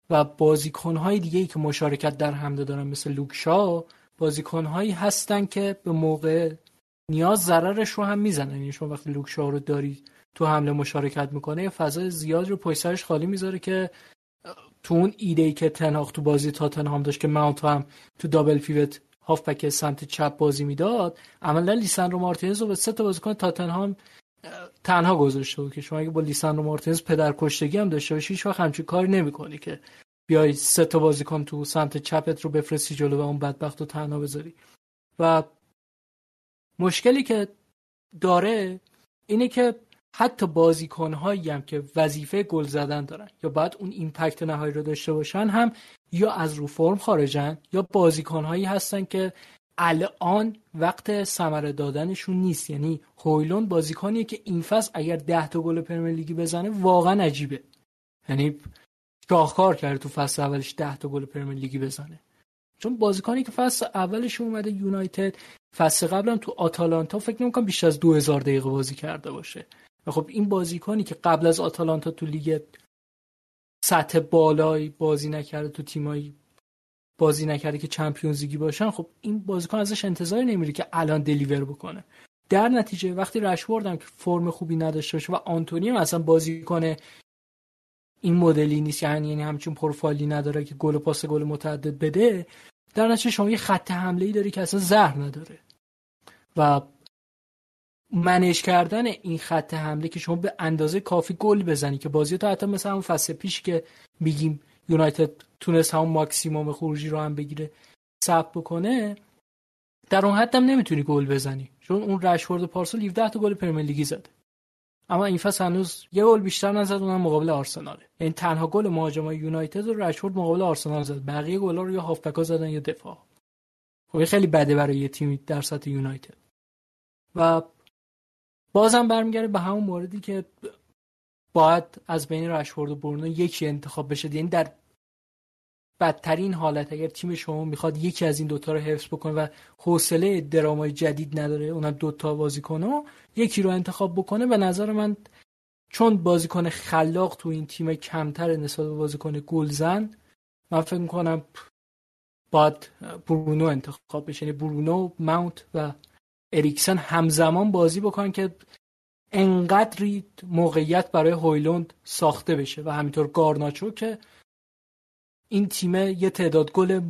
و بازیکنهای دیگه ای که مشارکت در حمله دارن مثل لوک شا بازیکنهایی هستن که به موقع نیاز ضررش رو هم می‌زنن. یعنی شما وقتی لوک شا رو داری تو حمله مشارکت می‌کنه یه فضای زیاد رو پشت خالی می‌ذاره که تو اون ایده ای که تنهاق تو بازی تاتنهام داشت که ماونت هم تو دابل پیوت هافبک سمت چپ بازی می‌داد عملا لیساندرو مارتینز رو به سه تا بازیکن تاتنهام تنها گذاشته بود که شما اگه با لیساندرو مارتینز پدر کشتگی هم داشته باشی هیچ وقت همچین کاری نمی‌کنی که بیای سه تا بازیکن تو سمت چپت رو بفرستی جلو و اون بدبخت رو تنها بذاری. و مشکلی که داره اینه که حتی بازیکنهایی هم که وظیفه گل زدن دارن. یا باید اون ایمپکت نهایی رو داشته باشن هم یا از رو فرم خارجن یا بازیکنهایی هستن که الان وقت ثمره دادنشون نیست. یعنی هویلون بازیکنیه که این فصل اگر ده تا گل پرمیر لیگی بزنه واقعا عجیبه. یعنی شاهکار کرده تو فصل اولش ده تا گل پرمیر لیگی بزنه. چون بازیکنی که فصل اولش اومده یونایتد فصل قبلم تو آتالانتا فکر نمی‌کنم بیشتر از 2000 دقیقه بازی کرده باشه. خب این بازیکنی که قبل از آتالانتا تو لیگ سطح بالایی بازی نکرده تو تیمایی بازی نکرده که چمپیونز لیگی باشن خب این بازیکن ازش انتظاری نمیره که الان دلیور بکنه. در نتیجه وقتی رشوردم که فرم خوبی نداشته باشه و آنتونی هم اصلا بازیکن این مدلی نیست یعنی یعنی همچون پروفایلی نداره که گل و پاس گل متعدد بده در نتیجه شما یه خط حمله ای داری که اصلا زهر نداره. و منش کردن این خط حمله که شما به اندازه کافی گل بزنی که بازی تو حتی مثل همون فصل پیش که میگیم یونایتد تونست همون ماکسیموم خروجی رو هم بگیره ثبت بکنه در اون حد هم نمی‌تونی گل بزنی. چون اون رشفورد پارسال 17 تا گل پرمیر لیگی زده اما این فصل هنوز یه گل بیشتر نزد اونم مقابل آرسناله. این یعنی تنها گل مهاجمای یونایتد و رشفورد مقابل آرسنال زد. بقیه گلا رو یا هافبکا زدن یا دفاع. خب خیلی بده برای یه تیم در سطح یونایتد. و بازم برمیگرده به همون موردی که باید از بین رشفورد و برونو یکی انتخاب بشه. یعنی در بدترین حالت اگر تیم شما می‌خواد یکی از این دوتا رو حفظ بکنه و حوصله درامای جدید نداره اونم دوتا بازیکن یکی رو انتخاب بکنه به نظر من چون بازیکن خلاق تو این تیم کمتر نسبت به بازیکن گلزن من فکر می‌کنم باید برونو انتخاب بشه. یعنی برونو ماونت و اریکسن همزمان بازی بکنن که انقدری موقعیت برای هویلوند ساخته بشه و همینطور گارناچو که این تیم یه تعداد گل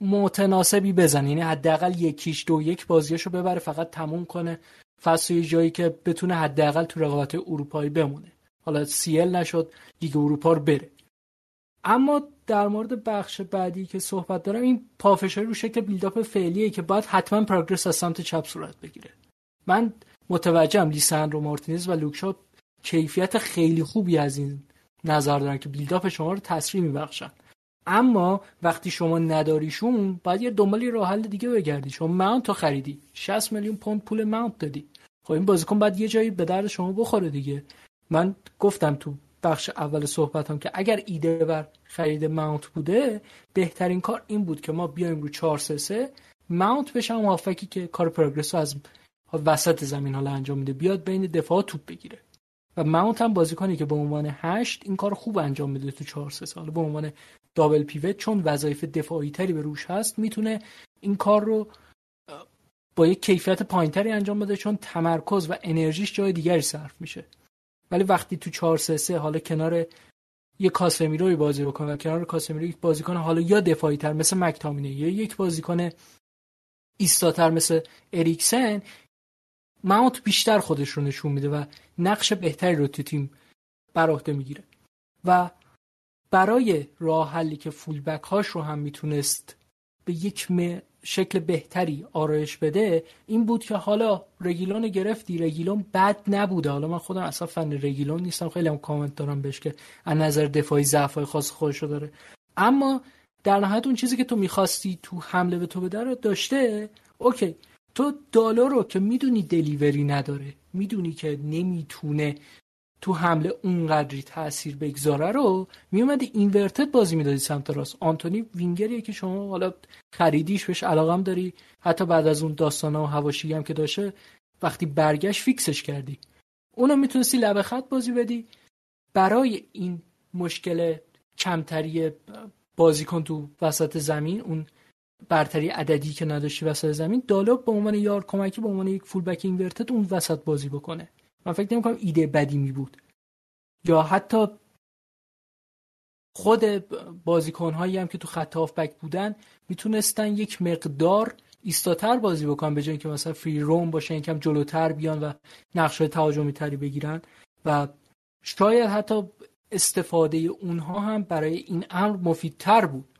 متناسبی بزنه. یعنی حداقل یکیش دو یک بازیاشو ببره فقط تموم کنه فصل یه جایی که بتونه حداقل تو رقابت اروپایی بمونه. حالا سیل نشد لیگ اروپا رو بره. اما در مورد بخش بعدی که صحبت دارم این پافشاری رو شکل بیلداپ فعلیه که باید حتما پروگرس از سمت چپ صورت بگیره. من متوجهم لیساندرو مارتینز و لوکشا کیفیت خیلی خوبی از این نظر دارن که بیلداپ شما رو تسریع میبخشن. اما وقتی شما نداریشون باید یه دنبال راه حل دیگه بگردی. شما ماونت تو خریدی. 60 میلیون پوند پول ماونت دادی. خب این بازیکن باید یه جایی به درد شما بخوره دیگه. من گفتم تو بخش اول صحبتم که اگر ایده بر خرید ماونت بوده بهترین کار این بود که ما بیایم رو 4 3 ماونت بشم هافکی که کار پروگرس رو از وسط زمین حالا انجام میده بیاد بین دفاع توپ بگیره. و ماونت هم بازیکنی که به عنوان هشت این کار خوب انجام میده تو 4 3 سال به عنوان دابل پیوت چون وظایف دفاعی تری به روش هست می‌تونه این کار رو با یک کیفیت پایینتری انجام بده چون تمرکز و انرژیش جای دیگری صرف میشه. ولی وقتی تو 4 3 3 حالا کنار یه کاسمیروی بازی بکنه و کنار کاسمیرو یک بازیکن حالا یا دفاعی تر مثل مکتامینه یا یک بازیکن ایستاتر مثل اریکسن ماونت بیشتر خودش رو نشون میده و نقش بهتری رو تو تیم بر عهده می‌گیره. و برای راه حلی که فولبک هاش رو هم می‌تونست به یک شکل بهتری آرایش بده این بود که حالا رگیلون گرفتی رگیلون بد نبوده. حالا من خودم اصلا فن رگیلون نیستم خیلی هم کامنت دارم بهش که از نظر دفاعی ضعف خاص خودش رو داره. اما در نهایت اون چیزی که تو می‌خواستی تو حمله به تو بده رو داشته اوکی. تو دالو رو که می‌دونی دلیوری نداره می‌دونی که نمی‌تونه تو حمله اونقدری تاثیر بگذاره رو میومدی اینورتد بازی می‌دادی سمت راست. آنتونی وینگریه که شما حالا خریدیش بهش علاقم داری. حتی بعد از اون داستانا و هواشی هم که داشته وقتی برگشت فیکسش کردی. اونو می‌تونستی لبه خط بازی بدی. برای این مشکل کمتری بازیکن تو وسط زمین اون برتری عددی که نداشتی وسط زمین دالوب به عنوان یار کمکی به عنوان یک فول بک اینورتد اون وسط بازی بکنه. من فکر نمی کنم ایده بدی می بود. یا حتی خود بازیکن هایی هم که تو خط بک بودن می‌تونستن یک مقدار ایستاتر بازی بکنن به جای که مثلا فری روم باشه یکم جلوتر بیان و نقش تهاجمی تری بگیرن. و شاید حتی استفاده اونها هم برای این امر مفیدتر بود.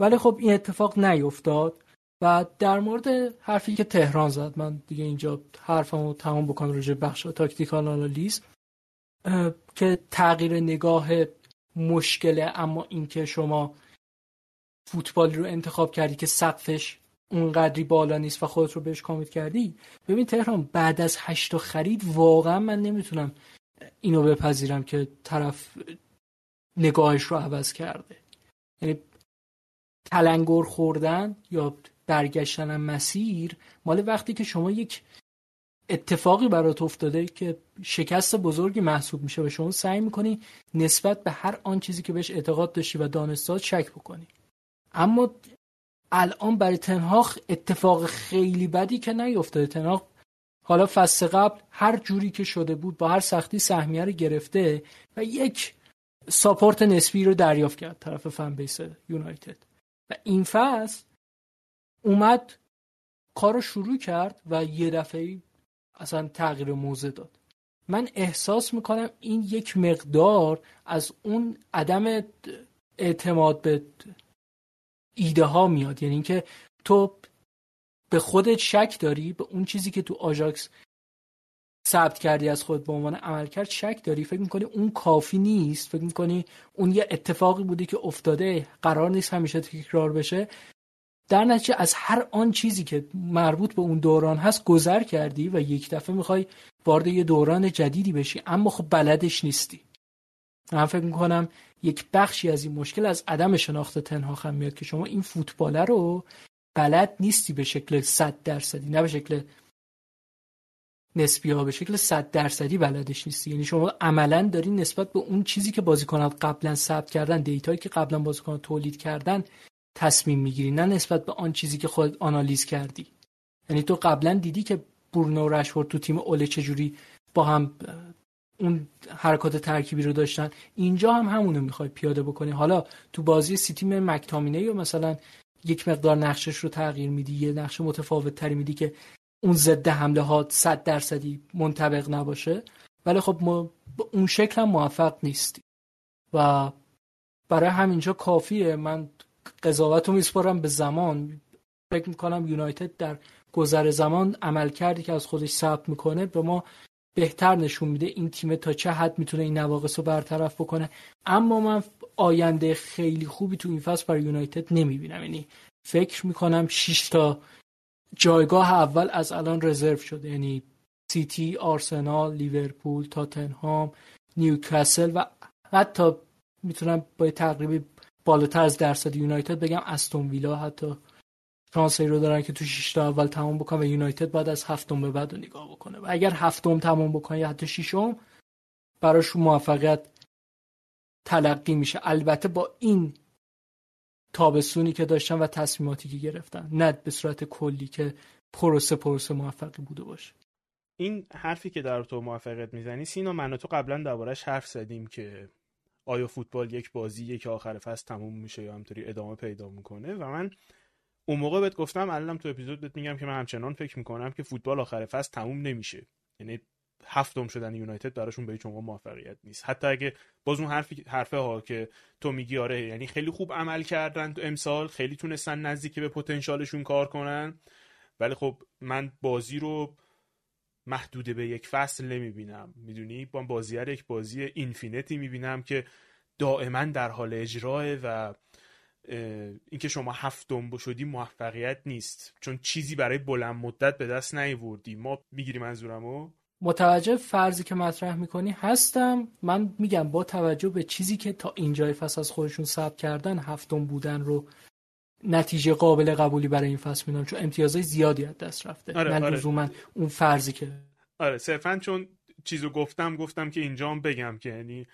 ولی خب این اتفاق نیفتاد. و در مورد حرفی که تهران زد من دیگه اینجا حرفمو تمام بکنم راجع بخش تاکتیکال آنالیز که تغییر نگاه مشکله اما اینکه شما فوتبالی رو انتخاب کردی که سقفش اونقدری بالا نیست و خودت رو بهش کامید کردی. ببین تهران بعد از هشت خرید واقعا من نمی‌تونم اینو بپذیرم که طرف نگاهش رو عوض کرده. یعنی تلنگر خوردن یا برگشتن مسیر مال وقتی که شما یک اتفاقی برات افتاده که شکست بزرگی محسوب میشه و شما سعی می‌کنی نسبت به هر آن چیزی که بهش اعتقاد داشتی و دانستاد شک بکنی. اما الان برای تنهاخ اتفاق خیلی بدی که نیفتاده تنهاخ حالا فصل قبل هر جوری که شده بود با هر سختی سهمیه رو گرفته و یک ساپورت نسبی رو دریافت کرد طرف فن بیس یونایتد. و این فصل اومد کار رو شروع کرد و یه دفعه اصلا تغییر موضع داد. من احساس می‌کنم این یک مقدار از اون عدم اعتماد به ایده ها میاد. یعنی اینکه تو به خودت شک داری به اون چیزی که تو آژاکس ثبت کردی از خود به عنوان عملکرد شک داری. فکر می‌کنی اون کافی نیست؟ فکر می‌کنی اون یه اتفاقی بوده که افتاده قرار نیست همیشه تکرار بشه؟ در نتیجه از هر آن چیزی که مربوط به اون دوران هست گذر کردی و یک دفعه می‌خوای وارد یه دوران جدیدی بشی اما خب بلدش نیستی. من فکر می‌کنم یک بخشی از این مشکل از عدم شناخت تنها هم میاد که شما این فوتباله رو بلد نیستی به شکل صد درصدی نه به شکل نسبی ها به شکل صد درصدی بلدش نیستی. یعنی شما عملا داری نسبت به اون چیزی که بازیکنات قبلا ثبت کردن data یی که قبلا بازیکنات تولید کردن تصمیم می‌گیری نه نسبت به آن چیزی که خود آنالیز کردی. یعنی تو قبلا دیدی که برونو و رشفورد تو تیم اوله چجوری با هم اون حرکات ترکیبی رو داشتن. اینجا هم همونو می‌خوای پیاده بکنی. حالا تو بازی سیتی مکتامینه یا مثلا یک مقدار نقشش رو تغییر میدی یه نقش متفاوت تری میدی که اون ضد حمله ها صد درصدی منطبق نباشه. ولی خب ما اون شکل هم موفق نیستی. و برای همینجا کافیه. من قضاوت رو میسپارم به زمان. فکر می‌کنم یونایتد در گذر زمان عمل کردی که از خودش ثبت می‌کنه به ما بهتر نشون میده این تیم تا چه حد می‌تونه این نواقص رو برطرف بکنه. اما من آینده خیلی خوبی تو این فصل برای یونایتد نمی‌بینم. یعنی فکر می‌کنم 6 تا جایگاه اول از الان رزرو شده. یعنی سیتی، آرسنال، لیورپول، تاتنهام، نیوکاسل و حتی می‌تونم با تقریبی بالاتر از درصد یونایتد بگم استون ویلا حتی شانسی رو دارن که تو 6 تا اول تمام بکنن و یونایتد بعد از هفتم به بعد رو نگاه بکنه. و اگر هفتم تمام بکنه یا حتی ششم براشون موفقیت تلقی میشه. البته با این تابستونی که داشتن و تصمیماتی که گرفتن. نه به صورت کلی که پروسه پروسه موفقی بوده باشه. این حرفی که در تو موفقیت می‌زنی سینا من و تو قبلا دربارهش حرف زدیم که آیا فوتبال یک بازیه که آخر فصل تموم میشه یا همطوری ادامه پیدا می‌کنه؟ و من اون موقع بهت گفتم الانم تو اپیزود بهت میگم که من همچنان فکر می‌کنم که فوتبال آخر فصل تموم نمیشه. یعنی هفتم شدن یونایتد براشون به هیچ موفقیت نیست. حتی اگه باز اون حرفی حرفه ها که تو میگی آره یعنی خیلی خوب عمل کردن تو امسال خیلی تونستن نزدیک به پتانسیلشون کار کنن. ولی خب من بازی رو محدوده به یک فصل نمی‌بینم. می‌دونی؟ با بازی یک بازی اینفینیتی می‌بینم که دائما در حال اجراه و اینکه شما هفتم بشدی موفقیت نیست. چون چیزی برای بلند مدت به دست نیوردی. ما می‌گیری منظورمو؟ متوجه فرضی که مطرح می‌کنی هستم. من میگم با توجه به چیزی که تا اینجای فصل از خودشون ثبت کردن هفتم بودن رو نتیجه قابل قبولی برای این فصل می‌دونم چون امتیازهای زیادی از دست رفته آره، نه آره. اون فرضی که آره صرفا چون چیزو گفتم گفتم که اینجام بگم که یعنی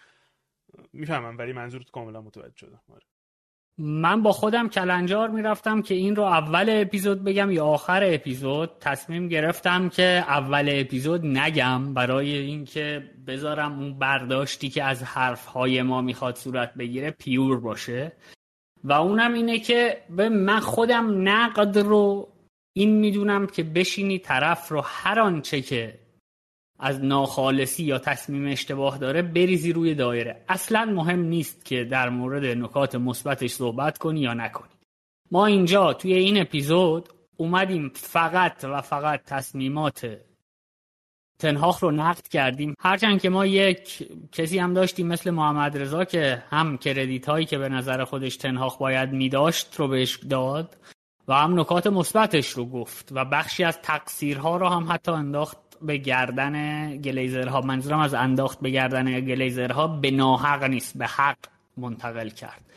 می‌فهمم ولی منظورت کاملا متوجه شدم آره. من با خودم کلنجار می‌رفتم که این رو اول اپیزود بگم یا آخر اپیزود تصمیم گرفتم که اول اپیزود نگم برای اینکه بذارم اون برداشتی که از حرفهای ما می‌خواد صورت بگیره پیور باشه و اونم اینه که به من خودم نقد رو این می‌دونم که بشینی طرف رو هر آنچه که از ناخالصی یا تصمیم اشتباه داره بریزی روی دایره. اصلا مهم نیست که در مورد نکات مثبتش صحبت کنی یا نکنی. ما اینجا توی این اپیزود اومدیم فقط و فقط تصمیمات تنهاخ رو نقد کردیم. هرچند که ما یک کسی هم داشتیم مثل محمد رضا که هم کردیت هایی که به نظر خودش تنهاخ باید میداشت رو بهش داد و هم نکات مثبتش رو گفت و بخشی از تقصیرها رو هم حتی انداخت به گردن گلیزرها. منظورم از انداخت به گردن گلیزرها به ناحق نیست به حق منتقل کرد.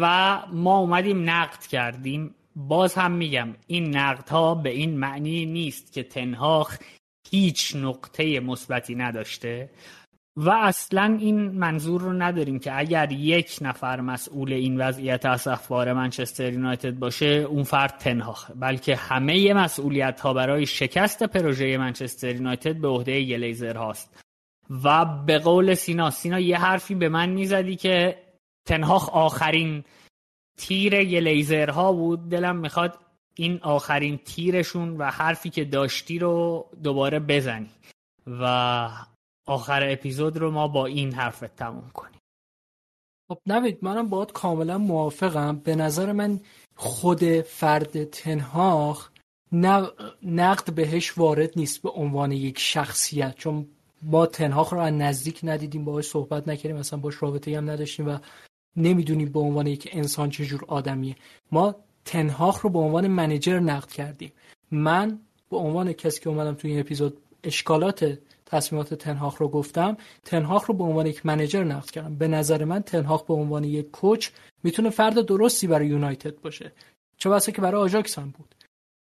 و ما اومدیم نقد کردیم. باز هم میگم این نقد ها به این معنی نیست که تنهاخ هیچ نقطه مثبتی نداشته و اصلا این منظور رو نداریم که اگر یک نفر مسئول این وضعیت اسفبار منچستر یونایتد باشه اون فرد تنهاخ بلکه همه مسئولیت ها برای شکست پروژه منچستر یونایتد به عهده گلیزر هاست. و به قول سینا سینا یه حرفی به من می‌زدی که تنهاخ آخرین تیر گلیزر ها بود. دلم می‌خواد این آخرین تیرشون و حرفی که داشتی رو دوباره بزنی و آخر اپیزود رو ما با این حرفت تموم کنیم. خب نوید منم باید کاملا موافقم. به نظر من خود فرد تنهاخ نقد بهش وارد نیست به عنوان یک شخصیت چون ما تنهاخ رو از نزدیک ندیدیم باهاش صحبت نکردیم مثلا باش رابطه هم نداشتیم و نمی‌دونیم به عنوان یک انسان چجور آدمیه. ما تنهاخ رو به عنوان منیجر نقد کردیم. من به عنوان کسی که اومدم تو این اپیزود اشکالات تصمیمات تنهاخ رو گفتم تنهاخ رو به عنوان یک منیجر نقد کردم. به نظر من تنهاخ به عنوان یک کوچ می‌تونه فرد درستی برای یونایتد باشه. چه بسا که برای آژاکس هم بود.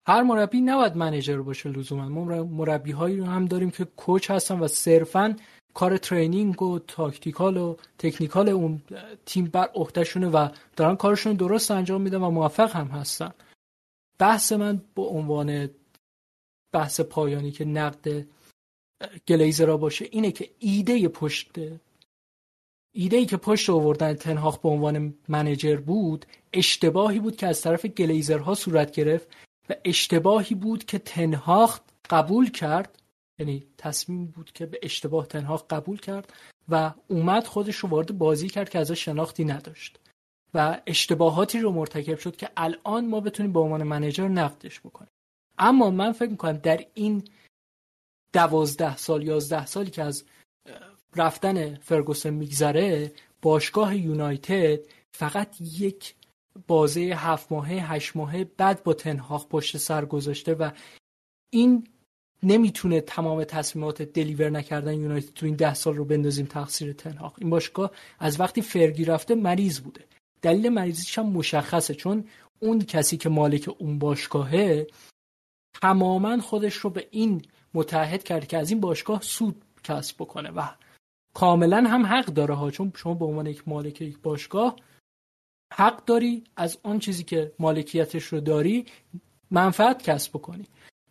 هر مربی نباید manager باشه لزوما. ما مربی هایی رو هم داریم که coach هستن و صرفا کار training و tactical و technical اون تیم بر عهدهشونه و دارن کارشون درست انجام میدن و موفق هم هستن. بحث من به عنوان بحث پایانی که نقد گلیزرا باشه اینه که ایده پشت ایده ای که پشت آوردن تنهاخ به عنوان manager بود اشتباهی بود که از طرف گلیزرها صورت گرفت و اشتباهی بود که تنهاخ قبول کرد یعنی تصمیم بود که به اشتباه تنهاخ قبول کرد و اومد خودش رو وارد بازی کرد که ازش شناختی نداشت. و اشتباهاتی رو مرتکب شد که الان ما بتونیم به عنوان منیجر نقدش بکنیم. اما من فکر می‌کنم در این دوازده سال یازده سالی که از رفتن فرگوسن میگذره باشگاه یونایتد فقط یک بازه هفت ماهه هشت ماهه بعد با تنهاخ پشت سر گذاشته و این نمی‌تونه تمام تصمیمات دلیور نکردن یونایتد تو این ده سال رو بندازیم تقصیر تنهاخ این باشگاه از وقتی فرگی رفته مریض بوده. دلیل مریضیش هم مشخصه چون اون کسی که مالک اون باشگاهه تماما خودش رو به این متحد کرد که از این باشگاه سود کسب بکنه و کاملا هم حق داره ها چون شما به عنوان یک مالک یک باشگاه حق داری از آن چیزی که مالکیتش رو داری منفعت کسب بکنی.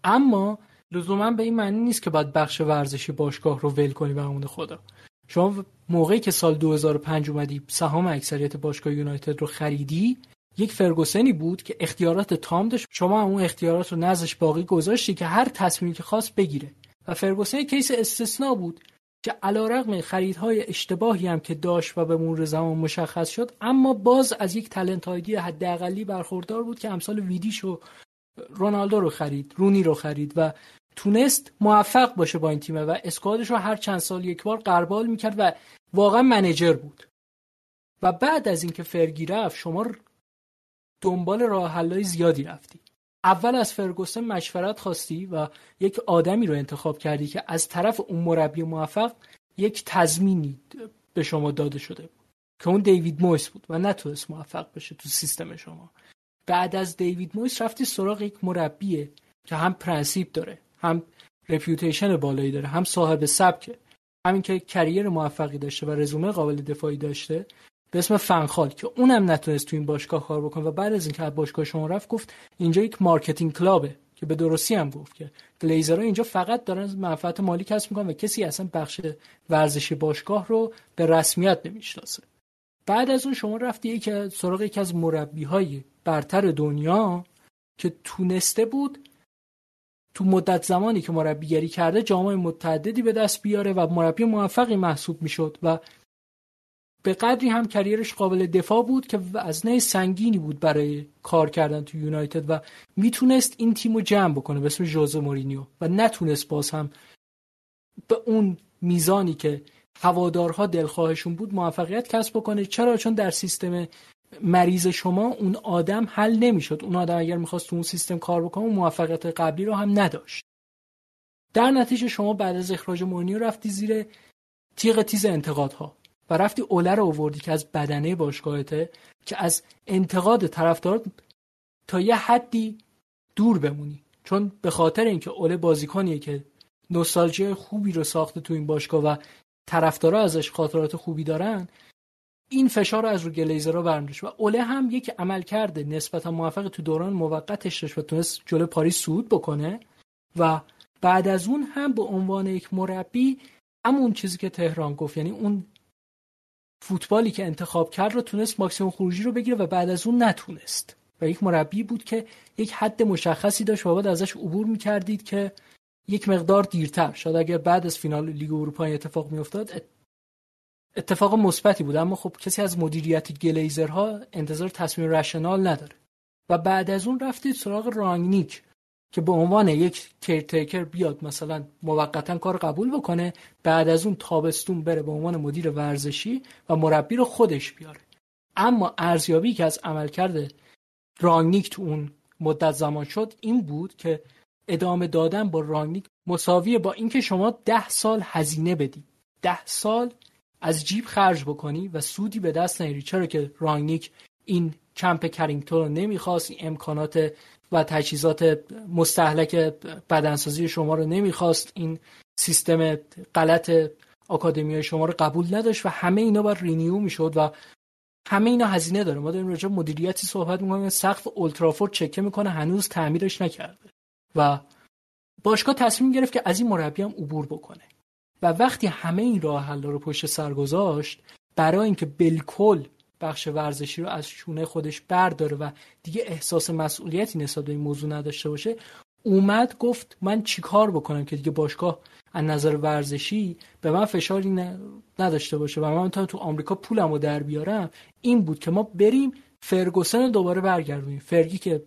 اما لزوما به این معنی نیست که باید بخش ورزشی باشگاه رو ول کنی به خدا. شما موقعی که سال 2005 اومدی سهام اکثریت باشگاه یونایتد رو خریدی یک فرگوسنی بود که اختیارات تام داشت. شما اون اختیارات رو نزدش باقی گذاشتی که هر تصمیمی که خواست بگیره. و فرگوسن کیس استثنا بود که علیرغم خریدهای اشتباهی هم که داشت و به مرور زمان مشخص شد اما باز از یک تلنت هایدی حداقلی برخوردار بود که امسال ویدیش و رونالدو رو خرید رونی رو خرید و تونست موفق باشه با این تیمه و اسکوادش رو هر چند سال یک بار قربال می‌کرد و واقعا منیجر بود. و بعد از اینکه فرگی رفت شما دنبال راه حلای زیادی رفتی. اول از فرگوسن مشورت خواستی و یک آدمی رو انتخاب کردی که از طرف اون مربی موفق یک تضمینی به شما داده شده بود. که اون دیوید مویس بود و نتونست موفق بشه تو سیستم شما. بعد از دیوید مویس رفتی سراغ یک مربیه که هم پرنسیپ داره هم reputation بالایی داره هم صاحب سبکه. همین که career موفقی داشته و رزومه قابل دفاعی داشته به اسم فنخال که اونم نتونست تو این باشگاه کار بکنه و بعد از اینکه از باشگاه شما رفت گفت اینجا یک marketing club ه که به درستی هم گفت که گلیزرها اینجا فقط دارن منفعت مالی کسب می‌کنن و کسی اصلا بخش ورزشی باشگاه رو به رسمیت نمی‌شناسه. بعد از اون شما رفتی یکی سراغ یکی از مربی های برتر دنیا که تونسته بود تو مدت زمانی که مربیگری کرده جام‌های متعددی به دست بیاره و مربی موفقی محسوب می‌شد و به قدری هم career ش قابل دفاع بود که وزنه سنگینی بود برای کار کردن تو یونایتد و می‌تونست این تیم رو جمع بکنه به اسم ژوزه مورینیو و نتونست باز هم به اون میزانی که هوادارها دلخواهشون بود موفقیت کسب بکنه. چرا؟ چون در سیستم مریض شما اون آدم حل نمی‌شد. اون آدم اگر می‌خواست تو اون سیستم کار بکنه اون موفقیت قبلی رو هم نداشت. در نتیجه شما بعد از اخراج مورینیو رفتی زیر تیغ تیز انتقادها و رفتی اوله رو آوردی که از بدنه باشگاهته که از انتقاد طرفدار تا یه حدی دور بمونی. چون به خاطر اینکه اوله بازیکنیه که نوستالژی خوبی رو ساخته تو این باشگاه و طرفدارا ازش خاطرات خوبی دارن این فشار رو از رو گلیزرها برمیداشت و اوله هم یک عمل کرده نسبتا موفق تو دوران موقتش داشت و تونست جلو پاریس صعود بکنه و بعد از اون هم به عنوان یک مربی همون چیزی که تهران گفت یعنی اون فوتبالی که انتخاب کرد رو تونست ماکسیموم خروجی رو بگیره و بعد از اون نتونست. و یک مربی بود که یک حد مشخصی داشت و باید ازش عبور می‌کردید که یک مقدار دیرتر. شاید اگر بعد از فینال لیگ اروپا اتفاق میافتاد اتفاق مثبتی بود اما خب کسی از مدیریت گلیزرها انتظار تصمیم رشنال نداره. و بعد از اون رفتید سراغ رانگنیک که به عنوان یک کیرتیکر بیاد مثلا موقتا کار قبول بکنه بعد از اون تابستون بره به عنوان مدیر ورزشی و مربی رو خودش بیاره. اما ارزیابی که از عملکرد رانگنیک تو اون مدت زمان شد این بود که ادامه دادن با رانگنیک مساویه با اینکه شما ده سال هزینه بدی. ده سال از جیب خرج بکنی و سودی به دست نیاری. چرا که رانگنیک این کمپ کرینگتون رو نمی‌خواست این امکانات و تجهیزات مستحلک بدنسازی شما رو نمی‌خواست. این سیستم غلط آکادمی شما رو قبول نداشت و همه اینا باید رینیو می‌شد و همه اینا هزینه داره. ما داریم راجع مدیریتی صحبت می‌کنیم. سقف اولترافورد چکه می‌کنه هنوز تعمیرش نکرده. و باشگاه تصمیم گرفت که از این مربی هم عبور بکنه. و وقتی همه این راه حل رو پشت سر گذاشت برای اینکه بالکل بخش ورزشی رو از شونه خودش برداره و دیگه احساس مسئولیتی نسبت به این موضوع نداشته باشه اومد گفت من چیکار بکنم که دیگه باشگاه از نظر ورزشی به من فشاری نداشته باشه و من تا تو آمریکا پولم رو در بیارم؟ این بود که ما بریم فرگوسن دوباره برگردونیم. فرگی که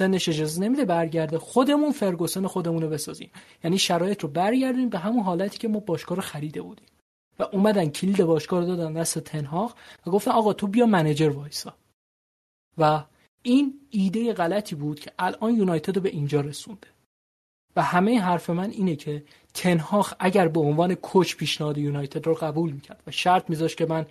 سنش اجازه نمیده برگرده. خودمون فرگوسن خودمون رو بسازیم. یعنی شرایط رو برگردونیم به همون حالتی که ما باشگاه رو خریده بودیم. و اومدن کلید باشگاه رو دادن دست تنهاق و گفتن آقا تو بیا manager وایسا. و این ایده غلطی بود که الان یونایتد رو به اینجا رسونده. و همه حرف من اینه که تنهاخ اگر به عنوان coach پیشنهاد یونایتد رو قبول می‌کرد و شرط میذاشت که من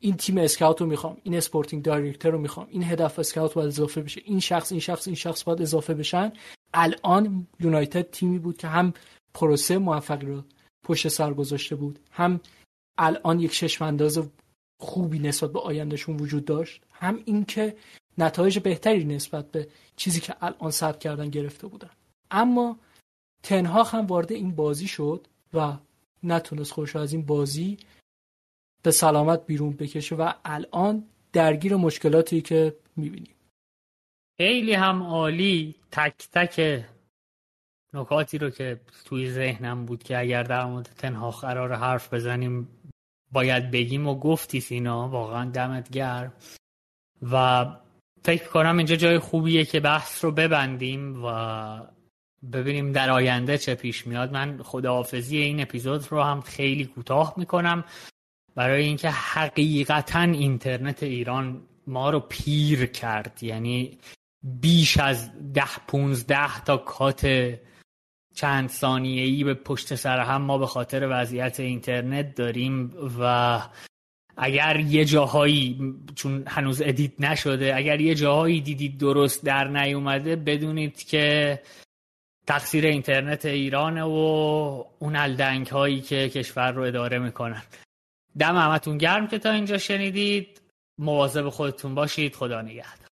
این تیم scout رو می‌خوام این sporting director رو می‌خوام این head of scout باید اضافه بشه این شخص این شخص این شخص باید اضافه بشن. الان یونایتد تیمی بود که هم پروسه موفقی رو پشت سر گذاشته بود هم الان یک چشم خوبی نسبت به آیندهشون وجود داشت هم اینکه نتایج بهتری نسبت به چیزی که الان ثبت کردن گرفته بودن. اما تنها هم وارد این بازی شد و نتونست خوش از این بازی به سلامت بیرون بکشه و الان درگیر مشکلاتی که می‌بینیم. خیلی هم عالی تک تک نکاتی رو که توی ذهنم بود که اگر در مورد تنها قرار حرف بزنیم باید بگیم و گفتی سینا واقعا دمت گرم. و فکر کنم اینجا جای خوبیه که بحث رو ببندیم و ببینیم در آینده چه پیش میاد. من خداحافظی این اپیزود رو هم خیلی کوتاه می‌کنم. برای اینکه حقیقتا اینترنت ایران ما رو پیر کرد. یعنی بیش از ده پونزده تا کات چند ثانیه ای به پشت سر هم ما به خاطر وضعیت اینترنت داریم و اگر یه جاهایی چون هنوز ادیت نشده اگر یه جاهایی دیدید درست در نیومده بدونید که تقصیر اینترنت ایرانه و اون الدنگ هایی که کشور رو اداره می‌کنن. دم همتون گرم که تا اینجا شنیدید. مواظب خودتون باشید. خدا نگهدار.